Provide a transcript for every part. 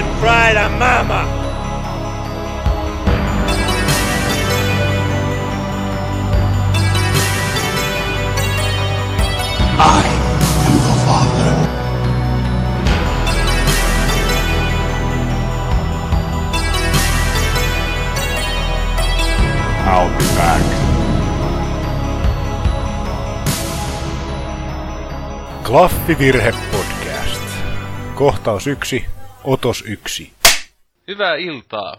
German pride and mama. I am the father. I'll be back. Klaffivirhe podcast. Kohtaus yksi, otos yksi. Hyvää iltaa.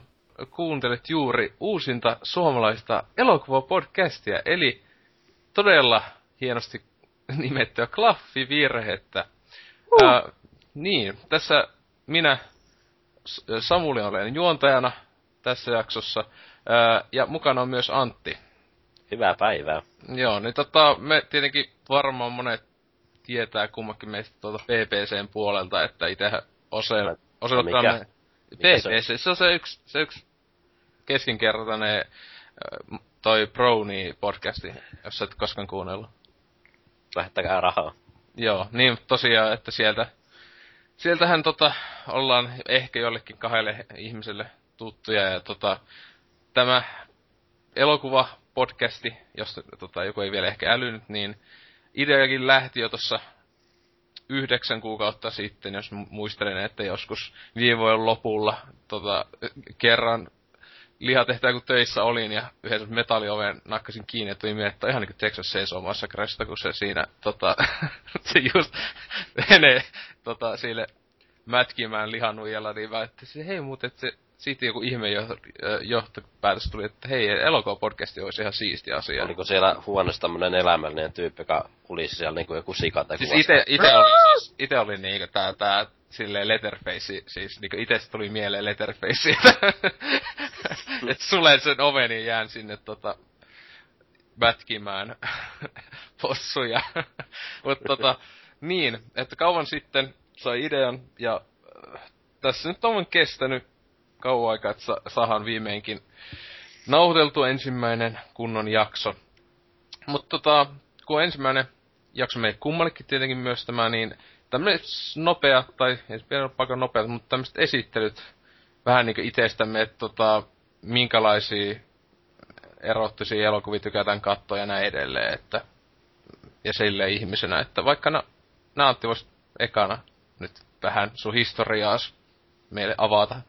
Kuuntelet juuri uusinta suomalaista elokuvapodcastia, eli todella hienosti nimettyä Klaffivirhettä. Uh. Ää, niin, tässä minä Samuli olen juontajana tässä jaksossa, ää, ja mukana on myös Antti. Hyvää päivää. Joo, niin tota, me tietenkin varmaan monet tietää kummakin meistä tuolta PPCn puolelta, että itsehän ose, osoittaa mikä? Mikä se on? PPC, se on se yksi, se yksi keskinkertainen toi Brony podcasti, jos sä et koskaan kuunnellut. Lähettäkää rahaa. Joo, niin tosiaan, että sieltä, sieltähän tota, ollaan ehkä jollekin kahdelle ihmiselle tuttuja ja tota, tämä elokuva podcasti, josta tota, joku ei vielä ehkä älynyt, niin ideakin lähti jo tuossa yhdeksän kuukautta sitten, jos mu- muistelen, että joskus viime vuoden lopulla tota, kerran lihatehtää kun töissä olin ja yhden metallioven nakkasin kiinni tuli mieleen, että ihan niin Texas Chainsaw Massacresta, kun se siinä tota, se just menee tota, sille mätkimään lihanuijalla, niin mä että se, hei muuten, että se siitä joku ihme jo, johtopäätös tuli, että hei, elokuvapodcasti olisi ihan siisti asia. Oliko siellä huoneessa tämmönen elämällinen tyyppi, joka ulisi siellä niinku joku sika tai Siis ite, ite oli siis, ite oli niinku tää, tää silleen Letterface, siis niinku ite tuli mieleen Letterface, että et sulen sen oven ja jään sinne tota mätkimään possuja. Mut tota, niin, että kauan sitten sai idean ja äh, tässä nyt on kestänyt kauan aikaa, että sa- saadaan viimeinkin nauhoiteltu ensimmäinen kunnon jakso. Mutta tota, kun ensimmäinen jakso meille kummallekin tietenkin myös tämä, niin tämmönen s- nopea, tai ei vielä ole paikka nopea, mutta tämmöiset esittelyt vähän niinku itsestämme, että tota, minkälaisia erottisia elokuvia tykätään katsoa ja näin edelleen, että ja silleen ihmisenä, että vaikka na, Naantti vois ekana nyt vähän sun historiaas meille avata.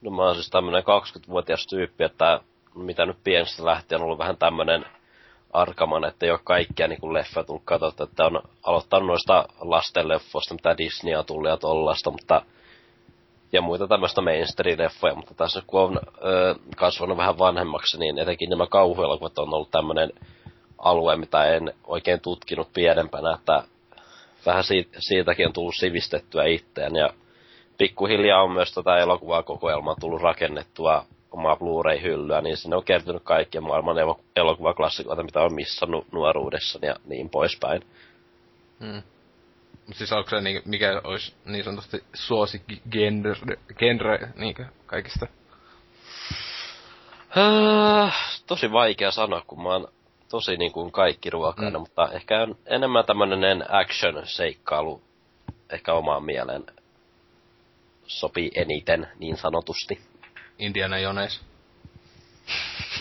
No mä oon siis tämmönen 20-vuotias tyyppi, että mitä nyt pienestä lähtien on ollut vähän tämmönen arkaman, että ei ole kaikkia niin leffa tullut katsottu, että on aloittanut noista lastenleffoista, mitä Disney on tullut ja tollasta, mutta ja muita tämmöistä mainstream-leffoja, mutta tässä kun on ö, kasvanut vähän vanhemmaksi, niin etenkin nämä kauhuelokuvat on ollut tämmöinen alue, mitä en oikein tutkinut pienempänä, että vähän siitä, siitäkin on tullut sivistettyä itseään ja pikkuhiljaa on myös tätä elokuvaa kokoelmaa tullut rakennettua omaa Blu-ray-hyllyä, niin sinne on kertynyt kaikkia maailman elo- elokuvaklassikoita, mitä on missannut nuoruudessani ja niin poispäin. Hmm. Siis onko se niinku, mikä olisi niin sanotusti suosikki genre, genre niinku kaikista? Äh, tosi vaikea sanoa, kun mä oon tosi niin kuin kaikki ruokainen, Mm. mutta ehkä on enemmän tämmönen action-seikkailu ehkä omaan mieleen sopii eniten, niin sanotusti. Indiana Jones.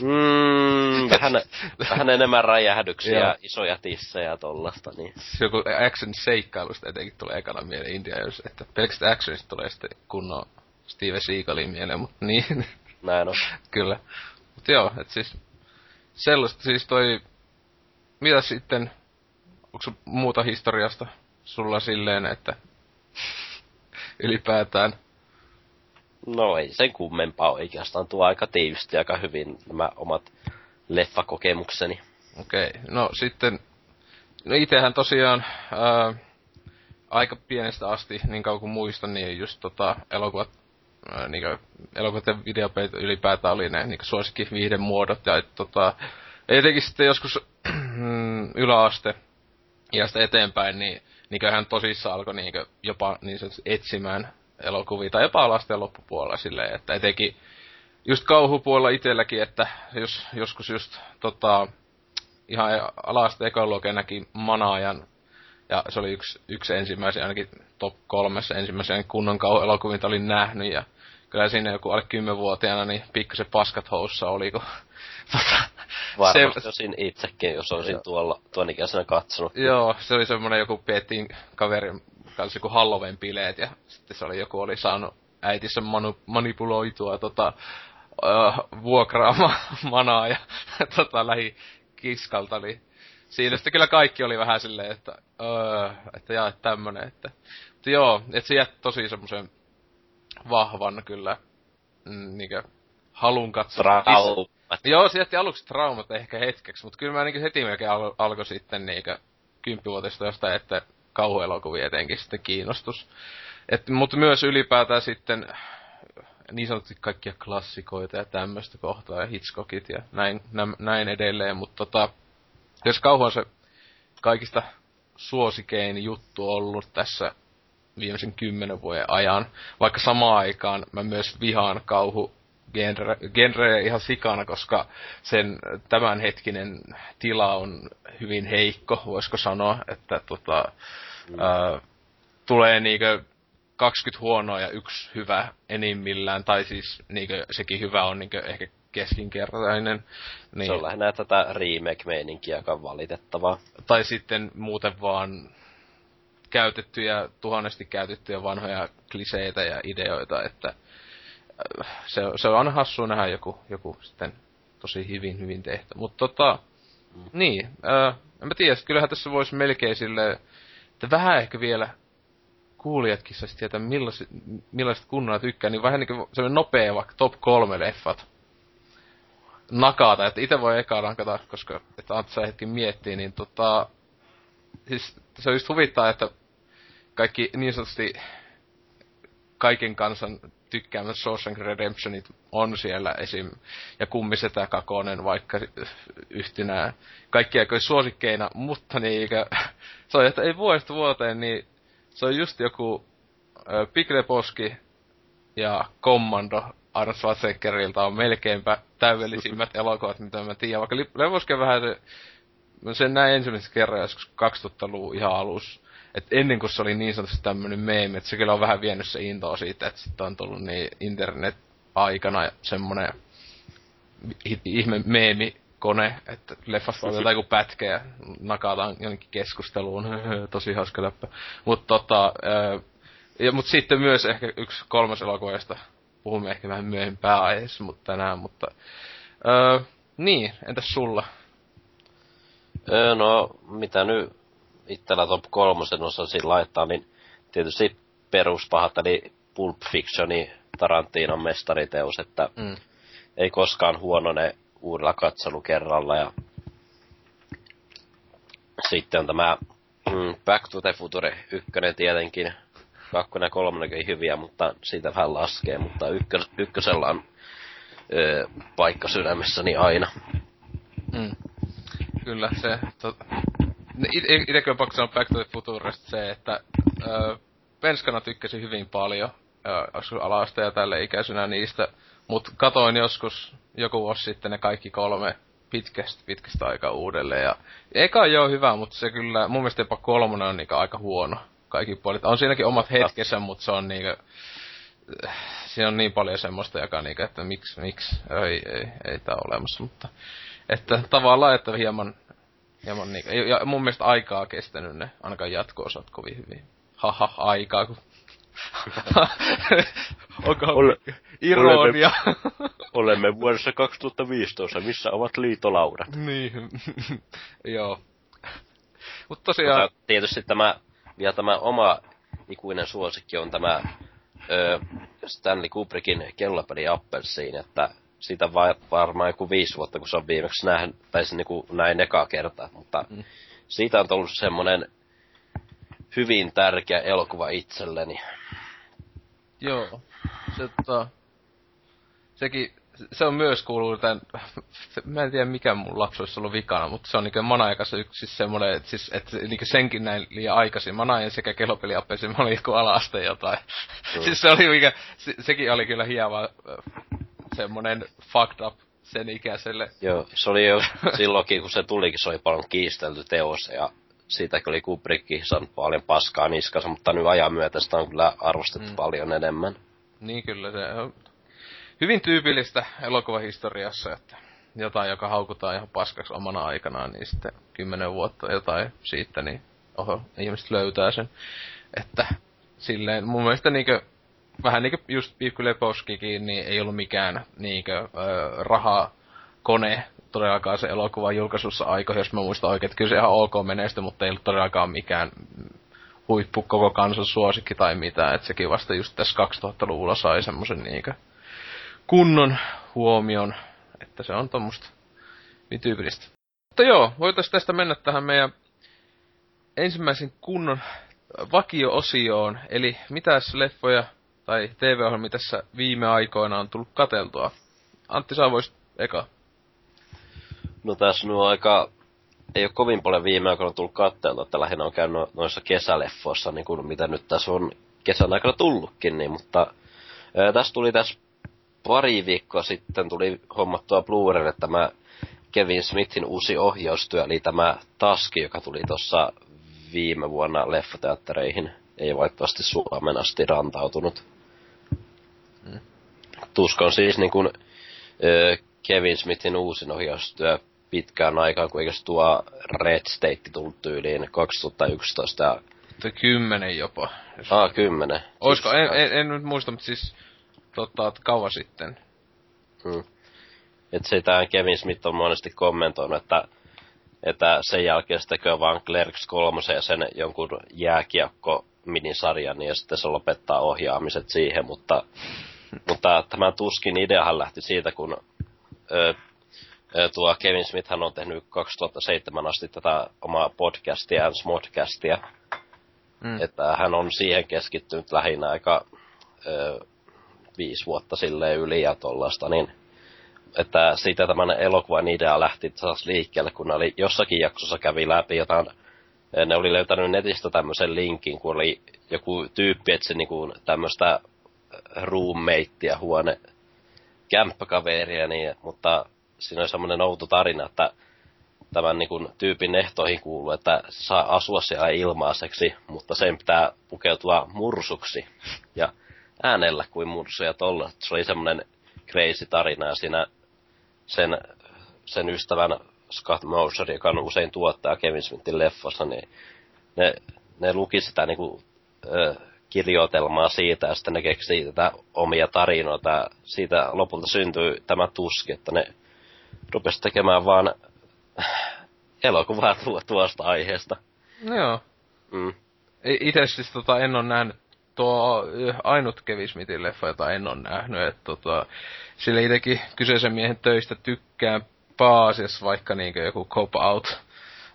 Mm, vähän, vähän enemmän räjähdyksiä isoja tissejä ja tollasta, niin Joku action seikkailusta etenkin tulee ekana mieleen Indiana Jones, että pelkästään actionista tulee sitten kunnon Steven Seagalin mieleen, mutta niin, näin on. kyllä. Mutta joo, että siis sellaista siis toi, mitä sitten, onko muuta historiasta sulla silleen, että ylipäätään No ei sen kummempaa oikeastaan. Tuo aika tiivisti aika hyvin nämä omat leffakokemukseni. Okei, no sitten, no itehän tosiaan ää, aika pienestä asti, niin kauan kuin muistan, niin just tota, elokuvat, ää, niin elokuvat ja videopelit ylipäätään oli ne niin suosikki viihden muodot, ja et, tota, etenkin sitten joskus mm, yläaste ja sitten eteenpäin, niin niinköhän tosissaan alkoi niin jopa niin etsimään elokuvia, tai jopa lasten loppupuolella silleen, että etenkin just kauhupuolella itselläkin, että jos, joskus just tota, ihan alasta ekologia näki Manaajan Ja se oli yksi, yksi ensimmäisiä, ainakin top kolmessa ensimmäisiä kunnon kauhuelokuvia, olin nähnyt. Ja kyllä siinä joku alle kymmenvuotiaana, niin pikkasen paskat oli, kun Varmasti se, olisin itsekin, jos olisin tuolla, tuon ikäisenä katsonut. Joo, se oli semmoinen joku piettiin kaverin kanssa joku Halloween-bileet ja sitten se oli joku oli saanut äitissä manu, manipuloitua tota, uh, vuokraama manaa ja tota, lähi kiskalta, niin siinä sitten kyllä kaikki oli vähän silleen, että, uh, että jaa, että tämmönen, että, mutta joo, että se jätti tosi semmoisen vahvan kyllä, mm, niinkö, halun katsoa. Traumat. Joo, se jätti aluksi traumat ehkä hetkeksi, mutta kyllä mä niin heti melkein al- alkoi sitten niinkö kymppivuotista jostain, että kauhuelokuvia etenkin sitten kiinnostus. Et, mutta myös ylipäätään sitten niin sanotusti kaikkia klassikoita ja tämmöistä kohtaa ja Hitchcockit ja näin, nä, näin edelleen, mutta tota, jos kauhu on se kaikista suosikein juttu ollut tässä viimeisen kymmenen vuoden ajan, vaikka samaan aikaan mä myös vihaan kauhu genre, genre ihan sikana, koska sen tämänhetkinen tila on hyvin heikko, voisiko sanoa, että tota, mm. ää, tulee niinkö 20 huonoa ja yksi hyvä enimmillään, tai siis niinkö, sekin hyvä on niinkö ehkä keskinkertainen. Niin. Se on lähinnä tätä remake-meininkiä, joka on valitettavaa. Tai sitten muuten vaan käytettyjä, tuhannesti käytettyjä vanhoja kliseitä ja ideoita, että se, se on aina hassua nähdä joku, joku sitten tosi hyvin, hyvin tehty. Mutta tota, mm. niin, äh, en mä tiedä, kyllähän tässä voisi melkein sille, että vähän ehkä vielä kuulijatkin saisi tietää, millaiset, millaiset kunnolla tykkää, niin vähän niin kuin semmoinen nopea vaikka top kolme leffat nakata, että itse voi eka nakata, koska että Antsa hetki miettii, niin tota, siis se on just huvittaa, että kaikki niin sanotusti kaiken kansan tykkäämät Shawshank Redemptionit on siellä esim. Ja kummisetä kakonen vaikka yhtenä kaikki aikojen suosikkeina, mutta niinkö, se on, että ei vuodesta vuoteen, niin se on just joku äh, Pikleposki ja Commando Arnold Schwarzeneggerilta on melkeinpä täydellisimmät elokuvat, mitä mä tiedän. Vaikka Leposki vähän se, sen näin ensimmäisen kerran joskus 2000-luvun ihan alussa et ennen kuin se oli niin sanotusti tämmönen meemi, että se kyllä on vähän vienyt se intoa siitä, että sitten on tullut niin internet-aikana semmonen ihme meemi kone, että leffasta otetaan joku pätkä ja nakataan jonnekin keskusteluun. Tosi hauska läppä. Mutta tota, ja, mut sitten myös ehkä yksi kolmas elokuvasta puhumme ehkä vähän myöhemmin pääaiheessa mutta tänään, mutta öö, niin, entäs sulla? Öö, no, mitä nyt itsellä top kolmosen osasin laittaa, niin tietysti peruspahat, eli Pulp Fictioni Tarantinon mestariteos, että mm. ei koskaan huonone uudella katsonut kerralla. Ja sitten on tämä mm, Back to the Future ykkönen tietenkin. Kakkonen ja kolmonen hyviä, mutta siitä vähän laskee, mutta ykkös, ykkösellä on ö, paikka sydämessäni aina. Mm. Kyllä, se to, itse kyllä pakko sanoa Back to the se, että ö, Penskana tykkäsi hyvin paljon alasta ja tälle ikäisenä niistä, mutta katoin joskus joku vuosi sitten ne kaikki kolme pitkästä, pitkästä aikaa uudelleen. Ja eka joo hyvä, mutta se kyllä, mun mielestä jopa kolmonen on niinku aika huono kaikki puolit. On siinäkin omat hetkensä, mutta se on niinku, siinä on niin paljon semmoista, joka niinku, että miksi, miksi, ei, ei, ei tää ole olemassa, mutta että tavallaan, että hieman hieman niinku, ja mun mielestä aikaa kestänyt ne, ainakaan jatko-osat kovin hyvin. Haha, aikaa, kun... Onko Ole, ironia? Olemme, olemme vuodessa 2015, missä ovat liitolaudat? Niin, joo. Mutta tosiaan... Mutta tietysti tämä, vielä tämä oma ikuinen suosikki on tämä ö, Stanley Kubrickin kellopeli Appelsiin, että siitä va- varmaan joku viisi vuotta, kun se on viimeksi nähnyt, tai se niinku näin eka kertaa, mutta mm. siitä on tullut semmonen hyvin tärkeä elokuva itselleni. Joo, se tota, sekin, se on myös kuuluu tämän, mä en tiedä mikä mun lapsuudessa ollut vikana, mutta se on niinku manajakassa yksi siis semmonen, että siis, et, niinku senkin näin liian aikaisin. Manajan sekä kelopeliappeesi, mä olin joku ala jotain. Mm. siis se oli mikä, se, sekin oli kyllä hieva semmonen fucked up sen ikäiselle. Joo, se oli jo silloinkin, kun se tulikin, se oli paljon kiistelty teos, ja siitäkin oli Kubrickkin saanut paljon paskaa niskassa, mutta nyt ajan myötä sitä on kyllä arvostettu mm. paljon enemmän. Niin kyllä, se on hyvin tyypillistä elokuvahistoriassa, että jotain, joka haukutaan ihan paskaksi omana aikanaan, niin sitten kymmenen vuotta jotain siitä, niin oho, ihmiset löytää sen. Että silleen, mun mielestä niinkö, vähän niinkö just Leposkikin, niin ei ollut mikään niinkö äh, raha kone todellakaan se elokuvan julkaisussa aika, jos mä muistan oikein, että kyllä se ihan ok menesty, mutta ei ollut todellakaan mikään huippu koko kansan suosikki tai mitään, että sekin vasta just tässä 2000-luvulla sai semmoisen niinkö kunnon huomion, että se on tommoista niin tyypillistä. Mutta joo, voitaisiin tästä mennä tähän meidän ensimmäisen kunnon vakio-osioon, eli mitäs leffoja tai TV-ohjelmia tässä viime aikoina on tullut kateltua. Antti, sä voisit eka. No tässä on aika, ei ole kovin paljon viime aikoina tullut katteelta, että lähinnä on käynyt noissa kesäleffoissa, niin kuin mitä nyt tässä on kesän aikana tullutkin, niin, mutta ää, tässä tuli tässä pari viikkoa sitten tuli hommattua Blu-raylle tämä Kevin Smithin uusi ohjaustyö, eli tämä Taski, joka tuli tuossa viime vuonna leffateattereihin. Ei valitettavasti Suomen asti rantautunut. Mm. Tuskon siis niin kuin, Kevin Smithin uusin ohjaustyö pitkään aikaan, kun eikös tuo Red State tullut tyyliin 2011 ja... Tai kymmenen jopa. Ah, kymmenen. Oisko, siis, en, en, en, nyt muista, mutta siis tota, kauan sitten. Hmm. Että sitä Kevin Smith on monesti kommentoinut, että, että sen jälkeen se tekee vaan Clerks 3 ja sen jonkun jääkiekko minisarjan, niin ja sitten se lopettaa ohjaamiset siihen, mutta, mutta tämä tuskin ideahan lähti siitä, kun ö, ö, tuo Kevin Smith on tehnyt 2007 asti tätä omaa podcastia, Smodcastia, mm. että hän on siihen keskittynyt lähinnä aika ö, viisi vuotta silleen yli ja tollasta, niin että siitä tämän elokuvan idea lähti taas liikkeelle, kun oli jossakin jaksossa kävi läpi jotain, ne oli löytänyt netistä tämmöisen linkin, kun oli joku tyyppi etsi niinku tämmöistä roommatea, huone, kämppäkaveria, niin, mutta siinä oli semmoinen outo tarina, että tämän niin kuin, tyypin ehtoihin kuuluu, että saa asua siellä ilmaiseksi, mutta sen pitää pukeutua mursuksi. Ja äänellä kuin mursuja tolla. Se oli semmoinen crazy tarina ja siinä sen, sen ystävän Scott Moser, joka on usein tuottaja Kevin Smithin leffossa, niin ne, ne luki sitä niinku, ö, kirjoitelmaa siitä ja sitten ne keksi tätä omia tarinoita. Siitä lopulta syntyi tämä tuski, että ne rupesi tekemään vaan elokuvaa tuosta aiheesta. No joo. Mm. Itse siis tota, en ole nähnyt tuo ainut Kevin Smithin leffa, jota en ole nähnyt. Että tota, sille itsekin kyseisen miehen töistä tykkään pääasiassa, vaikka niinkö joku Cop Out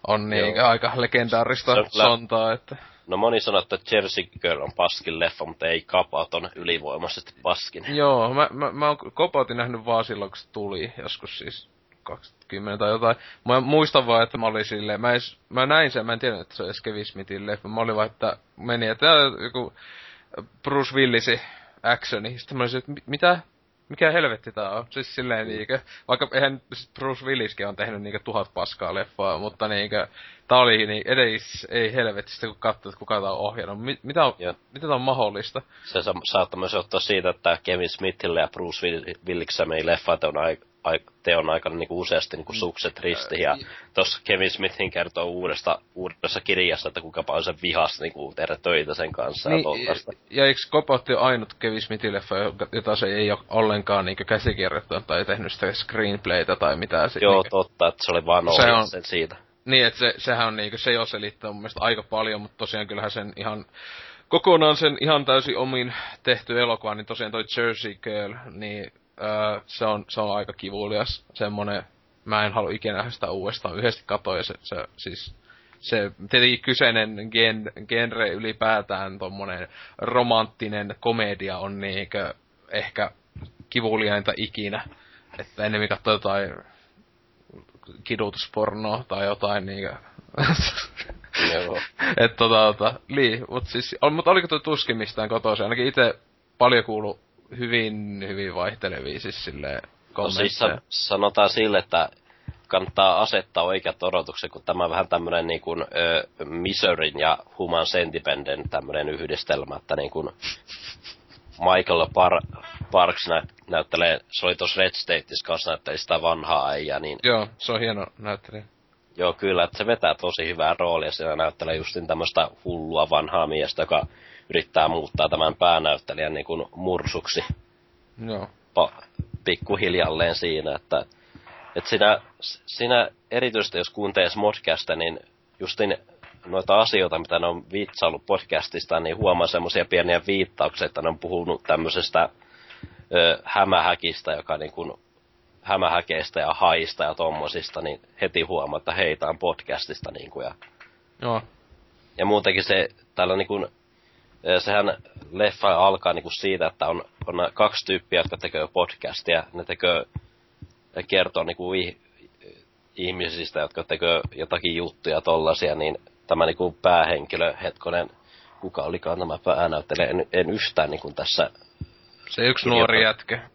on niinkö aika legendaarista sontaa, että... No moni sanoo, että Jersey Girl on paskin leffa, mutta ei Out on ylivoimaisesti paskin. Joo, mä, mä, mä oon Cop Outin nähnyt vaan silloin, kun se tuli, joskus siis 20 tai jotain. Mä muistan vaan, että mä olin silleen, mä, edes, mä näin sen, mä en tiedä, että se on Kevin Smithin leffa. Mä olin vaan, että meni, että joku Bruce Willisi actioni. Sitten mä olisin, että mitä? Mikä helvetti tää on? Siis silleen niinkö, vaikka eihän Bruce Williskin on tehnyt niinkö tuhat paskaa leffaa, mutta niinkö, tää oli niin edes ei helvetistä kun katsot, kuka tää on ohjannut. Mi- mitä, on, mitä tää on mahdollista? Se sa- saattaa myös ottaa siitä, että Kevin Smithille ja Bruce Willisille mei leffat on aika teon aikana niin useasti niin sukset risti. Ja tuossa Kevin Smithin kertoo uudesta, uudessa kirjassa, että kuinka paljon se vihas niin kuin, tehdä töitä sen kanssa. Niin, ja, ja eikö Kopotti ole ainut Kevin Smithin leffa, jota se ei ole ollenkaan niin käsikirjoittanut tai tehnyt sitä screenplaytä tai mitään. Joo, niin, totta, että se oli vaan se on, sen siitä. Niin, että se, sehän on niin se jo selittää mun mielestä aika paljon, mutta tosiaan kyllähän sen ihan kokonaan sen ihan täysin omin tehty elokuva, niin tosiaan toi Jersey Girl, niin öö, se, on, se on aika kivulias. Semmonen, mä en halua ikinä nähdä sitä uudestaan. Yhdesti katoin ja se, se siis se tietenkin kyseinen gen, genre ylipäätään tommonen romanttinen komedia on niinkö ehkä kivuliainta ikinä. Että enemmän katsoo jotain kidutuspornoa tai jotain niinkö. Joo. Et tota, tota, lii, mut siis, mut oliko tuo tuskin mistään kotoisin? Ainakin itse paljon kuulu hyvin, hyvin vaihtelevia siis silleen no siis sanotaan sille, että kannattaa asettaa oikeat odotukset, kun tämä on vähän tämmönen niin kuin, ö, Missorin ja Human Sentipenden tämmönen yhdistelmä, että niin kuin Michael Par- Parks nä- näyttelee, se oli tuossa Red Stateissa kanssa näytteli sitä vanhaa äijää, niin Joo, se on hieno näyttelijä. joo kyllä, että se vetää tosi hyvää roolia, siellä näyttelee justin tämmöistä hullua vanhaa miestä, joka yrittää muuttaa tämän päänäyttelijän niin kuin mursuksi Joo. pa- pikkuhiljalleen siinä, että et siinä, siinä erityisesti jos kuuntelee podcasta, niin justin noita asioita, mitä ne on vitsaillut podcastista, niin huomaa semmoisia pieniä viittauksia, että ne on puhunut tämmöisestä ö, hämähäkistä, joka niin kuin hämähäkeistä ja haista ja tommosista, niin heti huomaa, että heitä on podcastista niin kuin, ja Joo. ja muutenkin se, täällä niinku, eh, sehän leffa alkaa niinku siitä, että on, on kaksi tyyppiä, jotka tekee podcastia. Ne tekee, ne kertoo niinku ih, ihmisistä, jotka tekee jotakin juttuja tollasia, niin tämä niinku päähenkilö, hetkonen, kuka olikaan tämä päänäyttelijä, en, en yhtään niinku tässä, Se yksi nuori jätkä.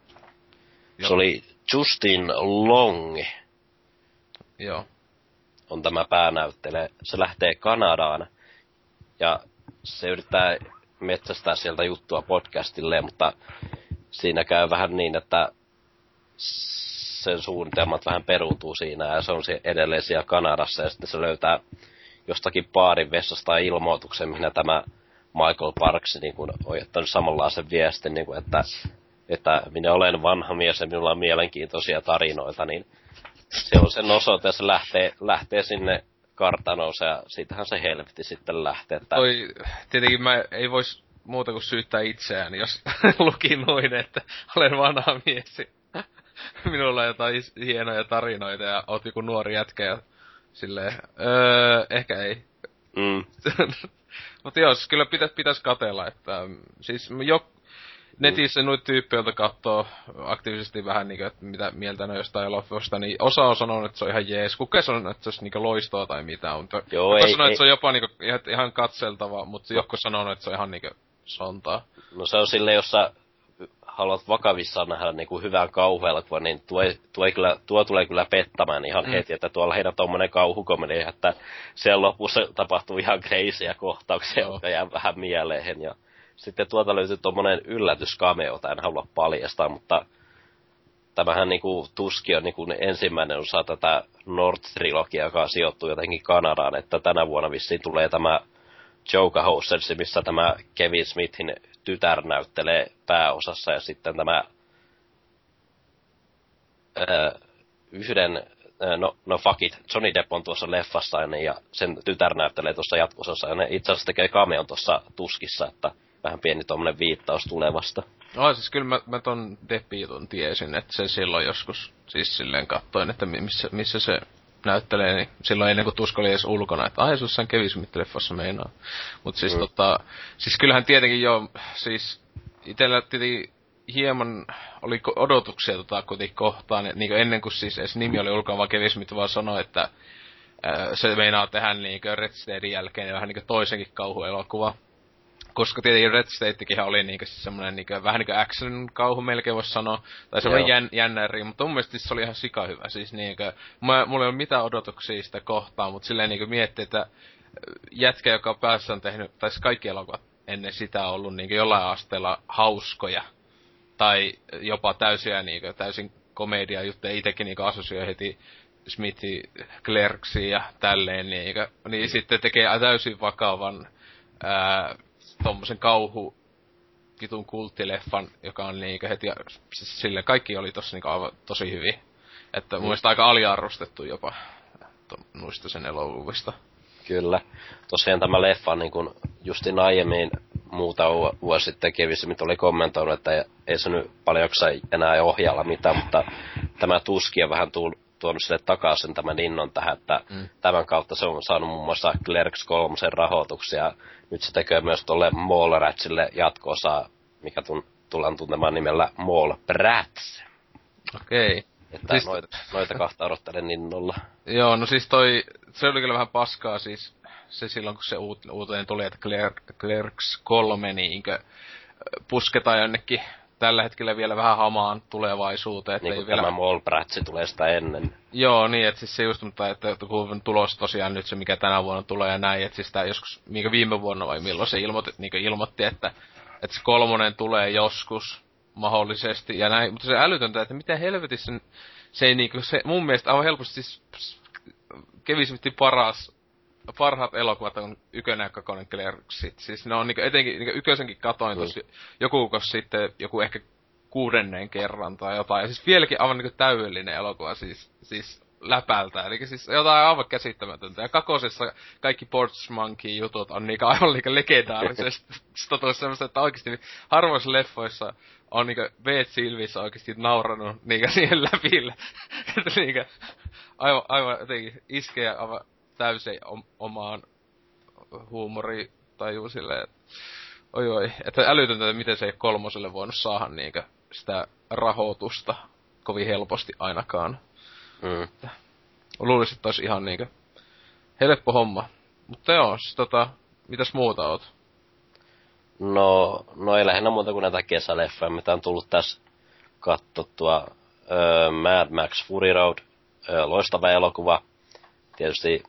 se oli Justin Long, Joo. on tämä päänäyttelijä. Se lähtee Kanadaan ja se yrittää metsästää sieltä juttua podcastille, mutta siinä käy vähän niin, että sen suunnitelmat vähän peruutuu siinä ja se on edelleen siellä Kanadassa ja sitten se löytää jostakin baarin vessasta ilmoituksen, mihin tämä Michael Parks niin kuin, on jättänyt samanlaisen viestin, niin kuin, että, että minä olen vanha mies ja minulla on mielenkiintoisia tarinoita, niin se on sen osoite se lähtee, lähtee sinne kartanoon ja siitähän se helvetti sitten lähtee. Että, Toi, tietenkin mä ei vois muuta kuin syyttää itseään, jos luki noin, että olen vanha mies. Minulla on jotain hienoja tarinoita ja oot joku nuori jätkä ja silleen, öö, ehkä ei. mm, Mutta joo, siis kyllä pitäis, pitäis katella, että mm, siis jo, netissä noita tyyppejä, katsoo aktiivisesti vähän niinku, että mitä mieltä ne on jostain elokuvasta, niin osa on sanonut, että se on ihan jees. Kuka sanoo, että se olisi niinku loistoa tai mitään, mutta Joo, ei- sanoo, ei- että se on jopa niinku ihan, ihan katseltava, mutta joku sanoo, että se on ihan niinku sontaa. No se on sille, jos sä haluat vakavissaan nähdä niin kuin hyvän kauhuelokuvan, niin tuo, ei- tuo, ei kyllä, tuo tulee kyllä pettämään ihan Mm. heti, että tuolla heidän tommonen kauhukomedia, että siellä lopussa tapahtuu ihan kreisiä kohtauksia, Joo. jotka jää vähän mieleen. Ja sitten tuolta löytyy tommonen yllätyskameo, jota en halua paljastaa, mutta tämähän niinku tuski on niinku ensimmäinen osa tätä North-trilogiaa, joka sijoittuu jotenkin Kanadaan, että tänä vuonna vissiin tulee tämä Joker Hostels, missä tämä Kevin Smithin tytär näyttelee pääosassa ja sitten tämä ää, yhden, no, no fuck it, Johnny Depp on tuossa leffassa niin, ja sen tytär näyttelee tuossa jatkosassa ja ne itse asiassa tekee cameon tuossa tuskissa, että vähän pieni tuommoinen viittaus tulevasta. No siis kyllä mä, mä ton Deppitun tiesin, että se silloin joskus siis silleen kattoin, että mi- missä, missä se näyttelee, niin silloin ennen kuin tuska oli edes ulkona, että ai jossain Kevin Smith-leffassa meinaa. Mut siis Mm. tota, siis kyllähän tietenkin jo, siis itellä tietenkin hieman oli odotuksia tota kuitenkin kohtaan, niin kuin ennen kuin siis edes nimi oli ulkona, vaan Kevin Smith vaan sanoi, että ää, se meinaa tehdä niin Red Statein jälkeen vähän niin toisenkin kauhuelokuva. Koska tietenkin Red Statekin oli niinku siis semmonen niinku, vähän niinku action kauhu melkein voisi sanoa. Tai semmonen Joo. jän, jännäri, mutta mun mielestä se oli ihan sika hyvä. Siis niinku, mä, mulla ei ole mitään odotuksia sitä kohtaan, mutta silleen niinku miettii, että äh, jätkä, joka on päässä on tehnyt, tai siis kaikki elokuvat ennen sitä on ollut niinku jollain asteella hauskoja. Tai jopa täysiä niinku, täysin komedia juttuja. Itekin niinku asosioi heti Smithi Clerksiin ja tälleen niinku. Niin sitten tekee täysin vakavan ää, tommosen kauhu vitun kulttileffan, joka on niinkö heti, siis sille kaikki oli tossa niinku aivan tosi hyvin. Että mun mielestä aika aliarvostettu jopa to, noista sen elokuvista. Kyllä. Tosiaan tämä leffa, niin kuin justin aiemmin muuta vu- vuosi sitten Kevin Smith oli kommentoinut, että ei se nyt paljon enää ohjailla mitään, mutta tämä tuski on vähän tuul, tuonut sille takaisin tämän innon tähän, että Mm. tämän kautta se on saanut muun muassa Clerks 3 rahoituksia. Nyt se tekee myös tuolle Mallratsille jatko mikä tun, tullaan tuntemaan nimellä Mallrats. Okei. Että Siis- noita, noita kahta odottelen innolla. Joo, no siis toi, se oli kyllä vähän paskaa siis, se silloin kun se uut, uuteen tuli, että Clerk, Clerks 3 niinkö pusketaan jonnekin tällä hetkellä vielä vähän hamaan tulevaisuuteen. Niin kuin vielä... tämä Mallbratsi tulee sitä ennen. Joo, niin, että siis se just, mutta että kun on tulos tosiaan nyt se, mikä tänä vuonna tulee ja näin, että siis tää joskus, mikä viime vuonna vai milloin se ilmoitti, niin ilmoitti, että, että se kolmonen tulee joskus mahdollisesti ja näin, mutta se älytöntä, että miten helvetissä se ei niinku, se mun mielestä aivan helposti siis kevismitti paras parhaat elokuvat on Ykönen ja Kakonen Clerksit. Siis ne on niinku etenkin niinku Ykösenkin katoin tossa joku kos sitten, joku ehkä kuudennen kerran tai jotain. Ja siis vieläkin aivan niinku täydellinen elokuva siis, siis läpältä. Eli siis jotain aivan käsittämätöntä. Ja kakosessa kaikki Ports Monkey jutut on niinku aivan niinku legendaarisesti totuus semmoista, että oikeesti harvoissa leffoissa on niinku Beat Silvissä oikeesti nauranut niinku siihen läpille. että niinku aivan, aivan jotenkin iskee aivan täysin omaan huumori tajuu silleen, että oi oi, että älytöntä, että miten se ei kolmoselle voinut saada niinkö sitä rahoitusta kovin helposti ainakaan. Mm. Luulisin, että olisi ihan niinkö helppo homma. Mutta joo, siis tota, mitäs muuta oot? No, no ei lähinnä muuta kuin näitä kesäleffoja, mitä on tullut tässä katsottua. Öö, Mad Max Fury Road, öö, loistava elokuva. Tietysti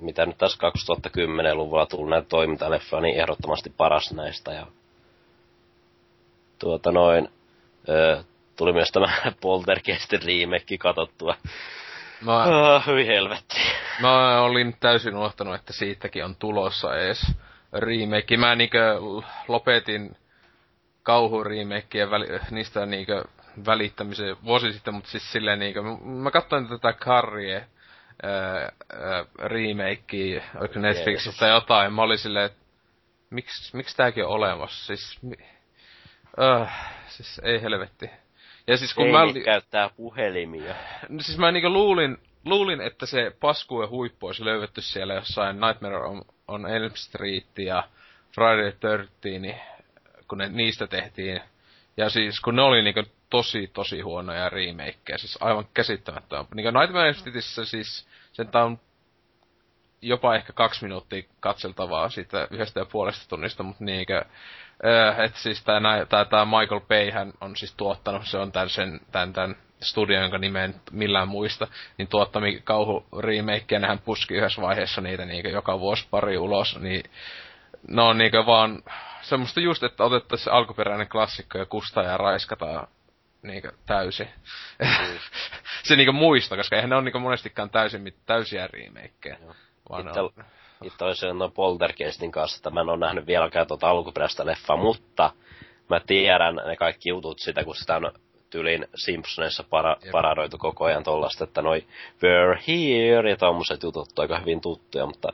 mitä nyt tässä 2010-luvulla tullut näitä toimintaleffoja, niin ehdottomasti paras näistä. Ja tuota noin, öö, tuli myös tämä Poltergeistin remake katsottua. Mä, oh, hyi helvetti. Mä olin täysin unohtanut, että siitäkin on tulossa ees remake. Mä niinkö lopetin kauhurimeikkiä väli, niistä niinkö välittämisen vuosi sitten, mutta siis silleen niinkö, mä katsoin tätä Karrie remake, oliko Netflixistä tai jotain, mä olin silleen, että miksi, miksi tääkin on olemassa, siis, mi, uh, siis ei helvetti. Ja siis kun ei mä... Li- käyttää puhelimia. No siis mä niinku luulin, luulin, että se pasku ja huippu olisi löydetty siellä jossain Nightmare on, on Elm Street ja Friday the 13, kun ne, niistä tehtiin. Ja siis kun ne oli niinku tosi, tosi huonoja remakeja, siis aivan käsittämättömän. Niin kuin Nightmare Cityssä siis, sen on jopa ehkä kaksi minuuttia katseltavaa siitä yhdestä ja puolesta tunnista, mutta niinkö, äh, että siis tää, tää, tää Michael Bay hän on siis tuottanut, se on tän, sen, tän, tän studio, jonka nimen millään muista, niin tuottami kauhu remakeja, nehän puski yhdessä vaiheessa niitä niinkö joka vuosi pari ulos, niin ne on niinkö vaan semmoista just, että otettaisiin alkuperäinen klassikko ja kustaa ja raiskataan niinkö täysin. Mm. se niinkö muista, koska eihän ne ole niinkö monestikaan täysin, täysiä remakeja. Vaan itse, on... itse olisi noin Poltergeistin kanssa, että mä en ole nähnyt vieläkään tuota alkuperäistä leffaa, mutta mä tiedän ne kaikki jutut sitä, kun sitä on tyylin Simpsoneissa para, paradoitu koko ajan tollasta, että noi we're here ja tommoset jutut on aika hyvin tuttuja, mutta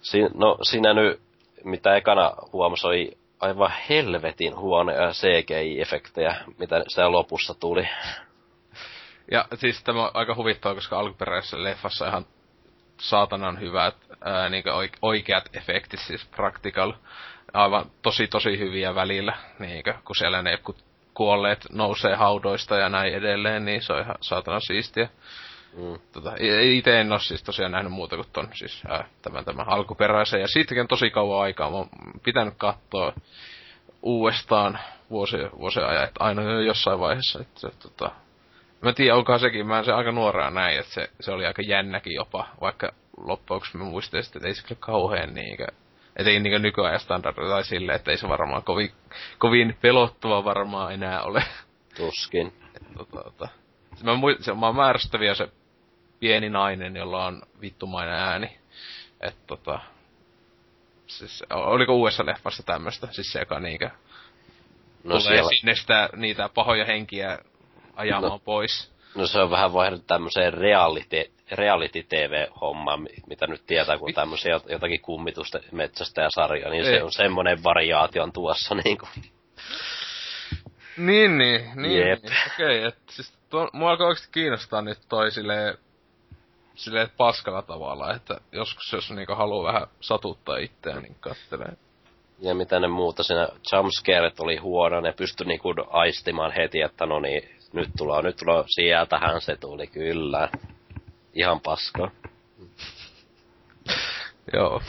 si, no siinä nyt, mitä ekana huomasi, oli aivan helvetin huonoja CGI-efektejä, mitä sitä lopussa tuli. Ja siis tämä on aika huvittava, koska alkuperäisessä leffassa ihan saatanan hyvät ää, niin oikeat efektit, siis practical, aivan tosi tosi hyviä välillä, niin kun siellä ne kuolleet nousee haudoista ja näin edelleen, niin se on ihan saatana siistiä. Mm. Tota, itse en ole siis tosiaan nähnyt muuta kuin ton, siis ää, tämän, tämän alkuperäisen. Ja siitäkin tosi kauan aikaa. Mä oon pitänyt katsoa uudestaan vuosien, vuosien ajan, että aina jossain vaiheessa. Että, tota, mä tiedän, onkohan sekin, mä se aika nuoraan näin, että se, se oli aika jännäkin jopa, vaikka loppuksi mä muistin, että ei se kyllä kauhean niinkö, että ei niinkö nykyajan standardilla tai silleen, että ei se varmaan kovin, kovin pelottava varmaan enää ole. Tuskin. että, tota, tota. Mä, se, mä oon määrästäviä se pieni nainen, jolla on vittumainen ääni. Että tota, siis, oliko uudessa leffassa tämmöstä, siis se, joka niinkö no tulee siellä... sinne sitä, niitä pahoja henkiä ajamaan no, pois. No se on vähän vaihdettu tämmöiseen reality, reality TV-hommaan, mitä nyt tietää, kun tämmöisiä jotakin kummitusta metsästä ja sarjaa, niin Ei. se on semmoinen variaation tuossa niinku. Niin, niin, niin. Jep. niin. Okei, okay, että siis tuo, mua alkoi oikeesti kiinnostaa nyt toi silleen, silleen paskalla tavalla, että joskus jos niinku haluaa vähän satuttaa itseään, niin kattelee. Ja mitä ne muuta siinä jumpscareit oli huono, ne pystyi niinku aistimaan heti, että no niin, nyt tulee, nyt tulee, sieltähän se tuli, kyllä. Ihan paska. Joo.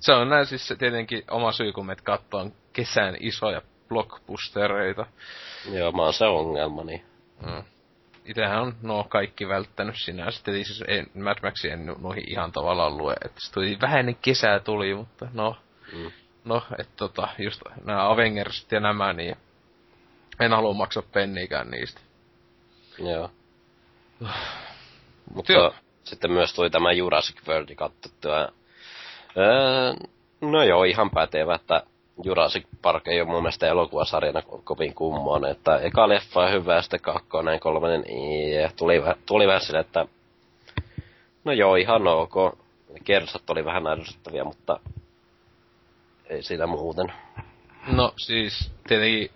se on näin siis tietenkin oma syy, kun meitä kattoo kesän isoja blockbustereita. Joo, mä oon se ongelma, niin. Mm. Itehän on nuo kaikki välttänyt sinä. Sitten siis en, Mad Maxi en noihin ihan tavallaan lue. Että se tuli vähäinen kesä tuli, mutta no. Mm. No, että tota, just nämä Avengersit ja nämä, niin en halua maksaa penniikään niistä. Joo. Mut Mutta joo. sitten myös tuli tämä Jurassic World katsottua. Öö, no joo, ihan pätevä, että Jurassic Park ei ole mun mielestä elokuvasarjana ko- kovin kummonen, että eka leffa on hyvä sitten kakkonen, kolmannen ei, ja tuli, tuli vähän sille, että no joo, ihan ok. Kersat oli vähän ärsyttäviä, mutta ei siinä muuten. No siis, tietenkin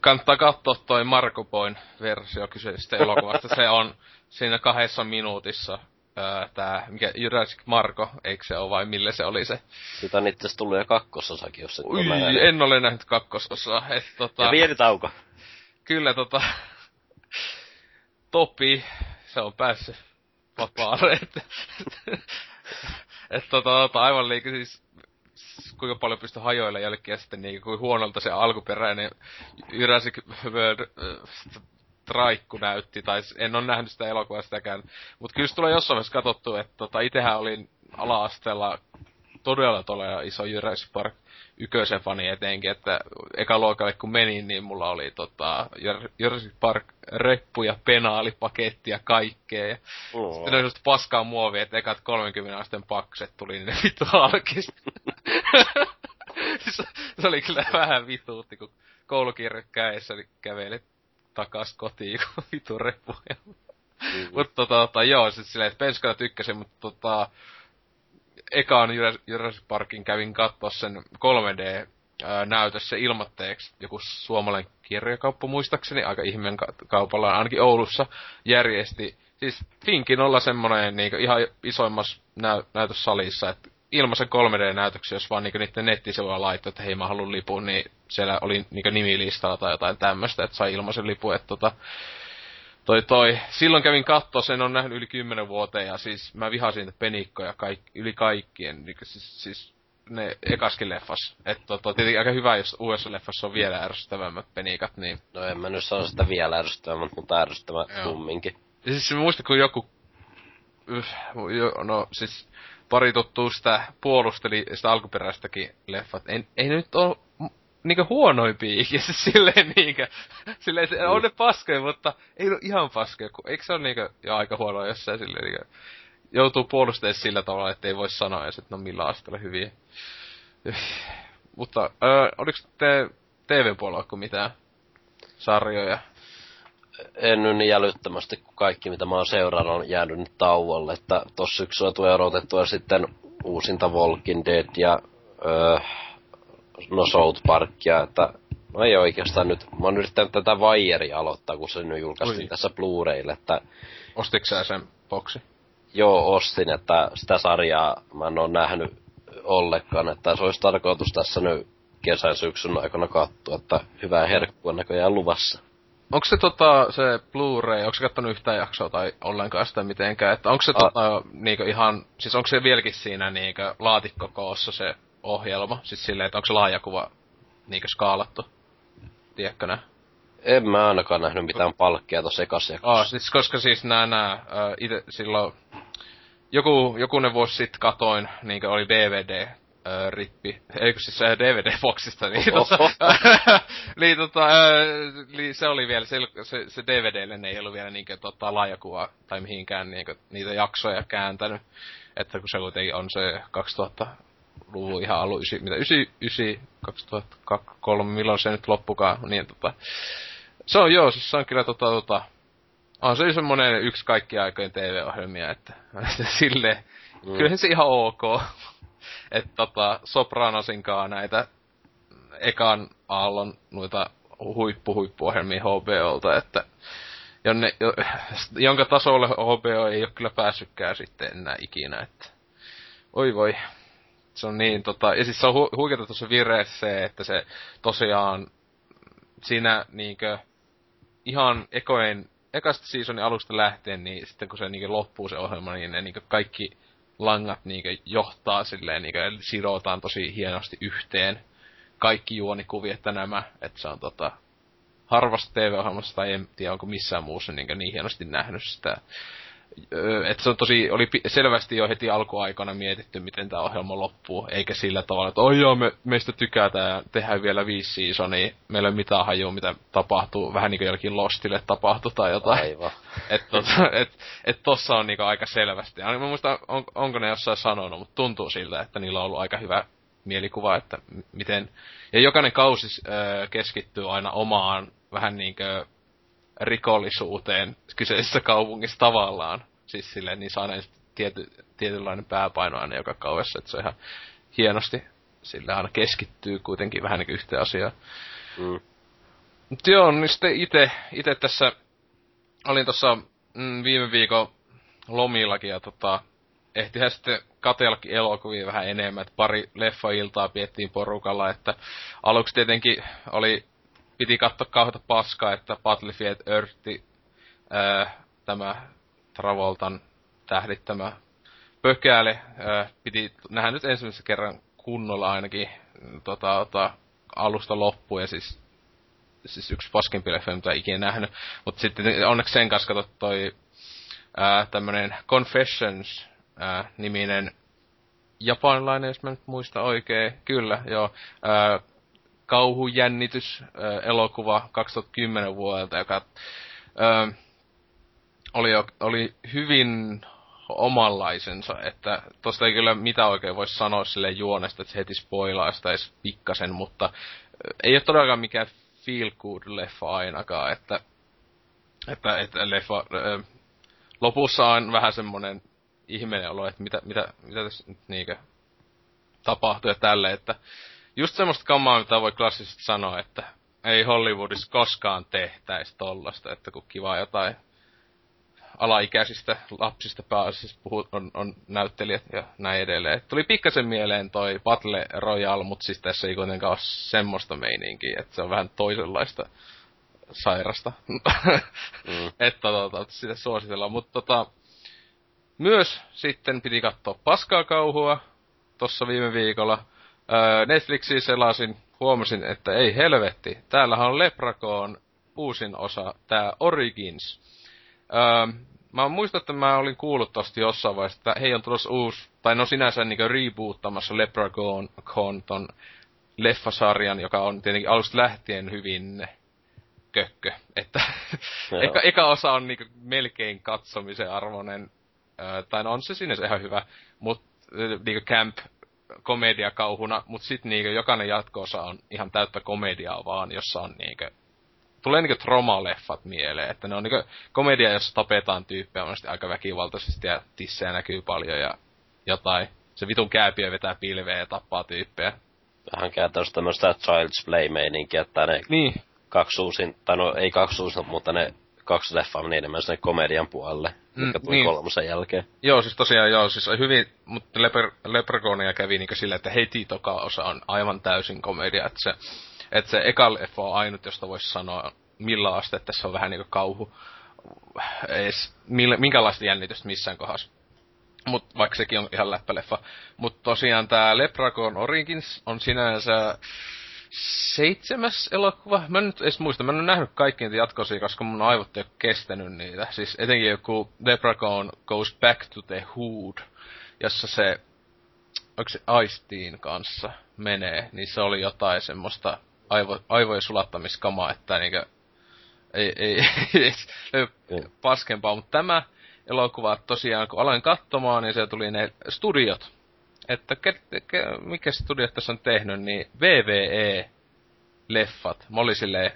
kannattaa katsoa toi Marko Boyn versio kyseisestä elokuvasta. Se on siinä kahdessa minuutissa ää, tää, mikä Jurassic Marko, eikö se ole vai millä se oli se? Siitä on itse tullut jo kakkososakin, jos et ole Ui, nähnyt. en ole nähnyt kakkososaa. Et, tota, Ja pieni tauko. kyllä tota, Topi, se on päässyt vapaalle. Että et, tota, tota, aivan liikaa siis kuinka paljon pystyi hajoilla jälkeen sitten niin kuin huonolta se alkuperäinen Jurassic World äh, traikku näytti, tai en ole nähnyt sitä elokuvaa sitäkään. Mutta kyllä se tulee jossain vaiheessa katsottu, että tota, itehän olin ala-asteella todella todella iso Jurassic Park ykösen fani etenkin, että eka luokalle kun menin, niin mulla oli tota, Jur- Jurassic Park reppu ja penaalipaketti ja kaikkea. Ja Mm. sitten oli paskaa muovia, että ekat 30 asteen pakset tuli, niin ne vittu halkis. se, se, oli kyllä vähän vituutti, kun koulukirjat kädessä, niin kävelit takas kotiin, kun vitu reppu. Mm. mutta tota, tota, joo, sit silleen, että Penskalla tykkäsin, mutta tota, ekaan Jura- Jurassic Parkin kävin katsoa sen 3D ää, näytössä ilmatteeksi joku suomalainen kirjakauppa muistaakseni, aika ihmeen ka- kaupalla, ainakin Oulussa järjesti. Siis Finkin olla semmonen niinku ihan isoimmassa näy- näytössalissa, että ilmaisen 3D-näytöksen, jos vaan niinku niiden nettisivuilla laittoi, että hei mä haluan lipun, niin siellä oli niinku nimilistalla tai jotain tämmöistä, että sai ilmaisen lipun, että tota, toi toi, silloin kävin katsoa, sen on nähnyt yli 10 vuoteen ja siis mä vihasin niitä penikkoja kaik, yli kaikkien, niin siis, siis ne ekaskin leffas. Että tota, tietenkin aika hyvä, jos uudessa leffassa on vielä ärsyttävämmät penikat, niin No en mä nyt sano sitä vielä ärsyttävää, mutta ärsyttävä kumminkin. Ja siis mä muistan, kun joku... No siis pari tuttuu sitä puolusteli sitä alkuperäistäkin leffat. Ei ne nyt m- niinkö huonoimpia ikinä, silleen niinkö, silleen se, on ne paskoja, mutta ei ole ihan paskoja, kun eikö se ole niinkö jo aika huonoa jossain silleen niinkö, joutuu puolustamaan sillä tavalla, että ei voi sanoa edes, että no millä asteella hyviä. Mutta, öö, oliko te TV-puolella kuin mitään sarjoja? En nyt niin älyttömästi, kun kaikki mitä mä oon seurannut on jäänyt nyt tauolle. Että tossa syksyllä tulee odotettua sitten uusinta Walking Dead ja öö, no South Parkia, että no ei oikeastaan nyt. Mä oon yrittänyt tätä Wireia aloittaa, kun se nyt julkaistiin Oi. tässä Blu-raylle, että Ostitko sä sen boksi? joo, ostin, että sitä sarjaa mä en oo nähnyt ollenkaan, että se olisi tarkoitus tässä nyt kesän syksyn aikana katsoa, että hyvää herkkua näköjään luvassa. Onko se tota, se Blu-ray, onko se kattonut yhtään jaksoa tai ollenkaan sitä mitenkään, että onko se A- tota, niinkö ihan, siis onko se vieläkin siinä niinkö laatikkokoossa se ohjelma, siis silleen, että onko se laajakuva niinkö skaalattu, tiedätkö nää? En mä ainakaan nähnyt mitään palkkia tossa ekassa jaksossa. Oh, siis, koska siis nää, nää ite silloin, joku, jokunen vuosi sitten katoin, niinkö oli DVD, äh, rippi, eikö siis se DVD-boksista, niin, tota, niin, tota, äh, niin se oli vielä, se, se, se DVDlle ne ei ollut vielä niinkö tota, laajakuvaa tai mihinkään niinkö, niitä jaksoja kääntänyt. Että kun se kuitenkin on se 2000-luvun ihan alun, ysi, mitä, 99, 2003, milloin se nyt loppukaan, niin tota, se on joo, siis se on kyllä tota, tota on se semmonen yksi kaikki aikojen TV-ohjelmia, että, että silleen, mm. kyllähän se ihan ok. Että tota, Sopranosinkaan näitä ekan aallon noita huippu-huippuohjelmia HBOlta, että jonne, jo, jonka tasolle HBO ei ole kyllä päässytkään sitten enää ikinä, että oi voi. Se on niin tota, ja siis se on hu- huikeeta tuossa vireessä se, että se tosiaan siinä niinkö ihan ekojen, ekasta seasonin alusta lähtien, niin sitten kun se niinkö loppuu se ohjelma, niin ne niinkö kaikki langat niinkö johtaa silleen, niinkö sidotaan tosi hienosti yhteen. Kaikki juonikuviet että nämä, että se on tota, harvasta TV-ohjelmasta tai en tiedä onko missään muussa niin, niin hienosti nähnyt sitä että se on tosi, oli selvästi jo heti alkuaikana mietitty, miten tämä ohjelma loppuu, eikä sillä tavalla, että oi joo, me, meistä tykätään ja tehdään vielä viisi seasonia, meillä ei ole mitään hajua, mitä tapahtuu, vähän niin kuin jollekin Lostille tapahtuu tai jotain. Aivan. Että tota, et, et tossa on niinku aika selvästi. Ja mä muistan, on, onko ne jossain sanonut, mutta tuntuu siltä, että niillä on ollut aika hyvä mielikuva, että miten... Ja jokainen kausi äh, keskittyy aina omaan vähän niinkö rikollisuuteen kyseisessä kaupungissa tavallaan. Siis silleen, niin saa tiety, tietynlainen pääpaino aina joka kauessa, että se on ihan hienosti. Sillä aina keskittyy kuitenkin vähän niin yhteen asiaan. Mm. Mutta joo, niin sitten ite, ite tässä olin tuossa mm, viime viikon lomillakin ja tota, ehtihän sitten katsellakin elokuvia vähän enemmän, että pari leffa-iltaa piettiin porukalla, että aluksi tietenkin oli piti katsoa kauheita paskaa, että Battlefield Earth, ää, tämä Travoltan tähdittämä pökääle, ää, piti nähdä nyt ensimmäisen kerran kunnolla ainakin tota, tota, alusta loppuun, ja siis, siis yksi paskempi leffa, mitä ikinä nähnyt. Mutta sitten onneksi sen kanssa katsot toi ää, tämmönen Confessions ää, niminen japanilainen, jos mä nyt muista oikein. Kyllä, joo. Ää, kauhujännitys elokuva 2010 vuodelta, joka ö, oli, oli hyvin omanlaisensa, että tosta ei kyllä mitä oikein voisi sanoa sille juonesta, että se heti spoilaa edes pikkasen, mutta ei ole todellakaan mikään feel good leffa ainakaan, että, että, että leffa, ö, lopussa on vähän semmonen ihmeinen olo, että mitä, mitä, mitä tässä nyt niinkö tapahtuu ja tälle, että just semmoista kamaa, mitä voi klassisesti sanoa, että ei Hollywoodissa koskaan tehtäisi tollasta, että kun kiva jotain alaikäisistä lapsista pääasiassa puhut, on, on näyttelijät ja näin edelleen. Et tuli pikkasen mieleen toi Battle Royale, mutta siis tässä ei kuitenkaan ole semmoista meininkiä, että se on vähän toisenlaista sairasta. mm. että tota, sitä suositellaan. Mutta tota, myös sitten piti katsoa paskaa kauhua tossa viime viikolla. Öö, Netflixiin selasin, huomasin, että ei helvetti. Täällähän on Leprakoon uusin osa, tää Origins. Öö, mä muistan, että mä olin kuullut tosta jossain vaiheessa, että hei on tulossa uusi, tai no sinänsä niinku reboottamassa Leprakoon ton leffasarjan, joka on tietenkin alusta lähtien hyvin kökkö. Että eka, eka osa on niinku melkein katsomisen arvoinen, öö, tai no on se sinänsä ihan hyvä, mutta niinku camp komediakauhuna, mutta sitten niinku jokainen jatkoosa on ihan täyttä komediaa vaan, jossa on niinku tulee niinku trauma-leffat mieleen, että ne on niinku komedia, jossa tapetaan tyyppejä monesti aika väkivaltaisesti ja tissejä näkyy paljon ja jotain. Se vitun kääpiö vetää pilveä ja tappaa tyyppejä. Vähän käytännössä tämmöistä Child's Play-meininkiä, että ne niin. kaksi uusin, tai no ei kaksi uusin, mutta ne kaksi leffaa meni enemmän sinne komedian puolelle, mm, mikä tuli niin. kolmosen jälkeen. Joo, siis tosiaan joo, siis hyvin, mutta Leper, kävi niinku sillä, että heti toka osa on aivan täysin komedia, että se, että se eka leffa on ainut, josta voisi sanoa millä aste, että se on vähän niinku kauhu, ees, millä, minkälaista jännitystä missään kohdassa. Mut vaikka sekin on ihan läppäleffa. Mut tosiaan tää Leprechaun Origins on sinänsä seitsemäs elokuva. Mä en nyt edes muista, mä en ole nähnyt kaikki niitä jatkoisia, koska mun aivot ei ole kestänyt niitä. Siis etenkin joku Leprechaun Goes Back to the Hood, jossa se, onko se Aistiin kanssa menee, niin se oli jotain semmoista aivo, aivojen sulattamiskamaa, että niinkö, ei, ei, ei, ei paskempaa, mutta tämä elokuva tosiaan, kun aloin katsomaan, niin se tuli ne studiot, että ke, ke, mikä studio tässä on tehnyt, niin VVE-leffat. Mä olin silleen,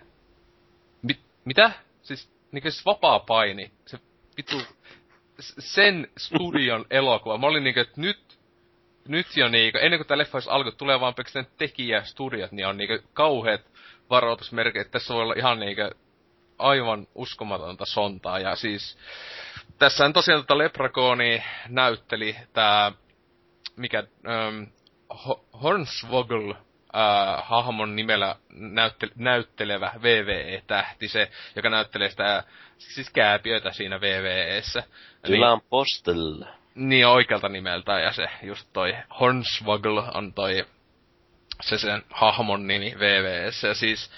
mit, mitä? Siis niinku siis vapaa paini, se vitu, sen studion elokuva. Mä olin niinku, että nyt, nyt jo niinku, ennen kuin tää leffa olisi alkoi, tulee vaan pelkästään tekijästudiot, niin on niinku kauheat varoitusmerkit, tässä voi olla ihan niinku aivan uskomatonta sontaa. Ja siis, tässä on tosiaan tätä tota Leprakooni näytteli tää mikä ähm, Hornswoggle äh, hahmon nimellä näytte, näyttelevä VVE-tähti, se, joka näyttelee sitä siis kääpiötä siinä VVEssä. Dylan niin, Postel. Niin oikealta nimeltä, ja se just toi Hornswoggle on toi se sen hahmon nimi VVS. Ja siis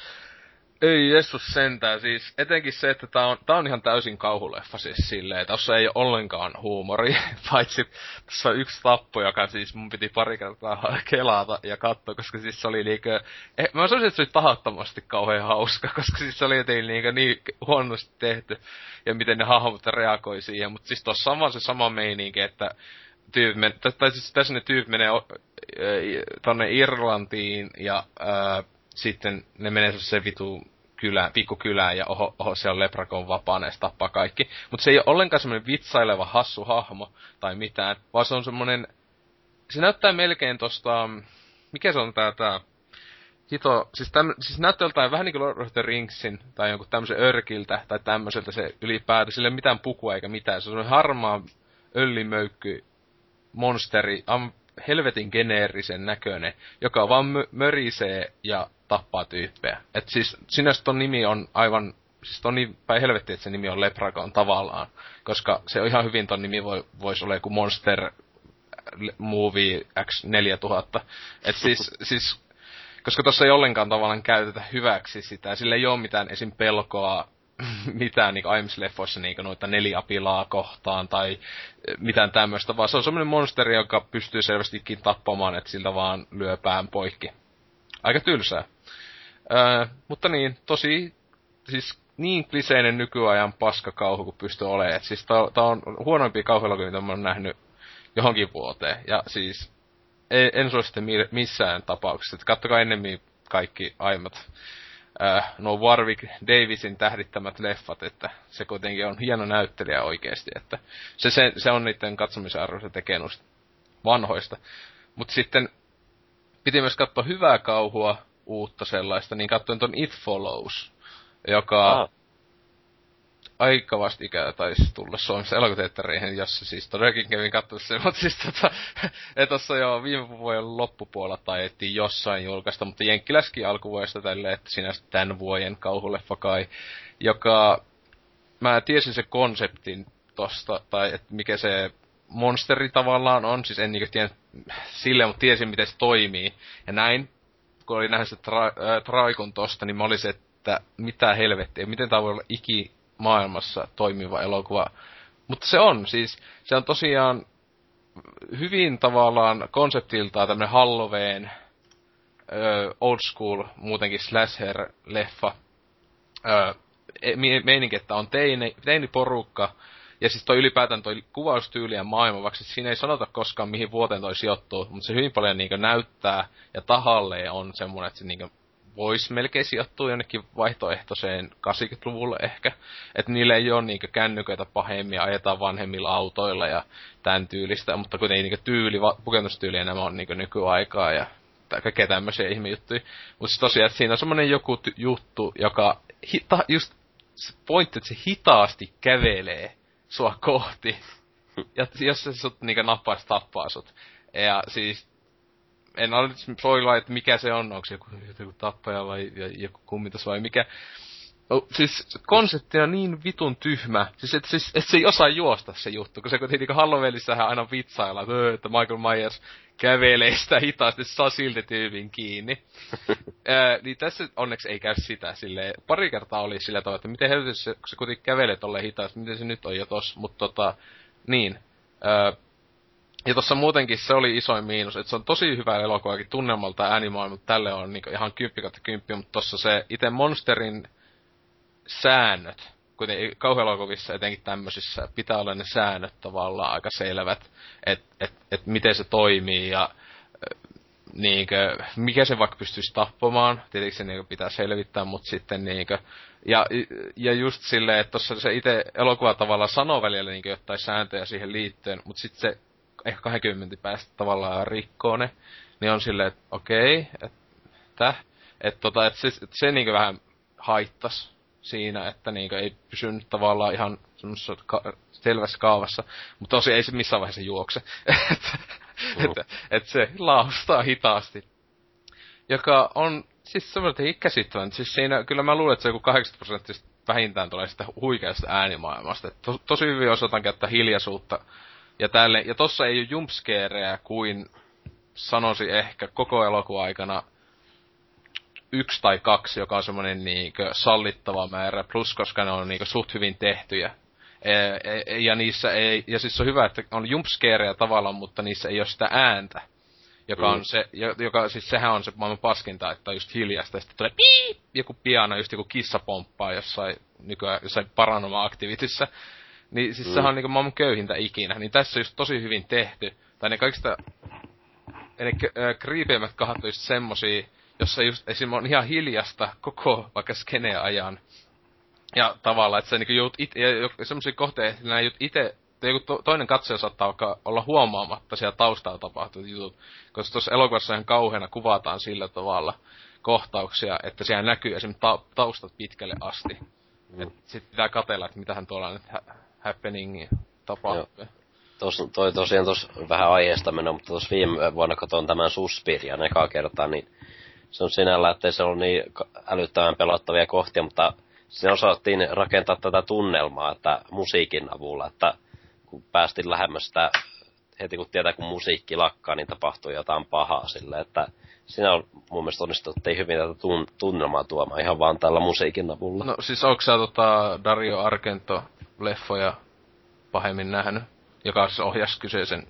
ei Jessus sentään, siis etenkin se, että tää on, tää on ihan täysin kauhuleffa siis silleen, tossa ei ole ollenkaan huumori, paitsi tässä on yksi tappo, joka siis mun piti pari kertaa kelata ja katsoa, koska siis se oli niinkö, eh, mä sanoisin, että se oli tahattomasti kauhean hauska, koska siis se oli jotenkin niinkö niin huonosti tehty, ja miten ne hahmot reagoi siihen, mutta siis tossa on vaan se sama meininki, että tyyp men, tai siis tässä ne tyyppi menee tonne Irlantiin ja ää, sitten ne menee se vitu kylään, pikkukylään ja oho, oho se on leprakon vapaana ja tappaa kaikki. Mutta se ei ole ollenkaan semmoinen vitsaileva hassu hahmo tai mitään, vaan se on semmoinen, se näyttää melkein tosta, mikä se on tää, tää hito, siis, täm, siis näyttää jotain vähän niinku Lord of the Ringsin tai jonkun tämmöisen örkiltä tai tämmöiseltä se ylipäätään, sille ei mitään pukua eikä mitään, se on harmaa öllimöykky monsteri, am, helvetin geneerisen näköinen, joka vaan mö- mörisee ja tappaa tyyppejä. Et siis sinänsä ton nimi on aivan, siis ton niin päin helvetti, että se nimi on Lepragon tavallaan, koska se on ihan hyvin ton nimi voi, voisi olla joku Monster Movie X4000. Et siis, siis koska tuossa ei ollenkaan tavallaan käytetä hyväksi sitä, sillä ei ole mitään esim. pelkoa mitään niin aiemmissa leffoissa niin noita neliapilaa kohtaan tai mitään tämmöistä, vaan se on semmoinen monsteri, joka pystyy selvästikin tappamaan, että siltä vaan lyö pään poikki. Aika tylsää. Öö, mutta niin, tosi, siis niin kliseinen nykyajan paskakauhu kuin pystyy olemaan. Siis tää, tää on huonoimpia kauhuelokuvia, mitä mä oon nähnyt johonkin vuoteen. Ja siis en, en suositte missään tapauksessa. Et kattokaa ennemmin kaikki aiemmat äh, nuo Warwick Davisin tähdittämät leffat, että se kuitenkin on hieno näyttelijä oikeesti, että se, se, se on niiden katsomisen arvoista tekee vanhoista. Mutta sitten piti myös katsoa hyvää kauhua, uutta sellaista, niin katsoin ton It Follows, joka ah. Aika vastikään taisi tulla Suomessa elokuteattereihin, jossa siis todellakin kävin katsoa sen, mutta siis tota, tossa jo viime vuoden loppupuolella taidettiin jossain julkaista, mutta Jenkkiläskin alkuvuodesta tälle, että sinä tämän vuoden kauhuleffa kai, joka mä tiesin se konseptin tosta, tai että mikä se monsteri tavallaan on, siis en niinku tiedä sille, mutta tiesin miten se toimii. Ja näin kun oli nähnyt se tra- äh, tosta, niin mä olisin, että mitä helvettiä, miten tämä voi olla iki maailmassa toimiva elokuva. Mutta se on, siis se on tosiaan hyvin tavallaan konseptiltaan tämmönen Halloween, ö, old school, muutenkin slasher-leffa. Ö, e, meininki, että on teini, teiniporukka, ja siis toi ylipäätään toi kuvaustyyli ja maailma, vaikka siinä ei sanota koskaan mihin vuoteen toi sijoittuu, mutta se hyvin paljon niinkö näyttää ja tahalle on semmoinen, että se niinkö voisi melkein sijoittua jonnekin vaihtoehtoiseen 80-luvulle ehkä. Että niillä ei ole niinkö kännyköitä pahemmin, ajetaan vanhemmilla autoilla ja tämän tyylistä, mutta kuitenkin niinkö tyyli, pukentustyyli enemmän on niinkö nykyaikaa ja kaikkea tämmöisiä ihmejuttuja. Mutta tosiaan, siinä on semmoinen joku ty- juttu, joka hita, just se pointti, että se hitaasti kävelee sua kohti. Ja jos se sut niinkö nappaisi tappaa sut. Ja siis, en ole nyt soilla, että mikä se on, onko se joku, joku tappaja vai joku kummitus vai mikä. No, siis konsepti on niin vitun tyhmä. Siis et, siis, et se ei osaa juosta se juttu, kun se kuitenkin niinku Halloweenissahan aina vitsailla, että, öö, että Michael Myers kävelee sitä hitaasti, saa silti tyypin kiinni. Ää, niin tässä onneksi ei käy sitä sille Pari kertaa oli sillä tavalla, että miten helvetissä se, kun se kuitenkin kävelee tolleen hitaasti, miten se nyt on jo tossa. Mutta tota, niin. Ää, ja tossa muutenkin se oli isoin miinus, että se on tosi hyvä elokuvakin tunnelmalta mutta tälle on niinku ihan kymppi kautta kymppi, mutta tossa se itse Monsterin säännöt, kuten kauhuelokuvissa etenkin tämmöisissä, pitää olla ne säännöt tavallaan aika selvät, että et, et miten se toimii ja niinkö, mikä se vaikka pystyisi tappamaan, tietenkin se niinkö pitää selvittää, mutta sitten niinkö, ja, ja just silleen, että tuossa se itse elokuva tavallaan sanoo välillä niinkö jotain sääntöjä siihen liittyen, mutta sitten se ehkä 20 päästä tavallaan rikkoo ne, niin on silleen, että okei, okay, että että tota, et se, et se niinkö vähän haittas siinä, että niinkö ei pysynyt tavallaan ihan semmoisessa ka- selvässä kaavassa, mutta tosi ei se missään vaiheessa juokse. että että et se laustaa hitaasti. Joka on siis semmoinen käsittämättä. Siis siinä, kyllä mä luulen, että se joku 80 prosenttista vähintään tulee sitä huikeasta äänimaailmasta. To, tosi hyvin osataan käyttää hiljaisuutta ja tälle. Ja tossa ei ole jumpscareja kuin sanoisin ehkä koko elokuvan aikana yksi tai kaksi, joka on semmoinen niinkö sallittava määrä, plus koska ne on niinkö suht hyvin tehtyjä. E, e, ja niissä ei, ja siis on hyvä, että on jumpscareja tavallaan, mutta niissä ei ole sitä ääntä. Joka mm. on se, joka, siis sehän on se maailman paskinta, että on just hiljasta, ja sitten tulee piip, joku piano, just joku kissa pomppaa jossain, nykyään jossain paranoma aktivitissa Niin siis mm. sehän on niinku maailman köyhintä ikinä. Niin tässä on just tosi hyvin tehty. Tai ne kaikista, ne äh, kriipeimmät kahat on just semmosia, jossa just esim. on ihan hiljasta koko vaikka skeneen ajan. Ja tavallaan, että se niinku jout it, ja semmosia kohteita, että jout ite, joku to, toinen katsoja saattaa olla huomaamatta siellä taustalla tapahtuvat jutut. Koska tuossa elokuvassa ihan kauheana kuvataan sillä tavalla kohtauksia, että siellä näkyy esim. Ta, taustat pitkälle asti. Mm. Sitten pitää katella, että mitähän tuolla nyt happening tapahtuu. Tos, toi tosiaan tos vähän aiheesta mennä, mutta tuossa viime vuonna katsoin tämän Suspirian ekaa kertaa, niin se on sinällä, että se on niin älyttömän pelottavia kohtia, mutta siinä osattiin rakentaa tätä tunnelmaa, että musiikin avulla, että kun päästiin lähemmäs sitä, heti kun tietää, kun musiikki lakkaa, niin tapahtuu jotain pahaa sille, että siinä on mun mielestä onnistuttiin hyvin tätä tun- tunnelmaa tuomaan ihan vaan tällä musiikin avulla. No siis onko sä tota Dario Argento leffoja pahemmin nähnyt, joka siis ohjasi kyseisen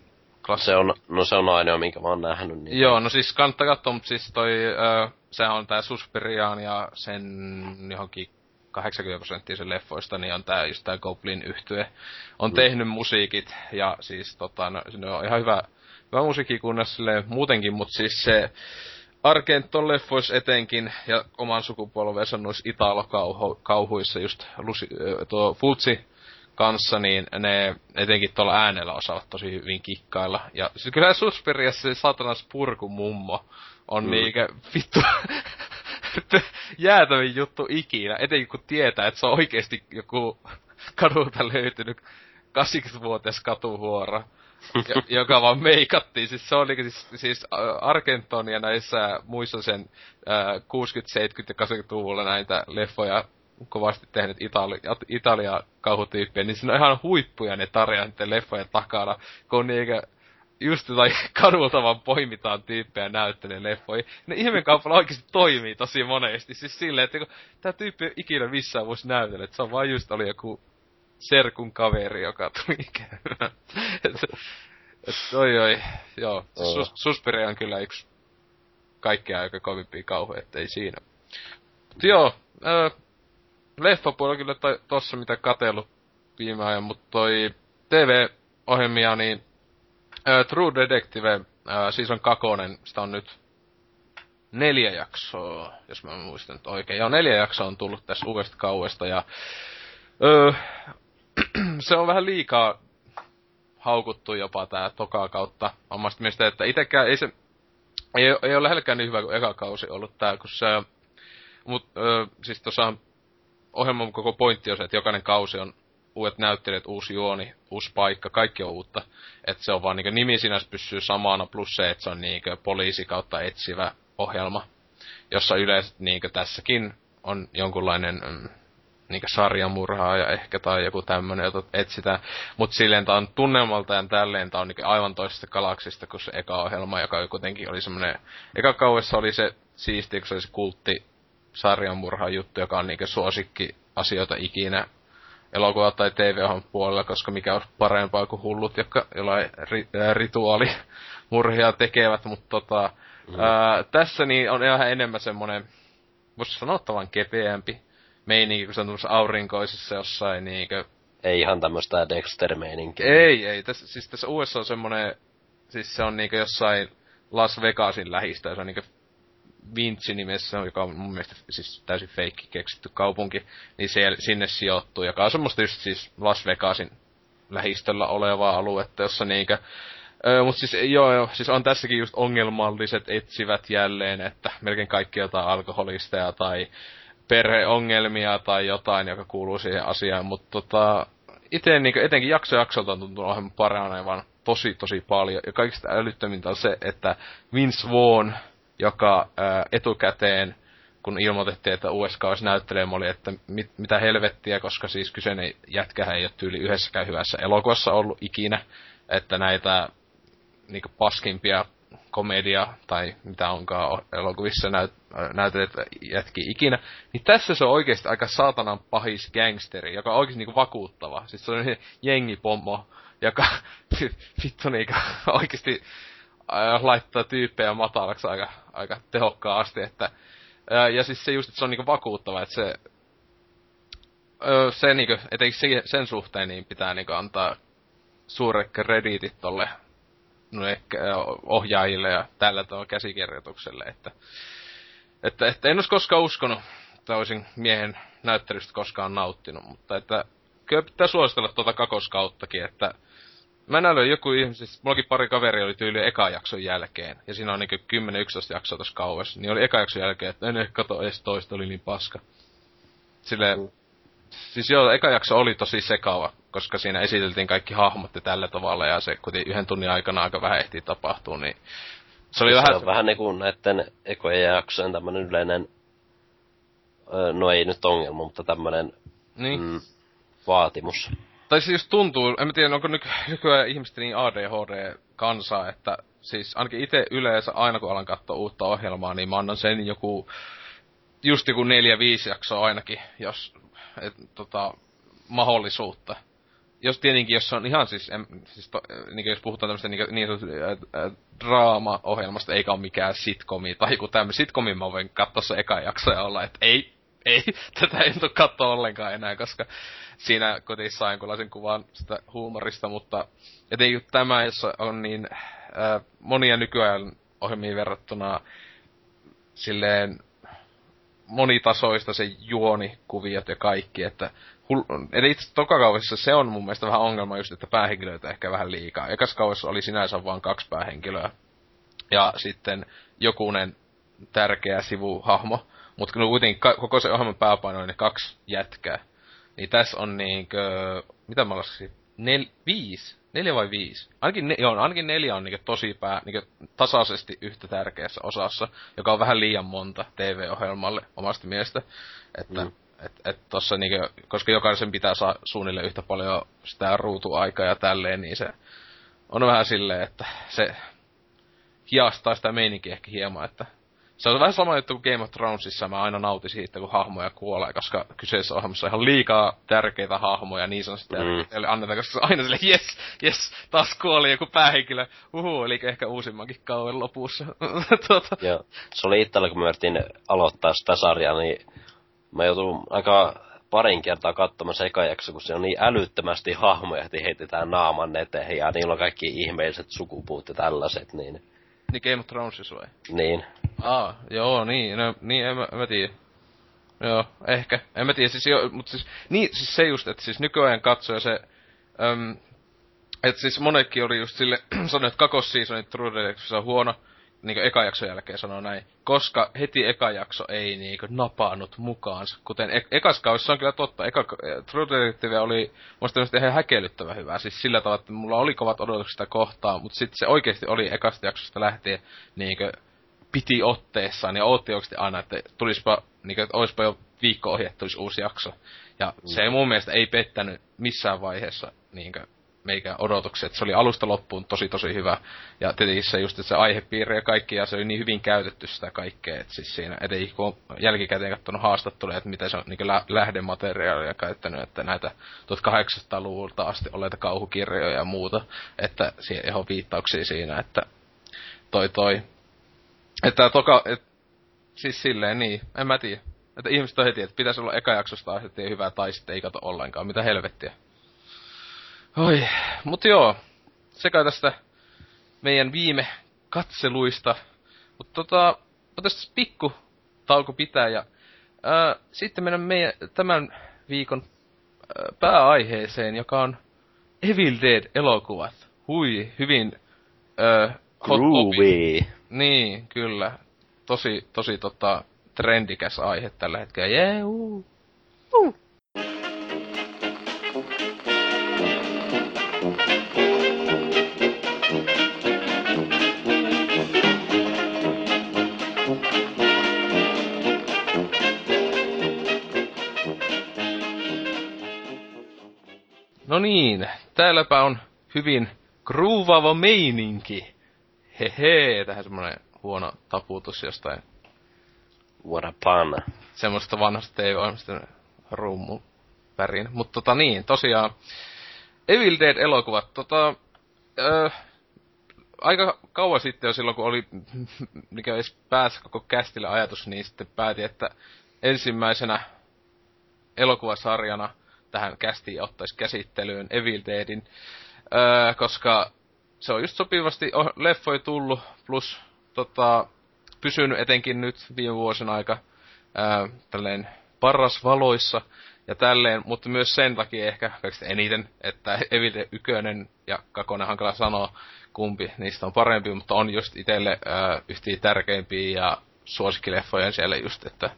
se on, no se on ainoa, minkä mä oon nähnyt. Niin Joo, no siis kannattaa katsoa, mutta siis toi, ö, sehän on tää Suspiriaan ja sen johonkin 80 prosenttia sen leffoista, niin on tää just tää Goblin yhtye. On mm. tehnyt musiikit, ja siis tota, no, se on ihan hyvä, hyvä musiikki kunnes silleen muutenkin, mutta siis se Argenton leffois etenkin, ja oman sukupolvensa noissa Italo-kauhuissa just Lusi, tuo Fultsi kanssa, niin ne etenkin tuolla äänellä osaavat tosi hyvin kikkailla. Ja siis kyllä Suspiriassa se satanas purku mummo on mm. niikä vittu jäätävin juttu ikinä, etenkin kun tietää, että se on oikeasti joku kadulta löytynyt 80-vuotias katuhuora, joka vaan meikattiin. Siis se oli siis, siis Argentonia näissä muissa sen äh, 60-, 70- ja 80-luvulla näitä leffoja kovasti tehnyt Itali, Italia kauhutyyppiä, niin siinä on ihan huippuja ne tarinat leffojen takana, kun niikä just jotain kadulta vaan poimitaan tyyppejä näyttelee leffoja. Ne ihmekaupalla oikeasti toimii tosi monesti. Siis silleen, että tää tyyppi ei ikinä missään voisi näytellä, että se on vaan just oli joku serkun kaveri, joka tuli käymään. et, et, oi oi, joo. Oh. Sus, Suspiri on kyllä yksi kaikkea aika kovimpia kauhuja, ettei siinä. Mut joo, äh, leffapuolella kyllä toi, tossa mitä katellut viime ajan, mutta toi TV-ohjelmia, niin uh, True Detective uh, season kakonen, sitä on nyt neljä jaksoa, jos mä muistan nyt oikein. Ja neljä jaksoa on tullut tässä uudesta kauesta ja uh, se on vähän liikaa haukuttu jopa tää toka kautta omasta mielestä, että itekään ei se, ei, ei ole lähelläkään niin hyvä kuin eka kausi ollut tää, kun se, mut ö, siis tuossa ohjelman koko pointti on se, että jokainen kausi on uudet näyttelijät, uusi juoni, uusi paikka, kaikki on uutta. Että se on vaan niinku nimi sinänsä pysyy samana, plus se, että se on niinku poliisi kautta etsivä ohjelma. Jossa yleensä niinku tässäkin on jonkunlainen mm, niinku sarjamurhaaja ehkä tai joku tämmönen, jota etsitään. Mut silleen tää on tunnelmalta ja tälleen tää on niinku aivan toisesta galaksista kuin se eka ohjelma, joka kuitenkin oli semmonen... Eka kauessa oli se siisti, kun se oli se kultti sarjanmurhan juttu, joka on niinku suosikki asioita ikinä elokuva- tai tv puolella, koska mikä on parempaa kuin hullut, jotka jollain ri, ää, rituaalimurhia tekevät, mutta tota, mm. ää, tässä niin on ihan enemmän semmonen, voisi sanoa kepeämpi meininki, kun se on aurinkoisissa jossain niinkö... Ei ihan tämmöstä Dexter-meininkiä. Ei, ei. Tässä, siis tässä USA on semmonen, siis se on niinkö jossain Las Vegasin lähistä, se on niinkö Vinci nimessä, joka on mun mielestä siis täysin feikki keksitty kaupunki, niin se, sinne sijoittuu, joka on semmoista just siis Las Vegasin lähistöllä olevaa aluetta, jossa niinkö Öö, mutta siis joo, joo, siis on tässäkin just ongelmalliset etsivät jälleen, että melkein kaikki jotain alkoholisteja tai perheongelmia tai jotain, joka kuuluu siihen asiaan, mutta tota, itse niin etenkin jakso jaksolta on tuntunut ohjelman paranevan tosi tosi paljon. Ja kaikista älyttömintä on se, että Vince Vaughn, joka ää, etukäteen, kun ilmoitettiin, että USK olisi näyttelemä, oli, että mit, mitä helvettiä, koska siis kyseinen jätkähän ei ole tyyli yhdessäkään hyvässä elokuvassa ollut ikinä, että näitä niin paskimpia komedia tai mitä onkaan elokuvissa näyt, näytelet jätki ikinä, niin tässä se on oikeasti aika saatanan pahis gangsteri, joka on oikeasti niinku vakuuttava. Siis se on jengipommo, joka vittu niinku oikeasti äh, laittaa tyyppejä matalaksi aika, aika tehokkaasti, että äh, ja siis se just, että se on niinku vakuuttava, että se se niinku, etenkin sen suhteen niin pitää niinku antaa suuret krediitit tolle ohjaajille ja tällä tavalla käsikirjoitukselle, että, että, että en olisi koskaan uskonut, että olisin miehen näyttelystä koskaan nauttinut, mutta että kyllä pitää suositella tuota kakoskauttakin, että mä näin joku ihminen, siis mullakin pari kaveri oli tyyli eka jakson jälkeen, ja siinä on niinku 10-11 jaksoa tuossa kauessa, niin oli eka jakson jälkeen, että en ehkä kato edes toista, oli niin paska. Silleen, mm. Siis joo, eka jakso oli tosi sekava, koska siinä esiteltiin kaikki hahmot ja tällä tavalla, ja se kuten yhden tunnin aikana aika vähän ehtii tapahtua, niin se oli se vähän... on vähän niinku näitten ekojen jaksojen tämmönen yleinen, no ei nyt ongelma, mutta tämmönen niin. mm, vaatimus. Tai siis tuntuu, en tiedä, onko nyky- nykyään ihmiset niin ADHD-kansaa, että siis ainakin itse yleensä aina kun alan katsoa uutta ohjelmaa, niin mä annan sen joku, just joku neljä, viisi jaksoa ainakin, jos et, tota, mahdollisuutta. Jos tietenkin, jos on ihan siis, em, siis to, niin jos puhutaan tämmöistä niin, niin äh, draama-ohjelmasta, eikä ole mikään sitcomi, tai joku tämmöinen sitcomi, mä voin katsoa se eka jakso ja olla, että ei, ei, tätä ei tule katsoa ollenkaan enää, koska siinä kotissa sain kullaisen kuvan sitä huumorista, mutta etenkin tämä, jossa on niin äh, monia nykyajan ohjelmiin verrattuna silleen monitasoista se juoni, kuviot ja kaikki, että hul... Eli itse tokakaudessa se on mun mielestä vähän ongelma just, että päähenkilöitä ehkä vähän liikaa. Ekas kaudessa oli sinänsä vain kaksi päähenkilöä. Ja sitten jokunen tärkeä sivuhahmo. Mutta kuitenkin koko se ohjelman pääpaino on ne kaksi jätkää. Niin tässä on niinkö... Mitä mä laskisin? Nel, viisi Neljä vai viisi? Ainakin, ne, joo, ainakin neljä on niinku tosi pää, niinku tasaisesti yhtä tärkeässä osassa, joka on vähän liian monta TV-ohjelmalle omasta mielestä. Että mm. et, et tossa niinku, koska jokaisen pitää saa suunnilleen yhtä paljon sitä ruutuaikaa ja tälleen, niin se on vähän silleen, että se hiastaa sitä meininkiä ehkä hieman, että se on vähän sama juttu kuin Game of Thronesissa, mä aina nautin siitä, kun hahmoja kuolee, koska kyseessä ohjelmassa on ihan liikaa tärkeitä hahmoja, niin sitten mm. annetaan, koska se on aina sille yes, yes, taas kuoli joku päähenkilö, uhu, eli ehkä uusimmankin kauden lopussa. tuota. Joo, se oli itsellä, kun me yritin aloittaa sitä sarjaa, niin mä joutuin aika parin kertaa katsomaan se eka jakso, kun se on niin älyttömästi hahmoja, että heitetään naaman eteen, ja niillä on kaikki ihmeelliset sukupuut ja tällaiset, niin niin Game of Thronesissa vai? Niin. Aa, joo, niin, no, niin, en mä, mä tiedä. Joo, ehkä. En mä tiedä, siis jo, mutta siis, niin, siis se just, että siis nykyajan katsoja se, äm, että siis monetkin oli just sille, sanoi, että kakosseasonit True Detective on huono, niinku eka jakson jälkeen sanoo näin, koska heti eka jakso ei niinku napaanut mukaansa. Kuten e- ekas kaudessa on kyllä totta, eka, True Detective oli musta ihan häkellyttävän hyvää. Siis sillä tavalla, että mulla oli kovat odotukset sitä kohtaa, mutta sitten se oikeasti oli ekasta jaksosta lähtien niinku piti otteessaan ja ootti oikeasti aina, että tulispa, niinku, että olisipa jo viikko tulisi uusi jakso. Ja mm. se mun mielestä ei pettänyt missään vaiheessa niinku, meikä odotukset. Se oli alusta loppuun tosi tosi hyvä. Ja tietenkin se just että se aihepiiri ja kaikki, ja se oli niin hyvin käytetty sitä kaikkea, että siis siinä etenkin kun jälkikäteen katsonut haastatteluja, että miten se on niin lä- lähdemateriaalia käyttänyt, että näitä 1800-luvulta asti olleita kauhukirjoja ja muuta, että siihen ihan viittauksia siinä, että toi toi. Että toka, et, siis silleen niin, en mä tiedä. Että ihmiset on heti, että pitäisi olla eka jaksosta hyvää tai sitten ei kato ollenkaan, mitä helvettiä. Oi, mut joo, se kai tästä meidän viime katseluista. Mutta tota, tästä pikku tauko pitää ja ää, sitten mennään meidän tämän viikon ää, pääaiheeseen, joka on Evil Dead-elokuvat. Hui, hyvin ää, hot. Niin, kyllä. Tosi, tosi tota, trendikäs aihe tällä hetkellä. Yeah, uh. Uh. No niin, täälläpä on hyvin gruuvaava meininki. Hehe, tähän semmonen huono taputus jostain What a pun. semmoista vanhasta TV-ohjelmasta rummu värin. Mutta tota niin, tosiaan Evil Dead-elokuvat, tota, öö, aika kauan sitten jo silloin, kun oli mikä edes päässä koko kästille ajatus, niin sitten päätin, että ensimmäisenä elokuvasarjana tähän kästiin ottaisi käsittelyyn Evil Deadin, öö, koska se on just sopivasti leffoi tullut, plus tota, pysynyt etenkin nyt viime vuosina aika ää, tälleen paras valoissa ja tälleen, mutta myös sen takia ehkä kaikista eniten, että Dead 1 ja 2 hankala sanoa, kumpi niistä on parempi, mutta on just itselle yhtiä tärkeimpiä ja suosikkileffoja siellä just, että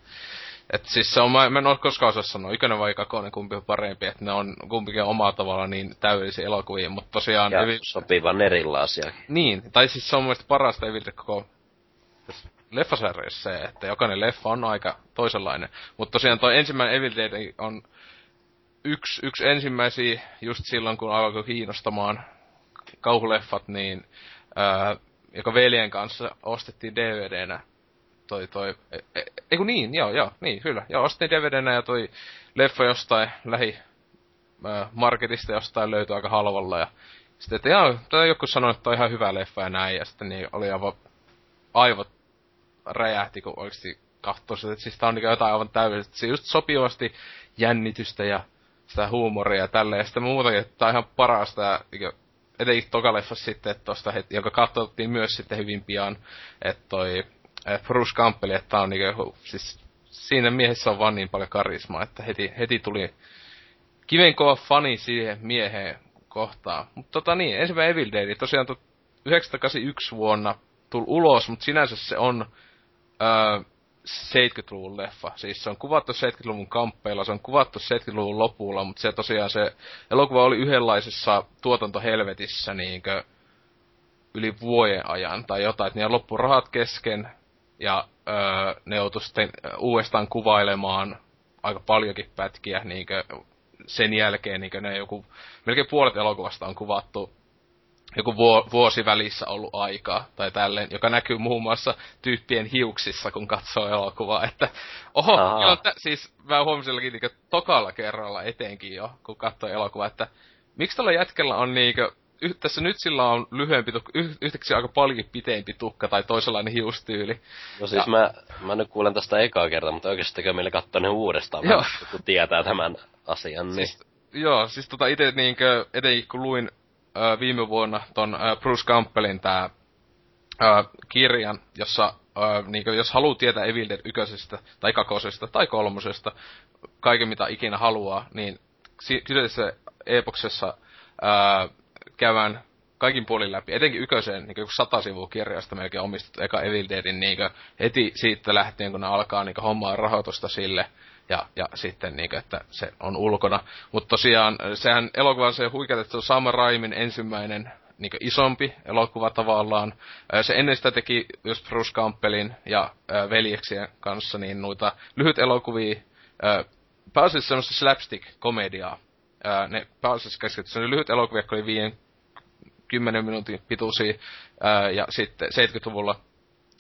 et siis se on, mä, mä en ole koskaan osaa sanoa, ykönen vai kakonen, kumpi on parempi, että ne on kumpikin omalla tavalla niin täydellisiä elokuvia, mutta tosiaan... Ja Evil... sopivan erilaisia. Niin, tai siis se on mun parasta Evil Dead koko leffasarjassa se, että jokainen leffa on aika toisenlainen. Mutta tosiaan toi ensimmäinen Evil Dead on yksi, yksi ensimmäisiä just silloin, kun alkoi kiinnostamaan kauhuleffat, niin ää, joka veljen kanssa ostettiin DVDnä toi toi, e, e, niin, joo, joo, niin, kyllä, joo, ostettiin DVDnä ja toi leffa jostain lähi ää, marketista jostain löytyi aika halvalla ja sitten, että joo, tai joku sanoi, että on ihan hyvä leffa ja näin, ja sitten niin oli aivan aivot räjähti, kun oikeasti katsoi sitä, että siis tää on niin jotain aivan täydellistä. Se just sopivasti jännitystä ja sitä huumoria ja tälleen. Ja sitten muutenkin, että tää on ihan parasta. Ja niin etenkin tokaleffassa sitten, että tosta heti, joka katsottiin myös sitten hyvin pian, että toi Bruce Campbell, että on niinku, siis siinä miehessä on vaan niin paljon karismaa, että heti, heti tuli kivenkova fani siihen mieheen kohtaan. Mutta tota niin, ensimmäinen Evil Dead, tosiaan 1981 vuonna tuli ulos, mutta sinänsä se on öö, 70-luvun leffa. Siis se on kuvattu 70-luvun kamppeilla, se on kuvattu 70-luvun lopulla, mutta se tosiaan se elokuva oli yhdenlaisessa tuotantohelvetissä niinkö yli vuoden ajan tai jotain, että niillä loppu rahat kesken ja öö, ne joutui sitten uudestaan kuvailemaan aika paljonkin pätkiä niinkö sen jälkeen niinkö ne joku, melkein puolet elokuvasta on kuvattu joku vuosi välissä ollut aikaa tai tälleen, joka näkyy muun muassa tyyppien hiuksissa, kun katsoo elokuvaa, että oho, joo, t- siis mä huomasin niin tokalla kerralla etenkin jo, kun katsoo elokuvaa, että miksi tällä jätkellä on niinkö, tässä nyt sillä on lyhyempi tukka, yhtäkkiä aika paljon pitempi tukka tai toisenlainen hiustyyli. No siis ja... mä, mä nyt kuulen tästä ekaa kertaa, mutta oikeasti tekee meille katsoa ne uudestaan, vähän, kun tietää tämän asian. Niin. Siis, joo, siis tota ite niinkö, etenkin kun luin ö, viime vuonna ton ö, Bruce Campbellin tää ö, kirjan, jossa ö, niinku, jos haluaa tietää Evil Dead ykkösestä, tai kakosesta, tai kolmosesta, kaiken mitä ikinä haluaa, niin kyseisessä epoksessa ö, käydään kaikin puolin läpi, etenkin ykköseen, niin joku sata sivua kirjasta melkein omistettu eka Evil Deadin niin heti siitä lähtien, kun ne alkaa niin hommaa rahoitusta sille, ja, ja sitten niin, että se on ulkona. Mutta tosiaan, sehän elokuva se huikeat, että se on Sam Raimin ensimmäinen niin isompi elokuva tavallaan. Se ennen sitä teki just Bruce Campbellin ja veljeksien kanssa niin noita lyhyt elokuvia, pääasiassa semmoista slapstick-komediaa. Ne pääasiassa oli lyhyt elokuvia, oli 5 10 minuutin pituisia, äh, ja sitten 70-luvulla.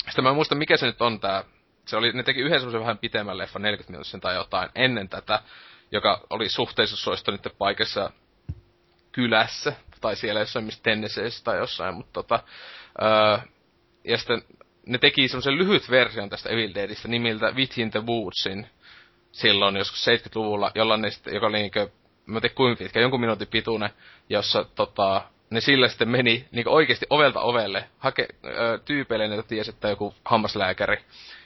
Sitten mä en muista, mikä se nyt on tää se oli, ne teki yhden semmoisen vähän pitemmän leffan, 40 minuutin tai jotain, ennen tätä, joka oli suhteellisuussoisto niiden paikassa kylässä, tai siellä jossain missä Tennesseeissä tai jossain, mutta tota, öö, ja sitten ne teki semmoisen lyhyt version tästä Evil Deadistä nimiltä Within the Woodsin, silloin joskus 70-luvulla, jolla ne sitten, joka oli niinkö, mä tein kuinka pitkä, jonkun minuutin pituinen, jossa tota, ne sillä sitten meni niin oikeasti ovelta ovelle hake, ö, tyypeille, että tiesi, että joku hammaslääkäri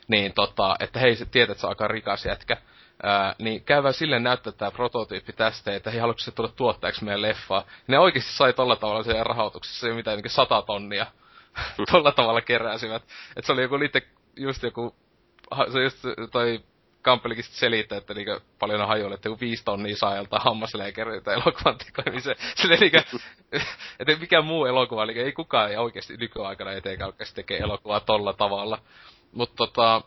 niin tota, että hei, se tiedät, että se on aika rikas jätkä. Ää, niin käyvä sille näyttää tämä prototyyppi tästä, että hei, haluatko se tulla tuottajaksi meidän leffaa. Ne oikeasti sai tolla tavalla sen rahoituksessa, se mitä niin sata tonnia tolla tavalla keräsivät. Että se oli joku liitte, just joku, se just toi Kampelikin selittää, että niinku paljon on hajoille, että joku viisi tonnia saa joltain hammaslääkäriltä elokuvan tekoimiseen. Silleen niinku, että mikä muu elokuva, eli ei kukaan ei oikeasti nykyaikana etenkään oikeasti tekee elokuvaa tolla tavalla. Mutta tota,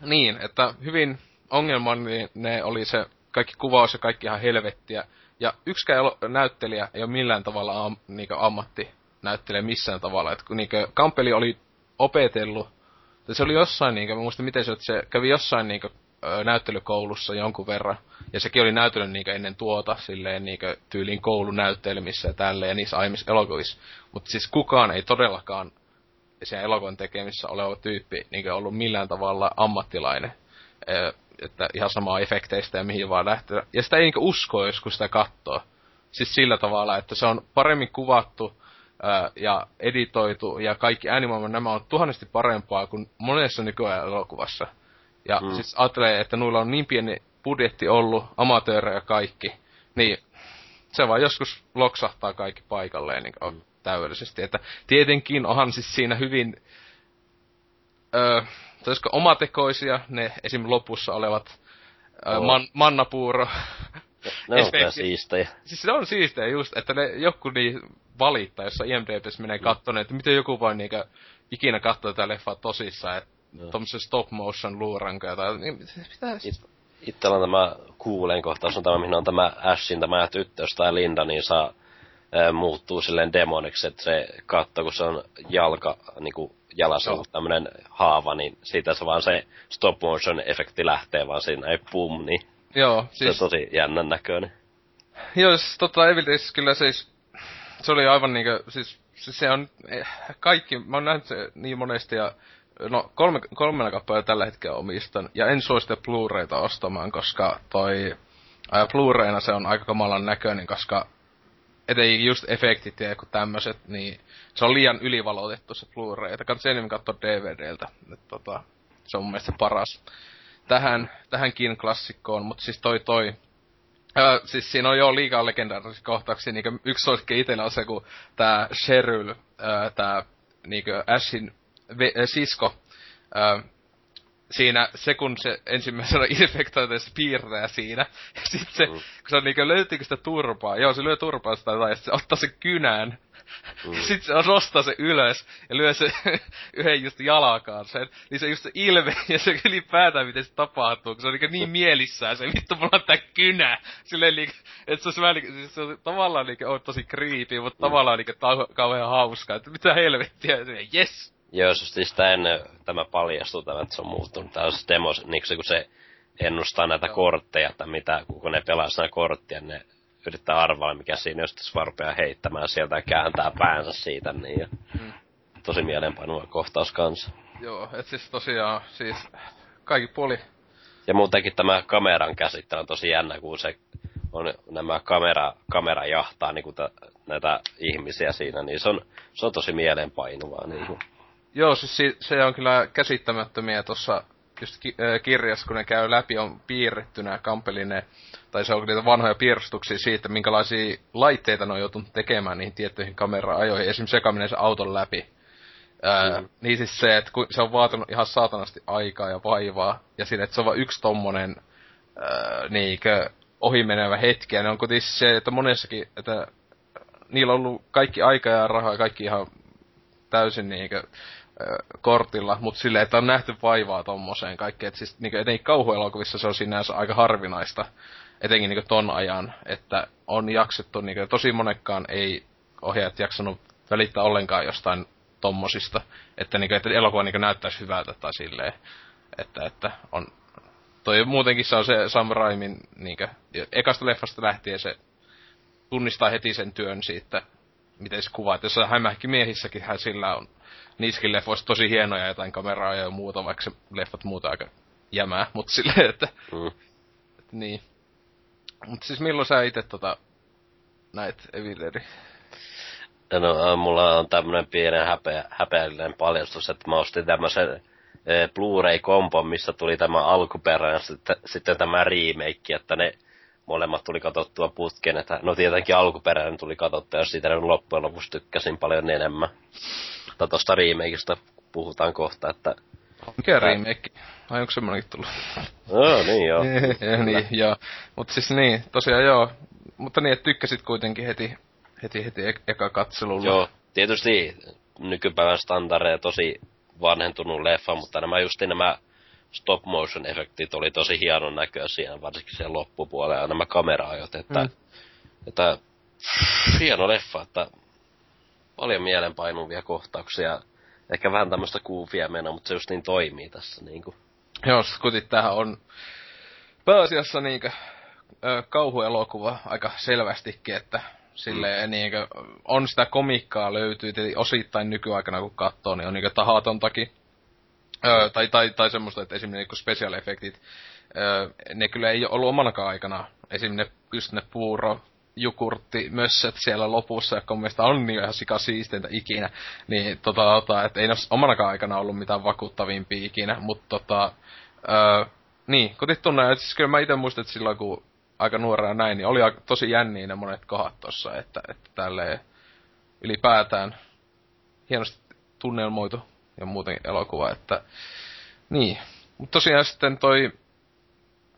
niin, että hyvin ongelmallinen ne oli se kaikki kuvaus ja kaikki ihan helvettiä. Ja yksikään näyttelijä ei ole millään tavalla am, niin ammatti näyttelee missään tavalla. Et kun niinkö Kampeli oli opetellut, se oli jossain niinkö, mä muistan miten se, että se kävi jossain niinkö näyttelykoulussa jonkun verran. Ja sekin oli näytellyt niinkö ennen tuota, silleen niinkö tyyliin koulunäyttelmissä ja tälleen ja niissä aiemmissa elokuvissa. Mutta siis kukaan ei todellakaan siellä elokuvan tekemissä oleva tyyppi niinkö ollut millään tavalla ammattilainen. Että ihan samaa efekteistä ja mihin vaan lähtee. Ja sitä ei niinkö usko, jos kun sitä katsoo. Siis sillä tavalla, että se on paremmin kuvattu, ja editoitu ja kaikki äänimaailma nämä on tuhannesti parempaa kuin monessa nykyajan elokuvassa. Ja mm. siis ajattelee, että nuilla on niin pieni budjetti ollut, amatöörejä kaikki, niin se vaan joskus loksahtaa kaikki paikalleen niin mm. täydellisesti. Että tietenkin onhan siis siinä hyvin, öö, omatekoisia ne esim. lopussa olevat öö, man, mannapuuro. Ne on kyllä siistejä. Siis se on siistejä just, että ne joku niin valittaa, jossa IMDbs menee mm. kattoon, että miten joku voi niinkö ikinä katsoa tätä leffaa tosissaan, että no. tommosen stop motion luurankoja tai niin, mitä... It, itsellä on tämä kuulen kohtaus on tämä, mihin on tämä Ashin, tämä tyttö, tai Linda, niin saa ää, muuttuu silleen demoniksi, että se katsoo, kun se on jalka, niinku jalassa no. tämmönen haava, niin siitä se vaan se stop motion efekti lähtee vaan siinä ei pum, niin Joo, siis... Se on tosi jännän näköinen. Joo, siis tota Evil Days kyllä siis, se oli aivan niinkö, siis, siis se on eh, kaikki, mä oon nähnyt se niin monesti ja no kolme, kolmena kappaleella tällä hetkellä omistan. Ja en suosita Blu-rayta ostamaan, koska toi ää, Blu-rayna se on aika kamalan näköinen, koska etenkin just efektit ja joku tämmöset, niin se on liian ylivalotettu se Blu-ray. Että kannattaa enemmän katsoa DVDltä. Et, tota, se on mun mielestä paras tähän, tähänkin klassikkoon, mutta siis toi toi, Ää, siis siinä on jo liikaa legendaarisia kohtauksia, niinku yksi suosikki itellä on se, kun tää Sheryl, ää, tää niinku Ashin ve, sisko, ää, siinä se, kun se ensimmäisenä infektoiteessa piirtää siinä, ja sit se, mm. kun se on niinku, löytyykö sitä turpaa, joo se lyö turpaa sitä tai se ottaa se kynään, Mm. Sitten se nostaa se ylös ja lyö se yhden just jalakaan sen. Niin se just se ilme ja se ylipäätään miten se tapahtuu, kun se on niin, niin mielissään se vittu mulla on tää kynä. Silleen niin, että se on vähän niin, siis se on tavallaan niin, on tosi creepy, mutta mm. tavallaan niin, tau- kauhean hauskaa. Että mitä helvettiä, yes. Joo, siis sitä ennen tämä paljastuu, tämä, että se on muuttunut. Tämä on siis demos, niin se, kun se ennustaa näitä Joo. kortteja, että mitä, kun ne pelaa näitä korttia, ne yrittää arvaa, mikä siinä, jos tässä vaan heittämään sieltä ja kääntää päänsä siitä, niin ja mm. tosi mielenpainuva kohtaus kanssa. Joo, et siis tosiaan, siis kaikki puoli. Ja muutenkin tämä kameran käsittely on tosi jännä, kun se on nämä kamera, kamera jahtaa niin ta, näitä ihmisiä siinä, niin se on, se on tosi mielenpainuvaa. Niin kuin. Joo, siis se on kyllä käsittämättömiä tuossa just ki- kirjassa, kun ne käy läpi, on piirretty nämä Kampelin tai se on niitä vanhoja piirustuksia siitä, minkälaisia laitteita ne on joutunut tekemään niihin tiettyihin kamera-ajoihin. Esimerkiksi sekaminen se auton läpi. Ää, mm. Niin siis se, että kun se on vaatinut ihan saatanasti aikaa ja vaivaa, ja siinä, että se on vain yksi tommonen ää, niinkö, ohimenevä hetki, ja ne on kuitenkin se, että monessakin, että niillä on ollut kaikki aika ja rahaa, kaikki ihan täysin niinkö, kortilla, mutta silleen, että on nähty vaivaa tommoseen kaikkeen. Että siis niin etenkin kauhuelokuvissa se on sinänsä aika harvinaista, etenkin niin ton ajan, että on jaksettu, niin tosi monekkaan ei ohjaajat jaksanut välittää ollenkaan jostain tommosista, että, niin kuin, että elokuva niin näyttäisi hyvältä tai silleen, että, että on, toi muutenkin se on se Sam Raimin, niin kuin, ekasta leffasta lähtien se tunnistaa heti sen työn siitä, miten se kuvaa, että jos hämähki miehissäkin hän sillä on niissäkin leffoissa tosi hienoja jotain kameraa ja muuta, vaikka se leffat muuta aika jämää, mutta silleen, että, mm. että niin. Mutta siis milloin sä itse tota, näit Evileri? No, mulla on tämmönen pienen häpeä, häpeällinen paljastus, että mä ostin tämmösen e, Blu-ray-kompon, missä tuli tämä alkuperäinen ja sitten, sitten tämä remake, että ne molemmat tuli katsottua putkeen, että no tietenkin alkuperäinen tuli katsottua, jos siitä loppujen lopuksi tykkäsin paljon enemmän. Mutta tosta remakeista puhutaan kohta, että... Mikä remake? Ai onko semmonenkin tullut? No niin joo. ja, niin, joo. Mut siis niin, tosiaan joo. Mutta niin, että tykkäsit kuitenkin heti, heti, heti e- eka katselulla. Joo, tietysti nykypäivän standardeja tosi vanhentunut leffa, mutta nämä justi nämä stop motion efektit oli tosi hienon näköisiä, varsinkin siellä loppupuolella ja nämä kameraajot, että, mm. että hieno leffa, että paljon mielenpainuvia kohtauksia. Ehkä vähän tämmöistä kuufia menoa, mutta se just niin toimii tässä niinku. Joo, kutit tähän on pääasiassa niinkö kauhuelokuva aika selvästikin, että silleen mm. niinkö, on sitä komikkaa löytyy, tietysti osittain nykyaikana kun katsoo, niin on niinkö tahatontakin. Öö, tai, tai, tai semmoista, että esimerkiksi niinku special effectit, öö, ne kyllä ei ole ollut omanakaan aikana. Esimerkiksi ne, just ne puuro, jukurtti mössöt siellä lopussa, joka mun mielestä on niin ihan sika siisteintä ikinä, niin tota, tota että ei ne omanakaan aikana ollut mitään vakuuttavimpia ikinä, mutta tota, öö, niin, kotit tunne, että siis kyllä mä itse muistan, että silloin kun aika nuorena näin, niin oli tosi jänniä ne monet kohdat tossa, että, että tälleen ylipäätään hienosti tunnelmoitu ja muuten elokuva, että niin. Mutta tosiaan sitten toi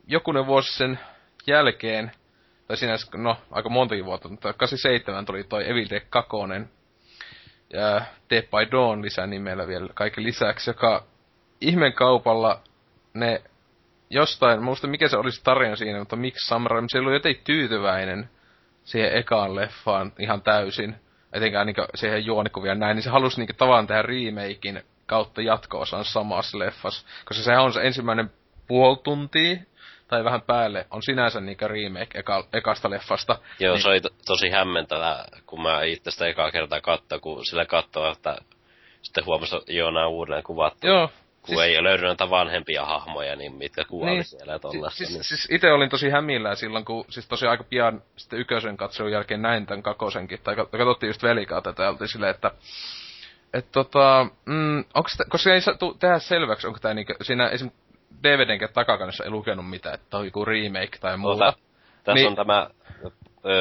jokunen vuosi sen jälkeen, tai siinä no aika montakin vuotta, mutta 87 tuli toi Evil Dead 2, ja Dead by Dawn lisänimellä vielä kaiken lisäksi, joka ihmen kaupalla ne jostain, muista mikä se olisi tarina siinä, mutta miksi Sam Raimi, se oli jotenkin tyytyväinen siihen ekaan leffaan ihan täysin, etenkään niin siihen juonikuvia näin, niin se halusi niin tavallaan tehdä remakein kautta jatko-osan samassa leffassa, koska sehän on se ensimmäinen puoli tuntia, tai vähän päälle, on sinänsä niinku remake eka, ekasta leffasta. Joo, niin... se oli to, tosi hämmentävää, kun mä itse sitä ekaa kertaa katsoin, kun sillä katsoo, että sitten huomasi, että joo, nämä uudelleen kuvattu. Joo, kun siis, ei ole löydy näitä vanhempia hahmoja, niin mitkä kuoli niin, siellä ja tollaista. Siis, niin. siis itse olin tosi hämillään silloin, kun siis tosi aika pian sitten ykösen katselun jälkeen näin tämän kakosenkin, tai katsottiin just velikaa tätä, ja oltiin silleen, että et tota, mm, onks t- koska ei saa tehdä selväksi, onko tää niinku, siinä esim. DVDn takakannessa ei lukenut mitään, että on joku remake tai muuta. Ota, tässä niin, on tämä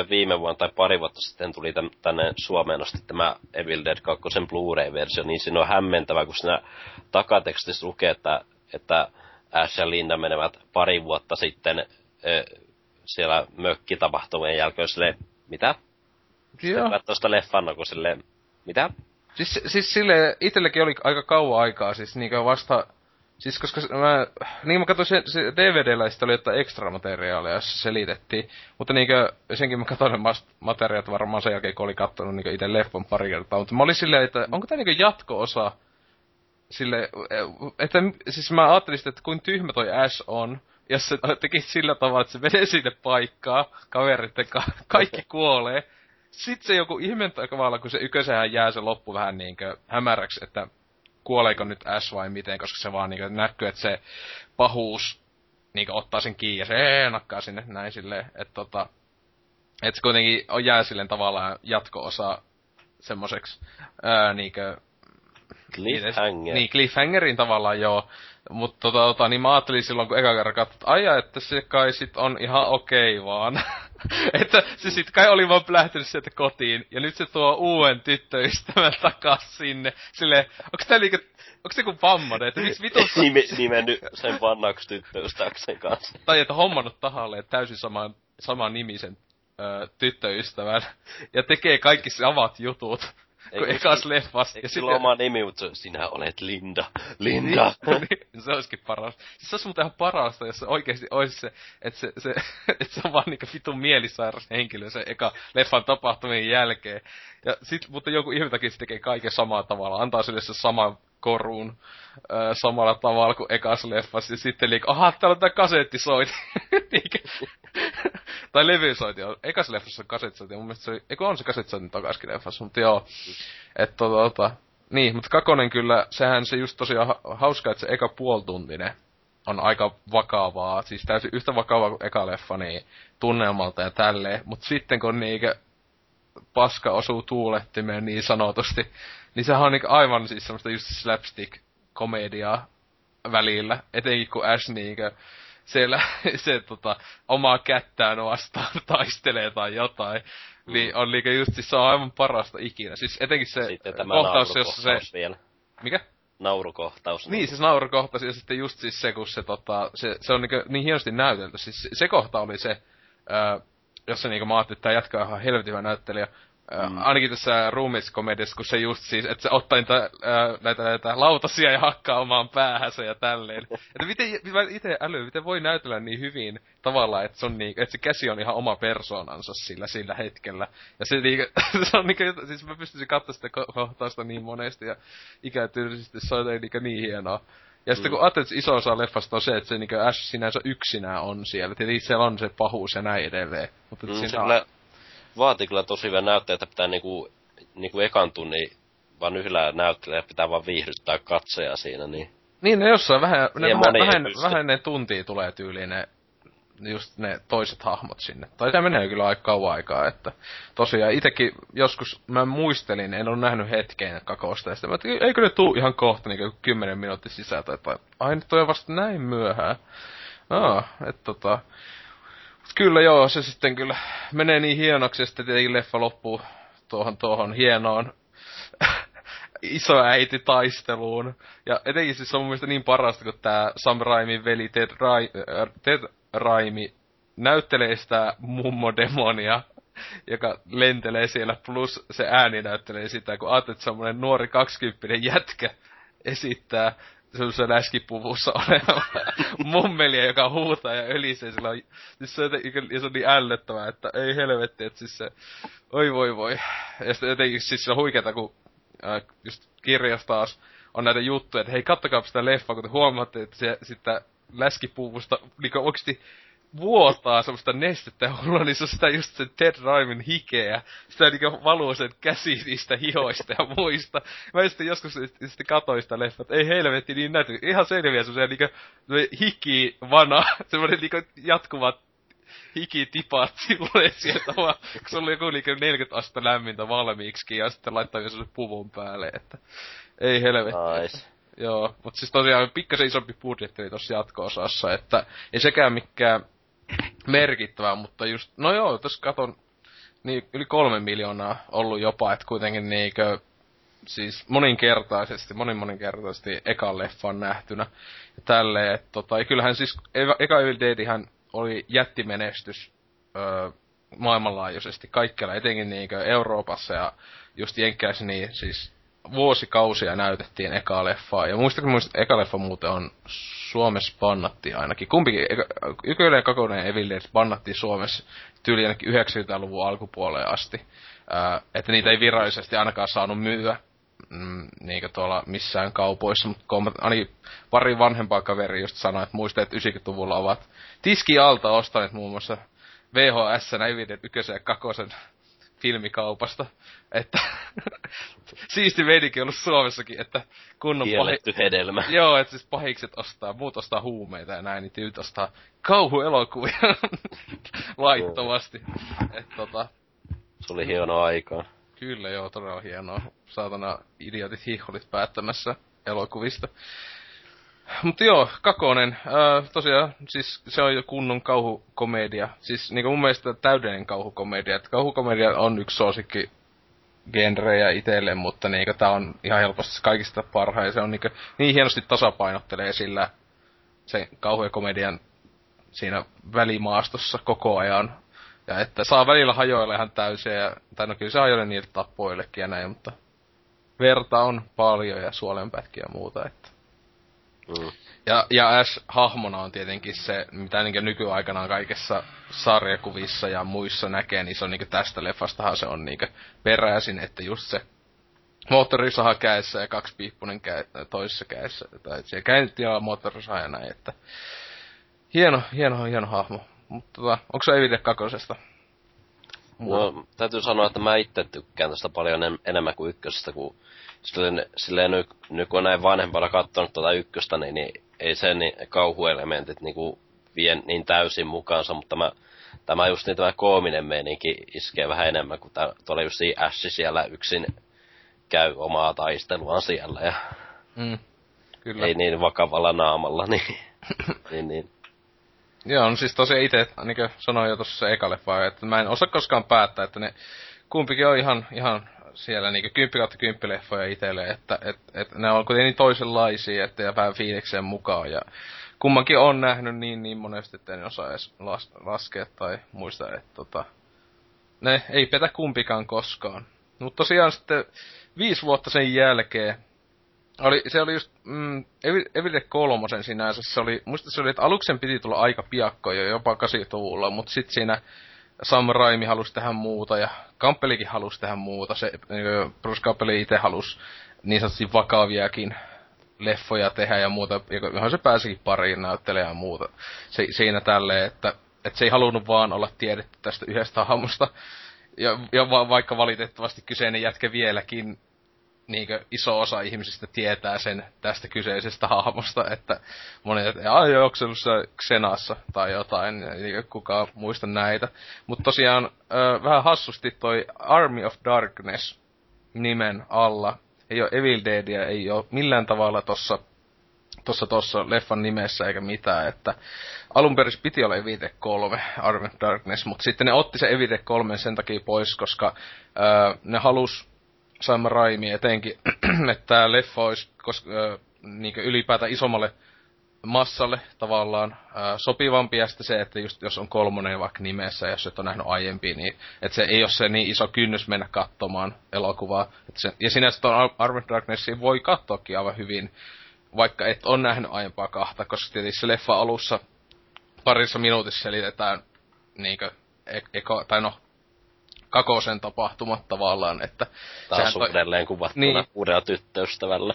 viime vuonna tai pari vuotta sitten tuli tämän, tänne Suomeen asti tämä Evil Dead 2 Blu-ray-versio, niin siinä on hämmentävä, kun siinä takatekstissä lukee, että, että Ash ja Linda menevät pari vuotta sitten siellä mökkitapahtumien jälkeen silleen, mitä? Sitten katsoo sitä leffan, kun silleen, mitä? Siis, siis sille itsellekin oli aika kauan aikaa, siis niinkö vasta Siis koska mä, niin mä katsoin se, se DVDllä sitten oli jotain ekstra materiaalia, jossa selitettiin. Mutta niinkö, senkin mä katsoin materiaalit varmaan sen jälkeen, kun oli katsonut niinkö itse leffon pari kertaa. Mutta mä olin silleen, että onko tää niinkö jatko-osa sille, että siis mä ajattelin että kuin tyhmä toi Ash on, jos se tekisi sillä tavalla, että se menee sinne paikkaa, kaverit ka- kaikki kuolee. Sitten se joku ihme tavalla, kun se ykösehän jää se loppu vähän niinkö hämäräksi, että kuoleeko nyt S vai miten, koska se vaan niinku näkyy, että se pahuus niinku ottaa sen kiinni ja se ee, nakkaa sinne näin silleen, että tota, että se kuitenkin on jää silleen tavallaan jatko-osa semmoiseksi ää, niinkö Cliffhanger. Niin, cliffhangerin tavallaan joo. Mutta tota, tota, niin mä ajattelin silloin, kun eka kerran katsoin, että aja, että se kai sit on ihan okei okay vaan. että se sit kai oli vaan lähtenyt sieltä kotiin, ja nyt se tuo uuden tyttöystävän takas sinne. Sille, onks tää liikä, onks se kuin vammainen, että miksi vitussa... Nime, nimennyt sen vannaksi tyttöystäväksen kanssa. tai että hommannut tahalle täysin saman, saman nimisen ö, tyttöystävän, ja tekee kaikki samat jutut kuin ekas leffas. Eikö sillä oma nimi, mutta sinä olet Linda. Linda! niin, niin, se olisikin paras. Siis se olisi muuten ihan parasta, jos se oikeasti olisi se, että se, se, että se on vaan niinku vitun mielisairas henkilö se eka leffan tapahtumien jälkeen. Ja sit, mutta joku ihme takia se tekee kaiken samalla tavalla. Antaa sille se sama koruun ö, samalla tavalla kuin ekas leffassa. Ja sitten liikaa, aha, täällä on tää kasettisoiti. tai levysoiti on. Ekas leffassa on kasettisoiti. Mun mielestä se oli, eikö on se kasettisoiti takaskin leffassa, mutta joo. Että tota, tota, niin, mutta kakonen kyllä, sehän se just tosiaan ha- hauska, että se eka puoltuntinen on aika vakavaa, siis täysin yhtä vakavaa kuin eka leffa, niin tunnelmalta ja tälleen. Mutta sitten kun niinkö paska osuu tuulettimeen niin sanotusti, niin sehän on niinku aivan siis semmoista just slapstick-komediaa välillä. Etenkin kun Ash niinkö siellä se tota, omaa kättään vastaan taistelee tai jotain. Mm. Niin on liike just siis se on aivan parasta ikinä. Siis etenkin se sitten tämä kohtaus, jossa se... Vielä. Mikä? Naurukohtaus. Niin, siis naurukohtaus ja sitten just siis se, kun se, tota, se, se on niin, niin hienosti näytelty. Siis se, se kohta oli se, ää, jossa niinku mä ajattelin, että tämä jatkaa ihan helvetin hyvä näyttelijä. Mm. Ainakin tässä ruumiskomediassa, kun se just siis, että se ottaa niitä, ää, näitä, näitä lautasia ja hakkaa omaan päähänsä ja tälleen. että miten, mä itse äly, miten voi näytellä niin hyvin tavallaan, että, se on niin, että se käsi on ihan oma persoonansa sillä, sillä hetkellä. Ja se, niin, se on niin, siis mä pystyisin katsoa sitä kohtausta niin monesti ja ikätyylisesti se on niin, niin hienoa. Ja sitten mm. kun ajattelet, että iso osa leffasta on se, että se niin Ash sinänsä yksinään on siellä. Tietysti siellä on se pahuus ja näin edelleen. Mutta mm, siinä on vaatii kyllä tosi näyttöä, että pitää niinku, niinku ekan tunnin vaan yhdellä näyttelijä pitää vaan viihdyttää katsoja siinä, niin... Niin, ne jossain vähän, ne vähän, vähän, vähän ne tuntia tulee tyyliin ne just ne toiset hahmot sinne. Tai se menee kyllä aika kauan aikaa, että tosiaan itekin joskus mä muistelin, en ole nähnyt hetkeen kakosta, ja sitten mä että eikö ne tuu ihan kohta niin kymmenen minuutin sisältä, että ai nyt on vasta näin myöhään. Aa, että tota, Kyllä joo, se sitten kyllä menee niin hienoksi, että tietenkin leffa loppuu tuohon, tuohon hienoon isoäiti taisteluun. Ja etenkin siis on mun mielestä niin parasta, kun tää Sam Raimin veli Ted, Rai, äh, Ted Raimi näyttelee sitä mummodemonia, joka lentelee siellä, plus se ääni näyttelee sitä, kun ajattelet, että semmonen nuori kaksikymppinen jätkä esittää semmoisessa läskipuvussa oleva mummelia, joka huutaa ja ölisee sillä on, siis se, ja se on niin ällöttävää, että ei helvetti, että siis se, oi voi voi. Ja sitten jotenkin siis se on huikeeta, kun äh, just kirjassa taas on näitä juttuja, että hei kattokaa sitä leffaa, kun te huomaatte, että se sitten läskipuvusta niin oikeasti vuotaa semmoista nestettä hulla, niin se on sitä just se Ted Raimin hikeä. Sitä niinku valuu sen käsi niistä hihoista ja muista. Mä sitten joskus sitten katoin sitä leffat, ei helvetti niin näytä. Ihan selviä semmoisia niinku hiki vana, semmoinen niinku jatkuvat hikitipat silleen sieltä vaan, kun se oli joku niinku 40 astetta lämmintä valmiiksi ja sitten laittaa vielä semmoisen puvun päälle, että ei helvetti. Nice. Joo, mutta siis tosiaan pikkasen isompi budjetti oli tossa jatko-osassa, että ei sekään mikään merkittävää, mutta just, no joo, tässä katon, niin yli kolme miljoonaa ollut jopa, että kuitenkin niinkö, siis moninkertaisesti, monin moninkertaisesti ekan leffan nähtynä. Ja tälleen, että tota, ja kyllähän siis eka Evil Deadihän oli jättimenestys öö, maailmanlaajuisesti kaikkialla, etenkin niinkö Euroopassa ja just Jenkkäissä, niin siis vuosikausia näytettiin eka leffaa. Ja muistatko muistat, eka leffa muuten on Suomessa bannatti ainakin. Kumpikin, Yköinen ja Kakonen Evil Dead Suomessa tyyli ainakin 90-luvun alkupuoleen asti. Ää, että niitä ei virallisesti ainakaan saanut myyä mm, niinkö tuolla missään kaupoissa, mutta ainakin pari vanhempaa kaveri just sanoi, että muistaa, että 90-luvulla ovat tiski alta ostaneet muun muassa VHS, Evil Dead 1 ja 2 filmikaupasta. Että siisti meininki ollut Suomessakin, että kunnon Kielletty pahi... hedelmä. Joo, että siis pahikset ostaa, muut ostaa huumeita ja näin, niin tyyt ostaa kauhuelokuvia laittomasti. että tota... Se oli hienoa aikaa. Kyllä joo, todella hienoa. Saatana idiotit hihholit päättämässä elokuvista. Mutta joo, Kakonen, äh, tosiaan, siis se on jo kunnon kauhukomedia. Siis niinku mun mielestä täydellinen kauhukomedia. Et kauhukomedia on yksi suosikki genrejä itselleen, mutta niinku tää on ihan helposti kaikista parhain. Se on niinku, niin hienosti tasapainottelee sillä se kauhu ja komedian siinä välimaastossa koko ajan. Ja että saa välillä hajoilla ihan täysin, ja, tai no kyllä se hajoilee niille tappoillekin ja näin, mutta verta on paljon ja suolenpätkiä ja muuta, että Mm. Ja, ja Ash hahmona on tietenkin se, mitä niin nykyaikana kaikessa sarjakuvissa ja muissa näkee, niin se on niin tästä leffastahan se on niin peräisin, että just se moottorisaha käessä ja kaksi piippunen kä- toisessa käessä. Tai käynti ja moottorisaha ja näin, että hieno, hieno, hieno hahmo. Mutta tota, onko se Evil kakosesta? No, täytyy sanoa, että mä itse tykkään tästä paljon en, enemmän kuin ykkösestä, kun silleen, silleen nyt, nyt kun näin vanhempana katsonut tuota ykköstä, niin, niin ei se niin kauhuelementit niin kuin vie niin täysin mukaansa, mutta mä, tämä just niin tämä koominen meininki iskee vähän enemmän, kun tää, tuolla just Ash siellä yksin käy omaa taisteluaan siellä ja mm, kyllä. ei niin vakavalla naamalla, niin, niin, niin. Joo, no siis tosiaan itse, niin kuin sanoin jo tuossa eka että mä en osaa koskaan päättää, että ne kumpikin on ihan, ihan siellä niinku 10 kautta 10 leffoja itelle, että et, et ne on kuitenkin niin toisenlaisia, että ja vähän fiilikseen mukaan. Ja kummankin on nähnyt niin niin monesti, että en osaa edes las, laskea tai muista, että tota, ne ei petä kumpikaan koskaan. Mutta tosiaan sitten viisi vuotta sen jälkeen, oli, se oli just mm, Evil kolmosen sinänsä, se oli, muista se oli, että aluksen piti tulla aika piakko jo, jopa 80-luvulla, mutta sitten siinä Sam Raimi halusi tehdä muuta ja Kampelikin halusi tehdä muuta. Se, niin Bruce Campbell itse halusi niin sanotusti vakaviakin leffoja tehdä ja muuta, johon se pääsikin pariin näyttelemään ja muuta. Se, siinä tälleen, että, että se ei halunnut vaan olla tiedetty tästä yhdestä hahmosta. Ja, ja va, vaikka valitettavasti kyseinen jätkä vieläkin niinkö iso osa ihmisistä tietää sen tästä kyseisestä hahmosta, että monet, että ai onko se Xenassa tai jotain, eikä kukaan muista näitä. Mutta tosiaan vähän hassusti toi Army of Darkness nimen alla, ei ole Evil Deadia, ei ole millään tavalla tossa tossa, tossa leffan nimessä eikä mitään, että alun perin piti olla Evite 3, Army of Darkness, mutta sitten ne otti se Evite 3 sen takia pois, koska ne halus Sam Raimi etenkin, että tämä leffa olisi koska, niin ylipäätään isommalle massalle tavallaan äh, sopivampi ja sitten se, että just jos on kolmonen vaikka nimessä, jos et ole nähnyt aiempi, niin että se ei ole se niin iso kynnys mennä katsomaan elokuvaa. Et se, ja sinänsä tuon Armored Darknessin voi katsoakin aivan hyvin, vaikka et ole nähnyt aiempaa kahta, koska tietysti se leffa alussa parissa minuutissa selitetään niinkö, e- eko, tai no, kakosen tapahtumat tavallaan, että... Taas toi... uudelleen kuvattuna niin. uudella tyttöystävällä.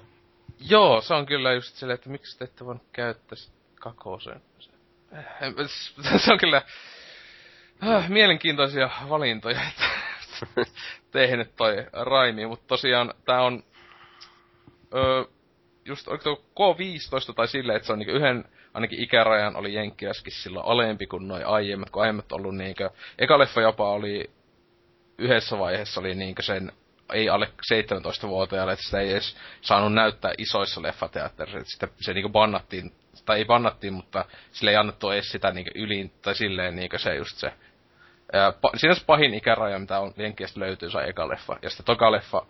Joo, se on kyllä just silleen, että miksi te ette voinut käyttää kakosen. Se on kyllä äh, mielenkiintoisia valintoja, että tehnyt toi Raimi, mutta tosiaan tää on ö, just oliko K15 tai silleen, että se on niinku yhden ainakin ikärajan oli Jenkkiläskin silloin alempi kuin noin aiemmat, kun aiemmat ollut niinkö, eka leffa jopa oli yhdessä vaiheessa oli niinkö sen ei alle 17-vuotiaalle, että sitä ei edes saanut näyttää isoissa leffateatterissa. Että sitä, se niinku bannattiin, tai ei bannattiin, mutta sille ei annettu edes sitä niinku ylin, tai silleen niinku se just se. Ää, pa, siinä se pahin ikäraja, mitä on Jenkkiästä löytyy, se eka leffa. Ja sitten toka leffa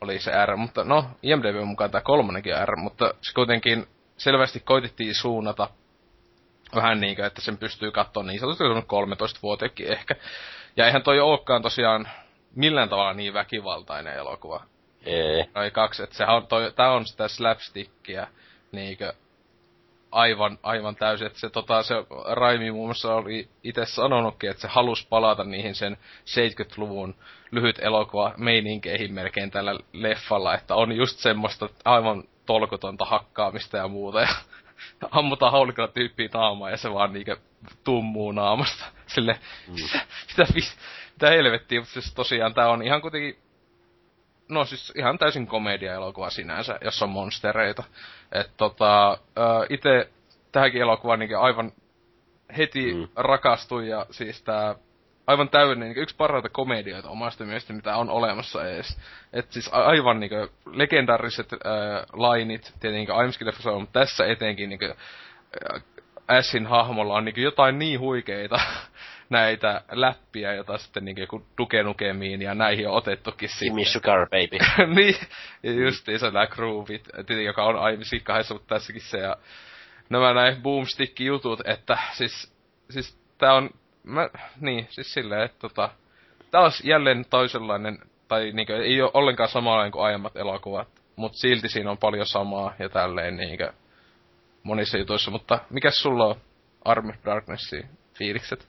oli se R, mutta no, IMDb mukaan tämä kolmonenkin R, mutta se kuitenkin selvästi koitettiin suunnata vähän niinkö, että sen pystyy katsoa niin sanotusti 13 vuotekin ehkä. Ja eihän toi olekaan tosiaan millään tavalla niin väkivaltainen elokuva. Ei. Noi kaksi, että sehän on, toi, tää on sitä slapstickia, niinkö, aivan, aivan täysin, että se, tota, se Raimi muun muassa oli itse sanonutkin, että se halusi palata niihin sen 70-luvun lyhyt elokuva meininkeihin melkein tällä leffalla, että on just semmoista aivan tolkotonta hakkaamista ja muuta, ja ammutaan haulikolla tyyppiä naamaa ja se vaan niinkö tummuu naamasta. Sille, mm. mitä, mitä, mitä helvettiä, mutta siis tosiaan tää on ihan kuitenkin no siis ihan täysin komedia-elokuva sinänsä, jossa on monstereita. Et tota, itse tähänkin elokuvaan niin aivan heti mm. rakastui ja siis tää aivan täydellinen, niin yksi parhaita komedioita omasta mielestä, mitä on olemassa edes. Et siis aivan niin legendaariset äh, lainit, tietenkin aiemminkin leffassa on, mutta tässä etenkin niin kuin, Ashin hahmolla on niin jotain niin huikeita näitä läppiä, joita sitten niin joku Duke Nukemiin ja näihin on otettukin sitten. Me Sugar Baby. niin, justiinsa nämä groovit, joka on aiemmin kahdessa, mutta tässäkin se ja nämä näin boomstick-jutut, että siis, siis tää on mä, niin, siis silleen, että tota, taas jälleen toisenlainen, tai niinkö, ei ole ollenkaan samanlainen kuin aiemmat elokuvat, mutta silti siinä on paljon samaa ja tälleen niinkö monissa jutuissa, mutta mikä sulla on Army Darknessin fiilikset?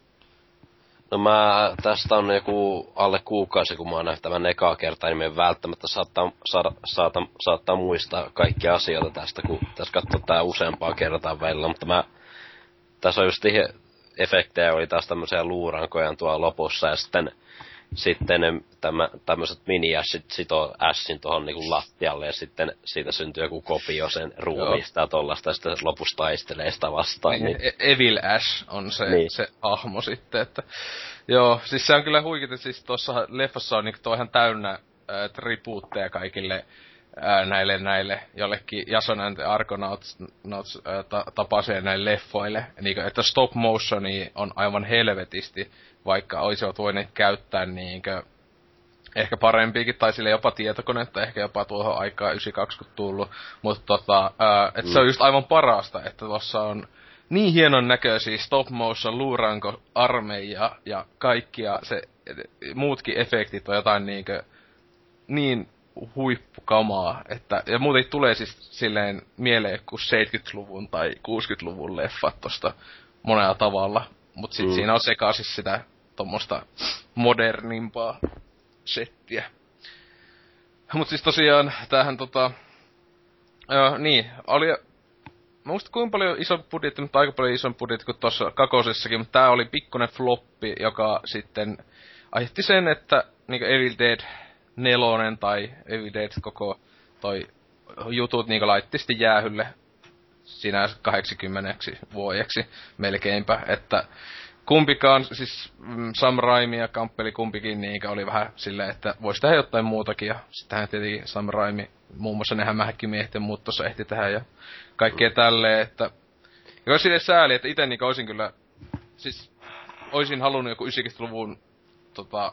No mä, tästä on joku alle kuukausi, kun mä oon nähnyt tämän ekaa kertaa, niin me välttämättä saattaa, saada, saata, saattaa muistaa kaikkia asioita tästä, kun tässä katsoo tää useampaa kertaa välillä, mutta mä, tässä on just efektejä oli taas tämmöisiä luurankoja tuolla lopussa ja sitten sitten tämä, tämmöiset mini-ässit sitoo ässin tuohon niinku lattialle ja sitten siitä syntyy joku kopio sen ruumiista ja tollasta ja sitten lopussa taistelee sitä vastaan. Niin, niin. E- Evil Ash on se, niin. se hahmo sitten, että joo, siis se on kyllä huikita, siis tuossa leffassa on niinku ihan täynnä äh, tribuutteja kaikille ää, näille, näille jollekin Jason and Argonauts Nauts, ää, ta, näille leffoille. Niin, että stop motioni on aivan helvetisti, vaikka olisivat voineet käyttää niinkö, ehkä parempiakin, tai sille jopa tietokonetta, ehkä jopa tuohon aikaan 92 tullut. Mutta tota, ää, et mm. se on just aivan parasta, että tuossa on niin hienon näköisiä stop motion luuranko armeija ja kaikkia se muutkin efektit on jotain niinkö niin huippukamaa, että, ja muuten tulee siis silleen mieleen kuin 70-luvun tai 60-luvun leffat tosta monella tavalla, mutta sitten mm. siinä on sekaisin sitä tuommoista modernimpaa settiä. Mutta siis tosiaan, tämähän tota... Joo, niin, oli... Mä muistan kuinka paljon iso budjetti, mutta aika paljon iso budjetti kuin tuossa kakosessakin, mutta tää oli pikkunen floppi, joka sitten aiheutti sen, että niin Evil Dead nelonen tai Evil Dead koko toi jutut niin laitti sitten jäähylle sinä 80 vuodeksi melkeinpä, että kumpikaan, siis mm, Sam Raimi ja Kampeli kumpikin niin oli vähän silleen, että voisi tehdä jotain muutakin. Ja sittenhän tietenkin Sam Raimi, muun muassa ne hämähäkkimiehet ja muut tuossa ehti tehdä ja kaikkea tälleen, että... Olisi sille sääli, että itse niin olisin kyllä, siis olisin halunnut joku 90-luvun tota,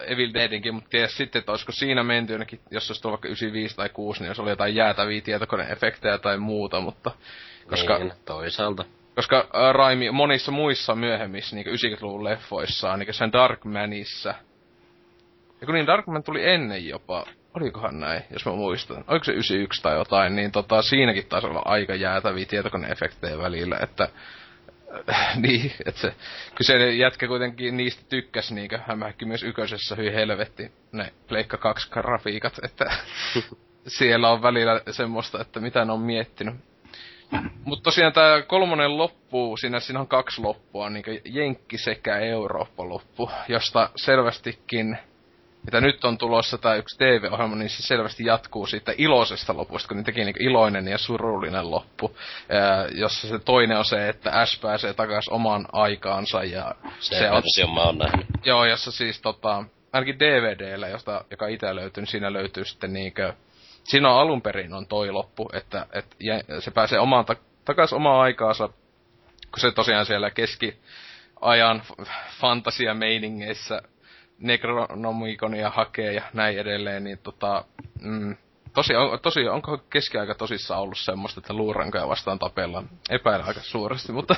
Evil Deadinkin, mutta tiedä sitten, että olisiko siinä menty jonnekin, jos olisi vaikka 95 tai 6, niin jos oli jotain jäätäviä tietokoneefektejä tai muuta, mutta... Koska, niin, toisaalta. Koska äh, Raimi monissa muissa myöhemmissä niin 90-luvun leffoissa, niin sen Darkmanissa, ja kun niin Darkman tuli ennen jopa, olikohan näin, jos mä muistan, oliko se 91 tai jotain, niin tota, siinäkin taisi olla aika jäätäviä tietokoneefektejä välillä, että niin, että se kyseinen jätkä kuitenkin niistä tykkäsi niinkö? Hämähäkki myös yköisessä hyvin helvetti. Ne Pleikka 2 grafiikat, että siellä on välillä semmoista, että mitä ne on miettinyt. Mutta tosiaan tämä kolmonen loppuu, siinä, siinä on kaksi loppua, niin Jenkki sekä Eurooppa-loppu, josta selvästikin, mitä nyt on tulossa tämä yksi TV-ohjelma, niin se selvästi jatkuu siitä iloisesta lopusta, kun ne teki niin iloinen ja surullinen loppu, ää, jossa se toinen on se, että Ash pääsee takaisin omaan aikaansa ja se, se on... mä oon nähnyt. Joo, jossa siis tota, ainakin DVDllä, josta, joka itse löytyy, niin siinä löytyy sitten niinkö siinä on alun perin on toi loppu, että, että se pääsee omaan ta- takaisin omaa aikaansa, kun se tosiaan siellä keskiajan fantasia meiningeissä Necronomikonia hakee ja näin edelleen, niin tota, mm, tosi, on, tosi, onko keskiaika tosissaan ollut semmoista, että luurankoja vastaan tapellaan? Epäilen aika suuresti, mutta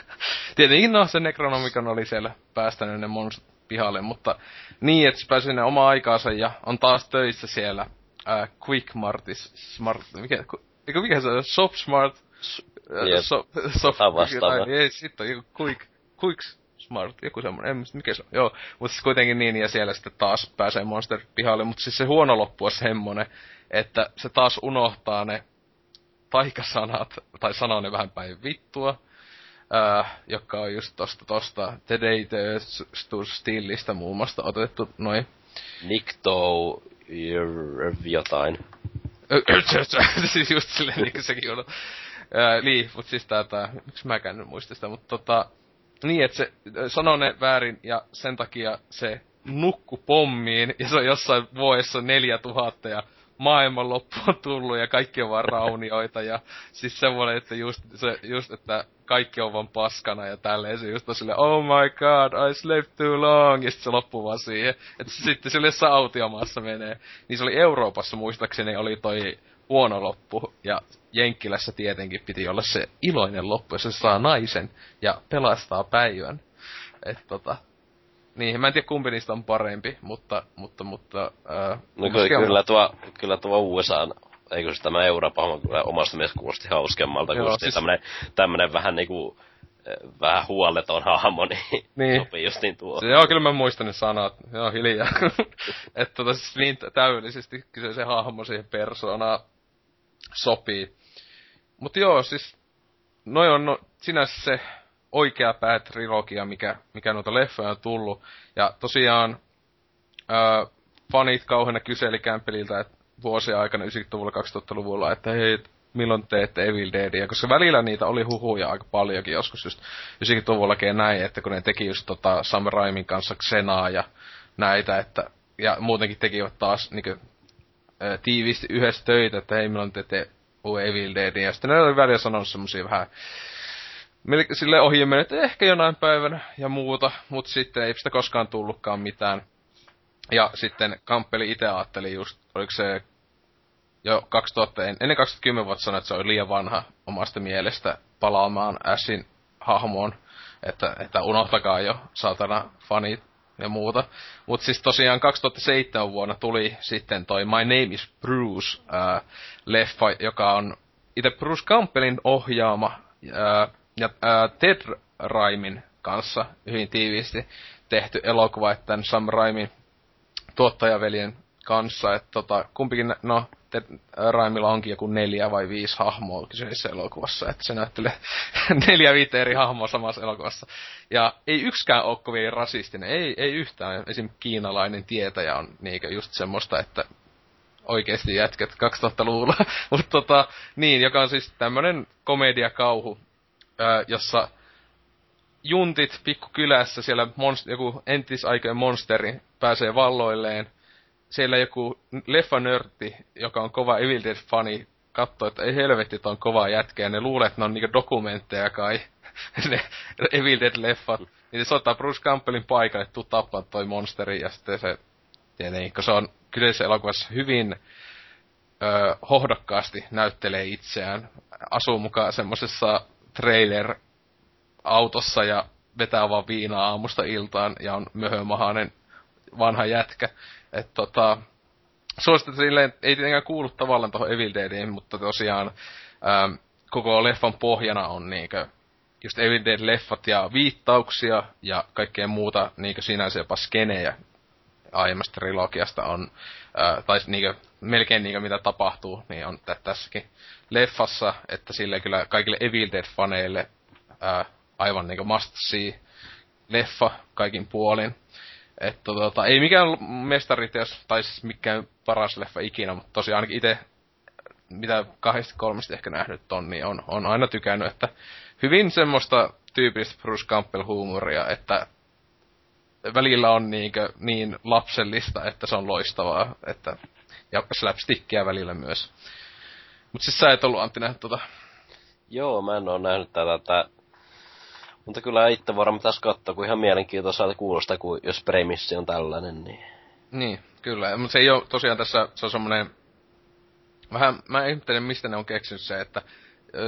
tietenkin no, se Necronomicon oli siellä päästänyt ne monstut pihalle, mutta niin, että se pääsi sinne omaa aikaansa ja on taas töissä siellä äh, Quick Martis, Smart, mikä, mikä, mikä se on, Shop Smart, äh, yep. so, soft, tai, ei, sitten on joku Quick, Quick Smart, joku semmonen, en mikä se on, joo, mutta siis kuitenkin niin, ja siellä sitten taas pääsee Monster pihalle, mutta siis se huono loppu on semmonen, että se taas unohtaa ne taikasanat, tai sanoo ne vähän päin vittua, äh, joka on just tosta tosta The Date Stillistä muun muassa otettu noin. Nikto jotain. siis just silleen niin sekin on. Ää, niin, mut siis tää, tää miksi mäkään en muista sitä, mutta tota, niin, että se sanoo ne väärin ja sen takia se nukku pommiin ja se on jossain vuodessa neljä tuhatta ja maailmanloppu on tullut ja kaikki on vaan raunioita ja siis semmoinen, että just, se, just, että kaikki on vaan paskana ja tälleen se just on silleen, oh my god, I slept too long, ja sitten se loppuu vaan siihen. Että sitten sille autiomaassa menee. Niin se oli Euroopassa muistaakseni oli toi huono loppu, ja Jenkkilässä tietenkin piti olla se iloinen loppu, jossa se saa naisen ja pelastaa päivän. Et tota, niin, mä en tiedä kumpi niistä on parempi, mutta, mutta, mutta... Ää, no kyllä, kyllä, tuo, kyllä tuo USA, eikö se tämä Euroopan kyllä omasta mielestä kuulosti hauskemmalta, Joo, kun siis... tämmönen, tämmönen vähän niinku, vähän huoleton hahmo, niin, niin. sopii just niin tuo. Se, joo, kyllä mä muistan ne sanat. Joo, hiljaa. että tota siis niin täydellisesti se hahmo siihen persoonaan sopii. Mutta joo, siis noin on no, sinänsä se oikea päätrilogia, mikä, mikä noita leffoja on tullut. Ja tosiaan ää, fanit kauheena kyseli Kämpeliltä, vuosien aikana 90-luvulla, 2000-luvulla, että hei, milloin teette Evil Deadia, koska välillä niitä oli huhuja aika paljonkin, joskus just 90-luvullakin näin, että kun ne teki just tota Sam Raimin kanssa Xenaa ja näitä, että, ja muutenkin tekivät taas niinku, ää, tiiviisti yhdessä töitä, että hei, milloin teette Evil Deadia, ja sitten ne oli välillä sanonut semmosia vähän sille ohi mennyt, että ehkä jonain päivänä ja muuta, mutta sitten ei sitä koskaan tullutkaan mitään. Ja sitten Kamppeli itse ajatteli just, oliko se jo 2000, ennen 2010 vuotta sanoi, että se oli liian vanha omasta mielestä palaamaan Ashin hahmoon, että, että unohtakaa jo saatana fanit ja muuta. Mutta siis tosiaan 2007 vuonna tuli sitten toi My Name is Bruce ää, leffa, joka on itse Bruce Campbellin ohjaama ää, ja ää, Ted Raimin kanssa hyvin tiiviisti tehty elokuva, että Sam Raimin tuottajaveljen kanssa, että tota, kumpikin, no, Ted Raimilla onkin joku neljä vai viisi hahmoa kyseisessä elokuvassa, että se näyttelee neljä viittä eri hahmoa samassa elokuvassa. Ja ei yksikään ole kovin rasistinen, ei, ei yhtään. Esim. kiinalainen tietäjä on niinkö just semmoista, että oikeesti jätkät 2000-luvulla. Mutta tota, niin, joka on siis tämmönen komediakauhu, ää, jossa juntit pikkukylässä, siellä monst- joku entisaikojen monsteri pääsee valloilleen. Siellä joku leffanörtti, joka on kova Evil Dead-fani, katsoo, että ei helvetti, on kova jätkä, ja ne luulee, että ne on niinku dokumentteja kai, ne Evil Dead-leffat. Niin se soittaa Bruce Campbellin paikalle, että tuu tappaa toi monsteri, ja sitten se, tietenkin, kun se on kyseisessä elokuvassa hyvin ö, hohdokkaasti näyttelee itseään, asuu mukaan semmosessa trailer autossa ja vetää vaan viinaa aamusta iltaan ja on möhömahainen vanha jätkä. Että tota, suosittelen ei tietenkään kuulu tavallaan tuohon Evil Deadiin, mutta tosiaan ähm, koko leffan pohjana on niinkö just Evil Dead-leffat ja viittauksia ja kaikkea muuta niinkö sinänsä jopa skenejä aiemmasta trilogiasta on, äh, tai niinkö, melkein niinkö mitä tapahtuu, niin on t- tässäkin leffassa, että sille kyllä kaikille Evil Dead-faneille äh, aivan niinku must see leffa kaikin puolin. Että tota, ei mikään mestariteos, tai siis mikään paras leffa ikinä, mutta tosiaan ainakin itse, mitä kahdesti kolmesti ehkä nähnyt on, niin on, on aina tykännyt, että hyvin semmoista tyypillistä Bruce Campbell-huumoria, että välillä on niinkö, niin lapsellista, että se on loistavaa, että, ja slapstickia välillä myös. Mutta siis sä et ollut Antti nähnyt tota. Joo, mä en oo nähnyt tätä, tätä mutta kyllä itse varmaan pitäisi katsoa, kun ihan mielenkiintoiselta kuulostaa, kun jos premissi on tällainen, niin... Niin, kyllä. Mutta se ei ole tosiaan tässä, se on semmoinen... Vähän, mä ihmettelen, mistä ne on keksinyt se, että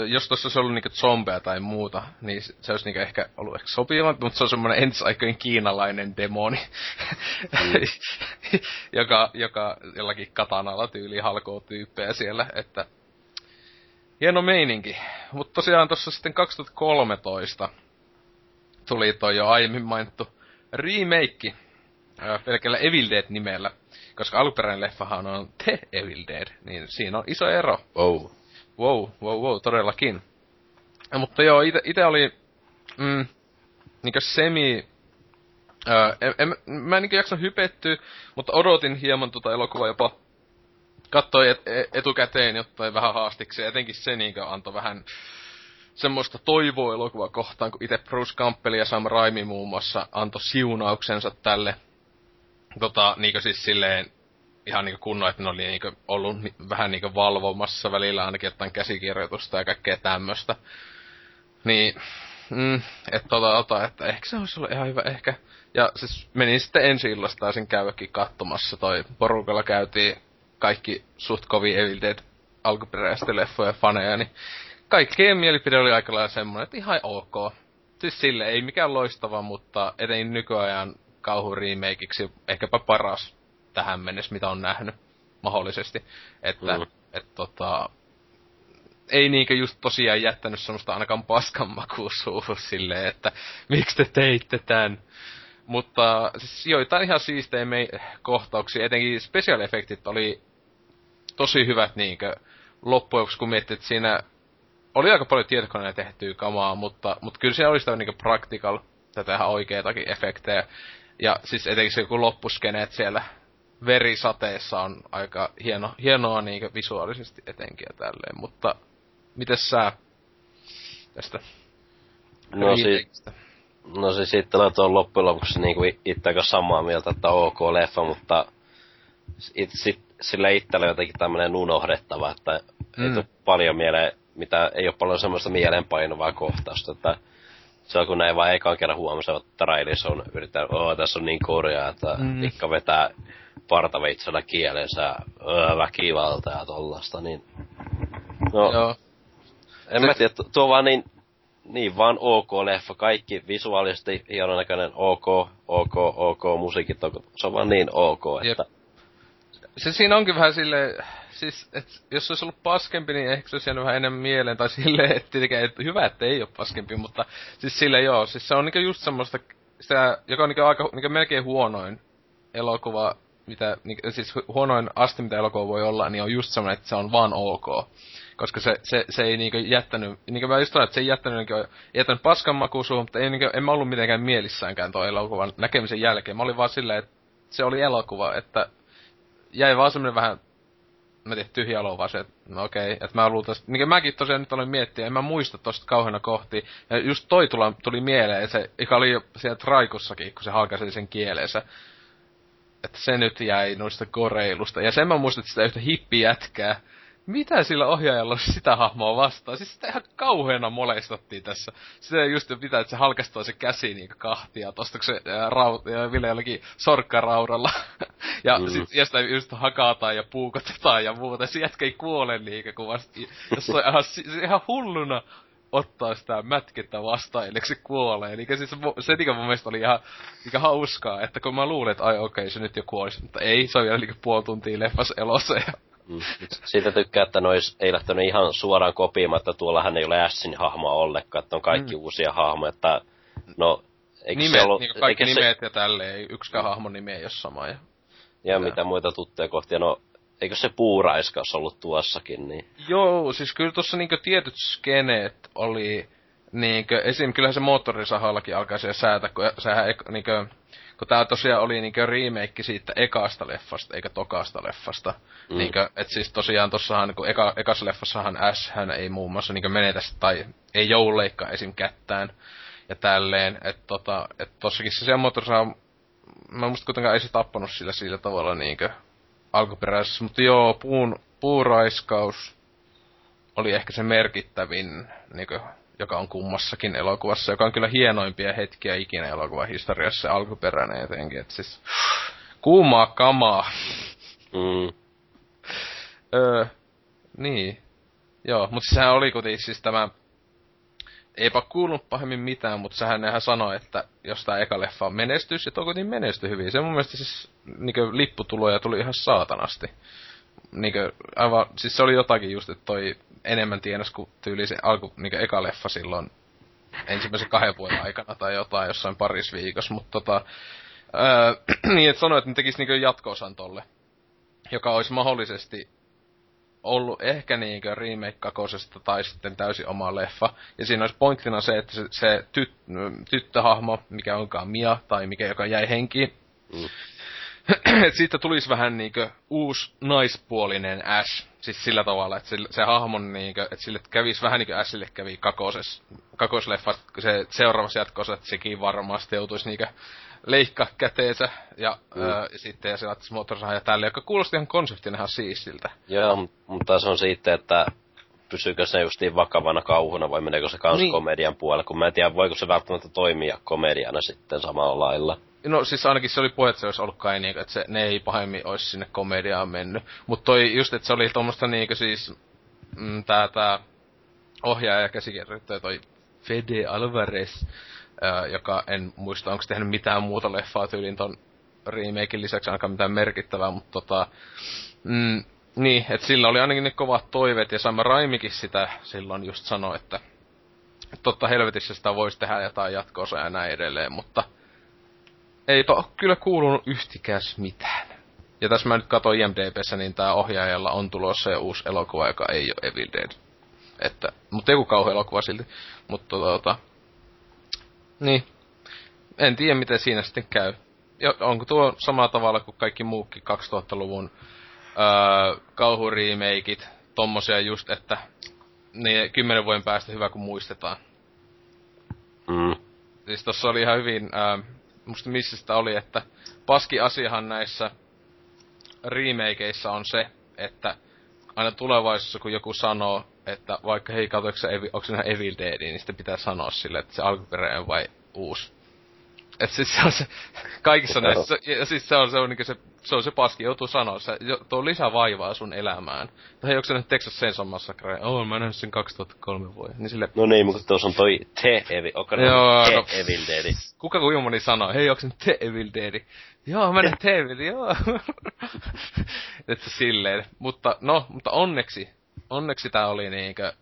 jos tuossa olisi ollut niinku zombeja tai muuta, niin se olisi niinku ehkä ollut ehkä sopiva, mutta se on semmoinen entisaikojen kiinalainen demoni, mm. joka, joka jollakin katanalla tyyli halkoo tyyppejä siellä, että hieno meininki. Mutta tosiaan tuossa sitten 2013 tuli toi jo aiemmin mainittu remake pelkällä Evil Dead-nimellä. Koska alkuperäinen leffahan on The Evil Dead, niin siinä on iso ero. Wow. Wow, wow, wow, todellakin. Ja, mutta joo, ite oli mm, niinkö semi... Ää, en, en, mä en niinkö jaksanut hypettyä, mutta odotin hieman tota elokuvaa jopa kattoi et, et, etukäteen jotain vähän haastiksi. Etenkin se niinkö antoi vähän semmoista toivoa kohtaan, kun itse Bruce Campbell ja Sam Raimi muun muassa antoi siunauksensa tälle. Tota, niinkö siis silleen, ihan niinku kunnon, että ne oli niinku ollut ni, vähän niinku valvomassa välillä ainakin jotain käsikirjoitusta ja kaikkea tämmöstä. Niin, mm, että tota, tota, että ehkä se olisi ollut ihan hyvä, ehkä. Ja siis menin sitten ensi illasta taisin käydäkin katsomassa toi porukalla käytiin kaikki suht kovin Evil Dead alkuperäisten leffoja faneja, niin kaikkien mielipide oli aika lailla semmoinen, että ihan ok. Siis sille ei mikään loistava, mutta etenkin nykyajan kauhu remakeiksi ehkäpä paras tähän mennessä, mitä on nähnyt mahdollisesti. Että, mm. et, tota, ei niinkö just tosiaan jättänyt semmoista ainakaan paskan makuusuuhun silleen, että miksi te teitte tän. Mutta siis joitain ihan siistejä kohtauksia, etenkin special effectit oli tosi hyvät niinkö loppujen kun miettii, että siinä oli aika paljon tietokoneella tehtyä kamaa, mutta, mutta kyllä se oli sitä niinku practical, tätä ihan oikeetakin efektejä. Ja siis etenkin se joku loppuskeneet siellä verisateessa on aika hieno, hienoa niinku visuaalisesti etenkin ja tälleen, mutta miten sä tästä No siis, no siis sitten on tuon loppujen lopuksi niinku itse aika samaa mieltä, että ok leffa, mutta it, sit, sillä itsellä jotenkin tämmönen unohdettava, että mm. ei tule paljon mieleen mitä ei ole paljon semmoista mielenpainuvaa kohtausta, että se on kun näin vaan ekan kerran huomasivat, että Railis on yrittänyt, oo tässä on niin kurjaa, että mm. Ikka vetää partaveitsellä kielensä öö, väkivaltaa ja tollasta, niin no, Joo. en se... mä tiedä, tuo vaan niin, niin vaan ok leffa, kaikki visuaalisesti hienon näköinen ok, ok, ok, musiikit on, se on vaan niin ok, että... Jep. Se siinä onkin vähän sille siis, et, jos se olisi ollut paskempi, niin ehkä se olisi jäänyt vähän enemmän mieleen, tai silleen, että tietenkään, et, hyvä, että ei ole paskempi, mutta siis sille joo, siis se on niinku just semmoista, sitä, joka on niinku aika, niinku melkein huonoin elokuva, mitä, niinku, siis huonoin asti, mitä elokuva voi olla, niin on just semmoinen, että se on vaan ok koska se, se, se ei niinku jättänyt, niinku mä just sanoin, että se ei jättänyt, niinku, jättänyt paskan makuun mutta ei, niinku, en mä ollut mitenkään mielissäänkään tuon elokuvan näkemisen jälkeen. Mä olin vaan silleen, että se oli elokuva, että jäi vaan semmoinen vähän mä tein tyhjä olo vaan se, että no okei, okay, että mä luultavasti, niin mäkin tosiaan nyt olen miettiä, en mä muista tosta kauheana kohti. Ja just toi tuli, tuli mieleen, se, joka oli jo siellä traikussakin, kun se halkaisi sen kieleensä. Että se nyt jäi noista koreilusta. Ja sen mä muistan, että sitä yhtä hippijätkää, mitä sillä ohjaajalla on sitä hahmoa vastaan? Siis sitä ihan kauheena molestattiin tässä. Sitä just pitää, että se halkastaa se käsi niinku kahtia, tosta kun se ää, raut, ja Ville jollakin sorkkaraudalla. ja mm. sit, ja sitä just hakataan ja puukotetaan ja muuta. Se jätkä ei kuole niinkö, kun vasta, jos se on ihan, se ihan hulluna ottaa sitä mätkettä vastaan, ennen se kuolee. Eli siis se, mikä mun mielestä oli ihan mikä hauskaa, että kun mä luulen, että ai okei, okay, se nyt jo kuolisi, mutta ei, se on vielä niinku puoli tuntia leffas elossa ja Mm. Siitä tykkää, että nois ei lähtenyt ihan suoraan kopiimatta, tuollahan ei ole Ashin hahmoa ollenkaan, että on kaikki mm. uusia hahmoja, että no, eikö nimet, se ollut... Niin kaikki nimet se... ja tälleen, ei yksikään hahmon nimi ei ole sama. Ja, ja, ja mitä muita tuttuja kohtia, no eikö se puuraiskaus ollut tuossakin, niin... Joo, siis kyllä tuossa niinku tietyt skeneet oli, niinkö, esim. kyllähän se moottorisahallakin alkaa siellä säätä, kun sehän niinkö, kun tää tosiaan oli niinkö remake siitä ekasta leffasta, eikä tokasta leffasta. Mm. Niinkö, et siis tosiaan tossahan, kun eka, ekassa leffassahan Ash hän ei muun muassa niinkö menetä tai ei jouleikka esim. kättään ja tälleen. että tota, et tossakin se saa, mä musta kuitenkaan ei se tappanut sillä sillä tavalla niinkö alkuperäisessä, mutta joo, puun, puuraiskaus oli ehkä se merkittävin niinkö joka on kummassakin elokuvassa, joka on kyllä hienoimpia hetkiä ikinä elokuvan historiassa, se alkuperäinen jotenkin, että siis kuumaa kamaa. Mm. öö, niin. Joo, mutta sehän oli kuitenkin siis tämä, eipä kuulunut pahemmin mitään, mutta sehän nehän sanoi, että jos tämä eka leffa on menestys, ja kuitenkin menesty hyvin. Se mun mielestä siis niin lipputuloja tuli ihan saatanasti. Niin kuin, aivan, siis se oli jotakin just, että toi enemmän tienas kuin tyyli se alku, niin eka leffa silloin ensimmäisen kahden vuoden aikana tai jotain jossain paris viikossa, mutta tota, öö, niin, että sanoi, että ne tekisi niin jatko-osan tolle, joka olisi mahdollisesti ollut ehkä niinkö remake kakosesta tai sitten täysin oma leffa. Ja siinä olisi pointtina se, että se, se tyt, tyttöhahmo, mikä onkaan Mia, tai mikä joka jäi henkiin, mm. Että siitä tulisi vähän niinkö uusi naispuolinen Ash. Siis sillä tavalla, että se, se hahmon niinkö, että sille kävisi vähän niinku Ashille kävi kakoses, kakosleffa, se seuraavassa jatkossa, että sekin varmasti joutuisi niinkö leikka käteensä ja mm. öö, sitten ja se laittaisi moottorisahan ja tälle, joka kuulosti ihan konseptina ihan siisiltä. Joo, mutta se on siitä, että pysyykö se justiin vakavana kauhuna vai meneekö se kans niin. komedian puolelle, kun mä en tiedä, voiko se välttämättä toimia komediana sitten samalla lailla. No siis ainakin se oli puhe, että se olisi ollut kai niin, että se, ne ei pahemmin olisi sinne komediaan mennyt. Mutta toi just, että se oli tuommoista niinkö siis, mm, tää, tää ohjaaja ja käsikirjoittaja toi Fede Alvarez, ää, joka en muista, onko tehnyt mitään muuta leffaa tyyliin ton remakein lisäksi ainakaan mitään merkittävää, mutta tota, mm, niin, että sillä oli ainakin ne kovat toiveet, ja Sam Raimikin sitä silloin just sanoi, että totta helvetissä sitä voisi tehdä jotain jatkoosa ja näin edelleen, mutta eipä ole kyllä kuulunut yhtikäs mitään. Ja tässä mä nyt katsoin IMDBssä, niin tää ohjaajalla on tulossa jo uusi elokuva, joka ei ole Evil Dead. Että, mutta joku kauhean elokuva silti. Mutta tota, niin. En tiedä, miten siinä sitten käy. Ja onko tuo samalla tavalla kuin kaikki muukin 2000-luvun öö, kauhuriimeikit, tommosia just, että niin kymmenen vuoden päästä hyvä kun muistetaan. Mm. Siis tossa oli ihan hyvin, öö, musta missä sitä oli, että paski asiahan näissä remakeissa on se, että aina tulevaisuudessa kun joku sanoo, että vaikka hei katsoiko se, onko se Evil Dead, niin sitten pitää sanoa sille, että se alkuperäinen vai uusi. Et siis se on se, kaikissa näissä, ja siis se on se, on, niin se, se on se paski, joutuu sanoa, se tuo lisää vaivaa sun elämään. Tai onko se nyt Texas Chainsaw Massacre? Oh, mä nähnyt sen 2003 vuoden. Niin sille... No niin, mutta tuossa on toi The Evil, onko ne Joo, The no. Evil Dead? Kuka kuinka sanoo, hei, onko se The Evil Dead? Joo, mä näin The Evil, joo. että silleen. Mutta, no, mutta onneksi, onneksi tää oli niinkö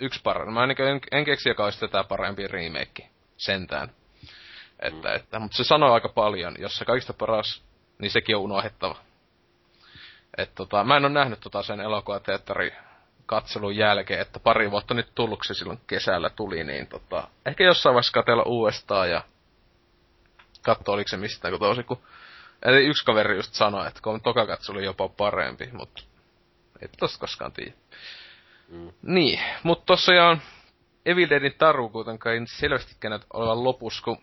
yksi parempi. Mä niinkö en, en keksi, joka olisi tätä parempi remake. Sentään. Että, mm. että, mutta se sanoi aika paljon. Jos se kaikista paras, niin sekin on unohdettava. Et tota, mä en ole nähnyt tota sen elokuvateatteri katselun jälkeen, että pari vuotta nyt tullut se silloin kesällä tuli, niin tota, ehkä jossain vaiheessa katella uudestaan ja katsoa oliko se mistään, kun tosi kun Eli yksi kaveri just sanoi, että kun toka katso oli jopa parempi, mutta et tosta koskaan tiedä. Mm. Niin, mutta tosiaan Evil Deadin taru kuitenkaan ei selvästikään olevan lopussa, kun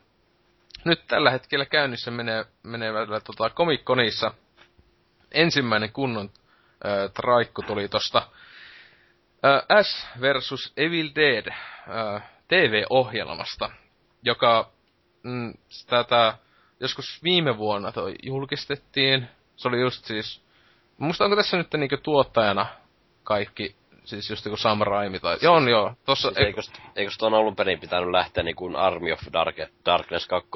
nyt tällä hetkellä käynnissä menee, menevällä tota, Comic-Conissa ensimmäinen kunnon äh, traikku tuli tosta äh, S versus Evil Dead äh, TV-ohjelmasta, joka mm, tätä joskus viime vuonna toi julkistettiin. Se oli just siis, musta onko tässä nyt niinku tuottajana kaikki Siis just joku Sam Raimi tai... Joo, on joo. Tossa... Siis eikö, eikö tuon alun perin pitänyt lähteä niinku Army of Dark, Darkness 2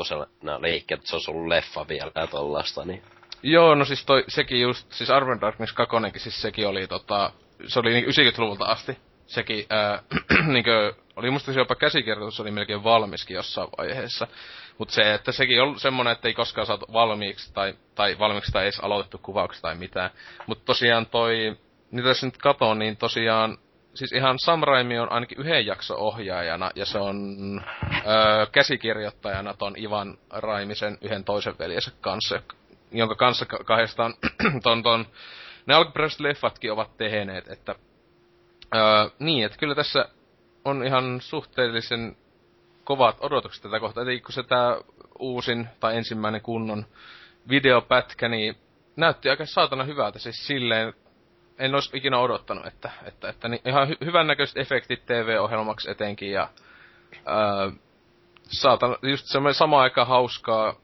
liikkeelle, että se olisi ollut leffa vielä ja tollaista, niin... Joo, no siis toi, sekin just, siis Army of Darkness 2, siis sekin oli tota, se oli niinku 90-luvulta asti. Sekin, ää, niinkö, oli musta se jopa käsikirjoitus oli melkein valmiskin jossain vaiheessa. Mutta se, että sekin on semmonen, että ei koskaan saatu valmiiksi tai, tai valmiiksi tai edes aloitettu kuvauksia tai mitään. Mutta tosiaan toi niin tässä nyt katon, niin tosiaan, siis ihan Sam Raimi on ainakin yhden jakso ohjaajana, ja se on öö, käsikirjoittajana ton Ivan Raimisen yhden toisen veljensä kanssa, jonka kanssa kahdestaan ton, ton, ne alkuperäiset leffatkin ovat tehneet, että öö, niin, että kyllä tässä on ihan suhteellisen kovat odotukset tätä kohtaa, eli kun se tää uusin tai ensimmäinen kunnon videopätkä, niin näytti aika saatana hyvältä, siis silleen en olisi ikinä odottanut, että, että, että niin ihan hy- hyvännäköiset efektit TV-ohjelmaksi etenkin ja ää, saatan just semmoinen sama aika hauskaa,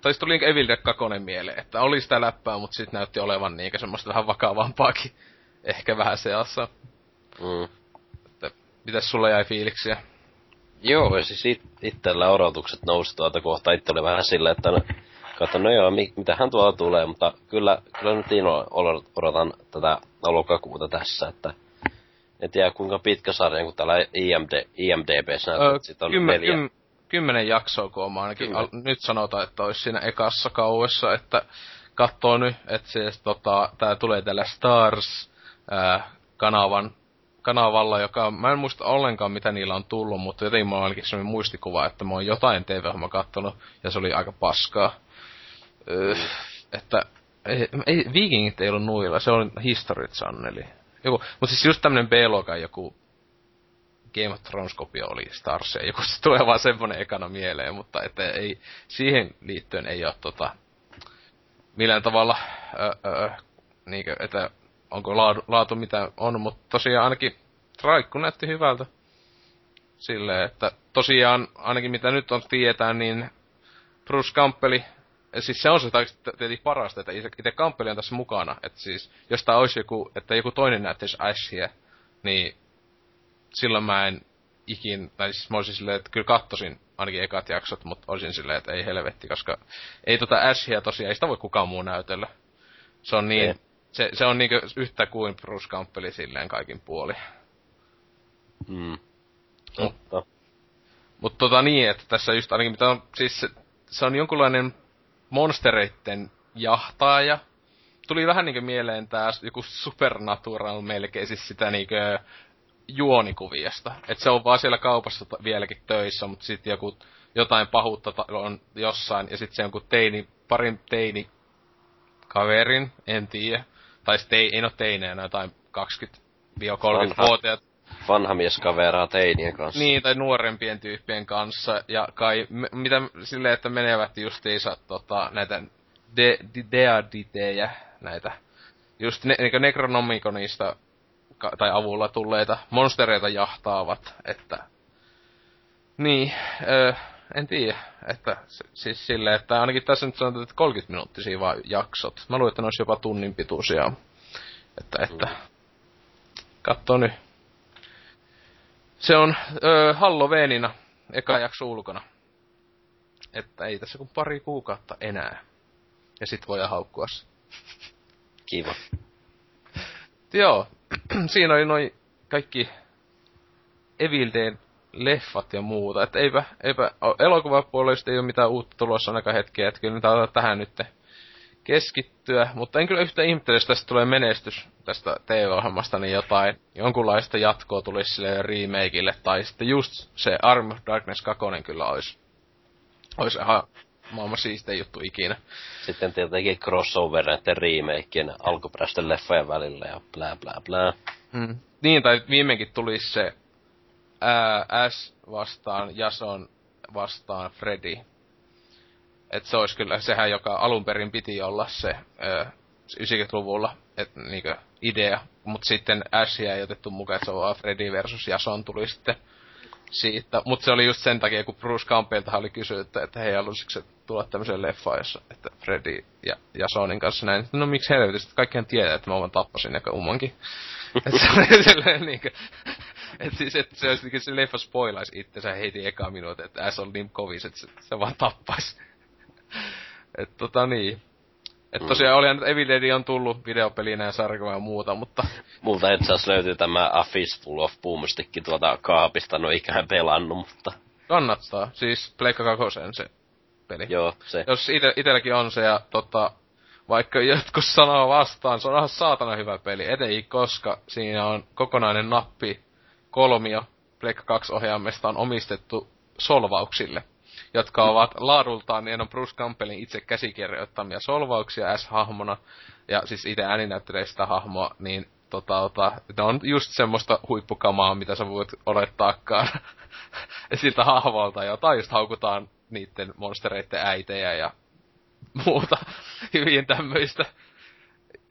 tai sitten tuli Evil Dead 2 mieleen, että oli sitä läppää, mutta sitten näytti olevan niinkä semmoista vähän vakavampaakin, ehkä vähän seassa. Mm. Että mitäs sulla jäi fiiliksiä? Joo, ja siis it, itsellä odotukset nousi tuolta kohta. Itse oli vähän silleen, että no, Katso, no joo, mi- mitähän tuolla tulee, mutta kyllä, kyllä nyt innolla odotan tätä lokakuuta tässä, että en tiedä kuinka pitkä sarja, kun täällä IMD, IMDBssä näyttää, öö, että on kymmen, neljä. Kym, kymmenen jaksoa, kun on ainakin al, nyt sanotaan, että olisi siinä ekassa kauessa, että katsoo nyt, että se, tota, tää tulee tällä Stars ää, kanavan kanavalla, joka mä en muista ollenkaan mitä niillä on tullut, mutta jotenkin mulla on ainakin sellainen muistikuva, että mä oon jotain TV-ohjelmaa kattonut ja se oli aika paskaa. Öö, että ei, ei, Vikingit ei ollut nuilla, se on History Channeli. Joku, mutta siis just tämmönen B-luokan joku Game of Thrones kopio oli Stars ja joku se tulee vaan semmonen ekana mieleen, mutta että ei, siihen liittyen ei ole tota, millään tavalla, öö, öö, niinkö, että onko laatu, laatu mitä on, mutta tosiaan ainakin Traikku näytti hyvältä. Silleen, että tosiaan ainakin mitä nyt on tietää, niin Bruce Campbelli siis se on se tietenkin parasta, että itse Kamppeli on tässä mukana. Että siis, jos tää olisi joku, että joku toinen näyttäisi Ashia, niin silloin mä en ikin, tai siis mä olisin silleen, että kyllä kattosin ainakin ekat jaksot, mutta olisin silleen, että ei helvetti, koska ei tota Ashia tosiaan, ei sitä voi kukaan muu näytellä. Se on niin, se, se on niinku yhtä kuin Bruce Campbell silleen kaikin puoli. Mm. Mutta mut tota niin, että tässä just ainakin mitä on, siis se, se on jonkunlainen monstereitten jahtaaja. Tuli vähän niinku mieleen tää joku Supernatural melkein, siis sitä niinku juonikuviasta. Et se on vaan siellä kaupassa vieläkin töissä, mutta sitten joku jotain pahuutta on jossain, ja sitten se joku teini, parin teini kaverin, en tiedä. Tai ei, ei ole teineenä, jotain 20-30-vuotiaat vanha mies kaveraa teinien kanssa. Niin, tai nuorempien tyyppien kanssa. Ja kai, me, mitä silleen, että menevät justiinsa tota, näitä de, de, deaditejä, näitä just ne, niin Necronomiconista tai avulla tulleita monstereita jahtaavat, että niin, ö, en tiedä, että siis silleen, että ainakin tässä nyt sanotaan, että 30 minuuttisia vaan jaksot. Mä luulen, että ne olisi jopa tunnin pituisia. Että, että, mm. katso nyt. Se on öö, Halloweenina, eka jakso ulkona. Että ei tässä kuin pari kuukautta enää. Ja sit voi haukkua Kiva. Joo, siinä oli noin kaikki Evil Dead leffat ja muuta. Että eipä, eipä elokuvapuolesta ei ole mitään uutta tulossa ainakaan hetkeä, että kyllä nyt tähän nyt keskittyä. Mutta en kyllä yhtä ihmettele, jos tästä tulee menestys tästä TV-ohjelmasta, niin jotain, jonkunlaista jatkoa tulisi sille remakeille, tai sitten just se Arm of Darkness 2 kyllä olisi, olisi ihan maailman siistein juttu ikinä. Sitten tietenkin crossover näiden remakeien alkuperäisten leffojen välillä ja blää blää blää. Mm. Niin, tai viimeinkin tulisi se ää, S vastaan Jason vastaan Freddy. Et se olisi kyllä sehän, joka alun perin piti olla se ää, 90-luvulla et, niinkö, idea, mutta sitten Ashia ei otettu mukaan, että se on vaan Freddy versus Jason tuli sitten siitä. Mutta se oli just sen takia, kun Bruce Campbellta oli kysynyt, että hei, halusitko se tulla tämmöiseen leffaan, jossa, että Freddy ja Jasonin kanssa näin. No miksi helvetistä, kaikkihan tietää, että mä vaan tappasin ja ummankin. että se oli sellainen niinkö, et siis, et se olisi se leffa spoilaisi itsensä heti eka minuutin, että S on niin kovis, että se, se vaan tappaisi. et tota niin. Et mm. tosiaan olihan nyt Evil Dead on tullut videopelinä ja sarkoa ja muuta, mutta... Multa itse asiassa löytyy tämä A Fistful of Boomstick tuolta kaapista, no ikään pelannut, mutta... Kannattaa, siis Pleikka kakosen se peli. Joo, se. Jos ite, itelläkin on se ja tota, vaikka jotkut sanoo vastaan, se on ihan saatana hyvä peli. Etei koska siinä on kokonainen nappi kolmio Pleikka 2 ohjaamesta on omistettu solvauksille, jotka ovat laadultaan, niin on Bruce Campbellin itse käsikirjoittamia solvauksia S-hahmona, ja siis itse ääninäyttelee sitä hahmoa, niin tota, tota, ne on just semmoista huippukamaa, mitä sä voit olettaakaan siltä hahvolta, jota just haukutaan niiden monstereiden äitejä ja muuta hyvin tämmöistä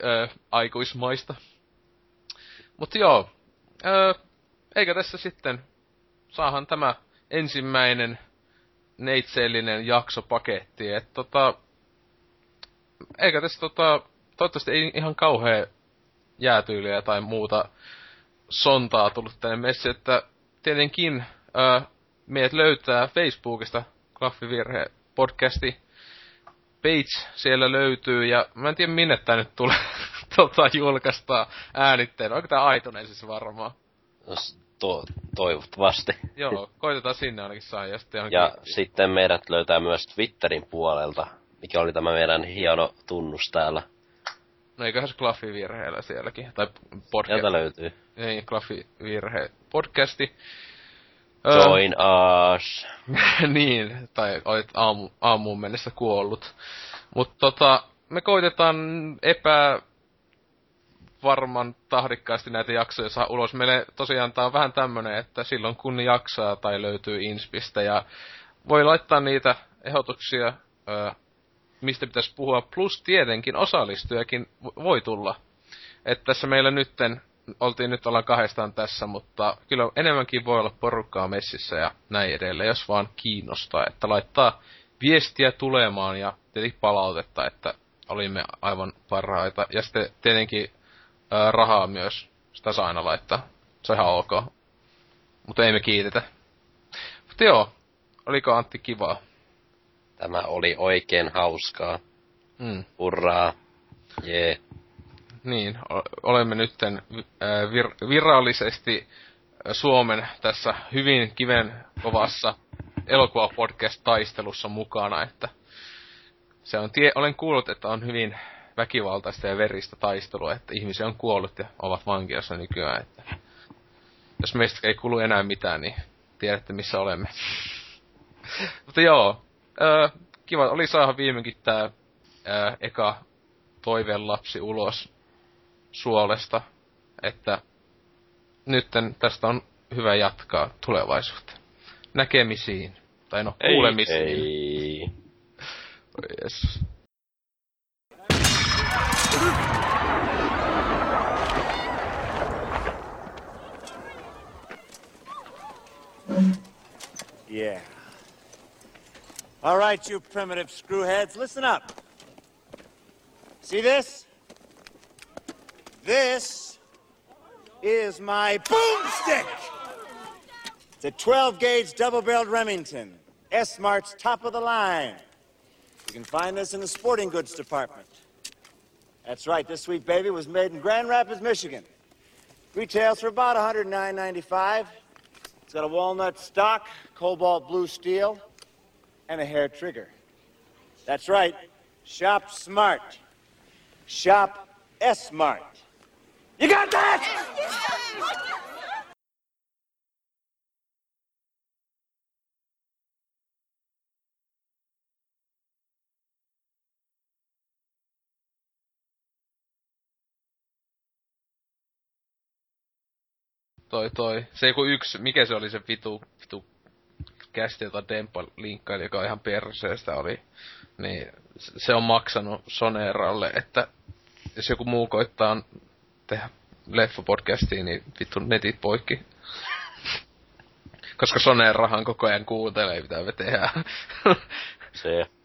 ö, aikuismaista. Mutta joo, ö, eikä tässä sitten, saahan tämä ensimmäinen neitseellinen jakso paketti, että tota, eikä tässä tota, toivottavasti ei ihan kauhea jäätyyliä tai muuta sontaa tullut tänne messi, että tietenkin ää, meidät löytää Facebookista Klaffivirhe podcasti page siellä löytyy, ja mä en tiedä minne tää nyt tulee tota, julkaistaan äänitteen. Onko tää iTunesissa varmaan? To- toivottavasti. Joo, koitetaan sinne ainakin saa. Ja, sitten, ja sitten meidät löytää myös Twitterin puolelta, mikä oli tämä meidän hieno tunnus täällä. No eiköhän se Klaffi virheellä sielläkin. Tai podcast. Sieltä löytyy. Ei, Klaffi virhe podcasti. Join uh, us. niin, tai olet aamu, aamuun mennessä kuollut. Mutta tota, me koitetaan epä varman tahdikkaasti näitä jaksoja saa ulos. Meille tosiaan tää on vähän tämmönen, että silloin kun jaksaa tai löytyy inspistä ja voi laittaa niitä ehdotuksia, mistä pitäisi puhua, plus tietenkin osallistujakin voi tulla. Että tässä meillä nytten, oltiin nyt ollaan kahdestaan tässä, mutta kyllä enemmänkin voi olla porukkaa messissä ja näin edelleen, jos vaan kiinnostaa, että laittaa viestiä tulemaan ja tietenkin palautetta, että olimme aivan parhaita. Ja sitten tietenkin ää, rahaa myös. Sitä saa aina laittaa. Se on ihan ok. Mutta ei me kiitetä. Mutta joo, oliko Antti kivaa? Tämä oli oikein hauskaa. Mm. Hurraa. Jee. Yeah. Niin, olemme nytten vir- virallisesti Suomen tässä hyvin kiven kovassa elokuvapodcast-taistelussa mukana, että se on tie- olen kuullut, että on hyvin väkivaltaista ja veristä taistelua, että ihmisiä on kuollut ja ovat vankilassa nykyään. Että jos meistä ei kulu enää mitään, niin tiedätte missä olemme. Mutta joo, ö, kiva oli saada viimeinkin tää ö, eka toiveen lapsi ulos suolesta, että nytten tästä on hyvä jatkaa tulevaisuutta. Näkemisiin. Tai no, kuulemisiin. Ei, ei. Yes. Yeah. All right, you primitive screwheads, listen up. See this? This is my boomstick. It's a 12 gauge double barreled Remington. S Mart's top of the line. You can find this in the sporting goods department. That's right, this sweet baby was made in Grand Rapids, Michigan. Retails for about $109.95. It's got a walnut stock, cobalt blue steel, and a hair trigger. That's right, shop smart. Shop Smart. You got that? Toi toi. Se joku yksi, mikä se oli se vitu, vitu kästi, jota Demppa linkkaili, joka ihan perseestä oli. Niin se on maksanut Soneralle, että jos joku muu koittaa tehdä leffapodcastia, niin vittu netit poikki. Koska Sonerahan koko ajan kuuntelee, mitä me tehdään. Se.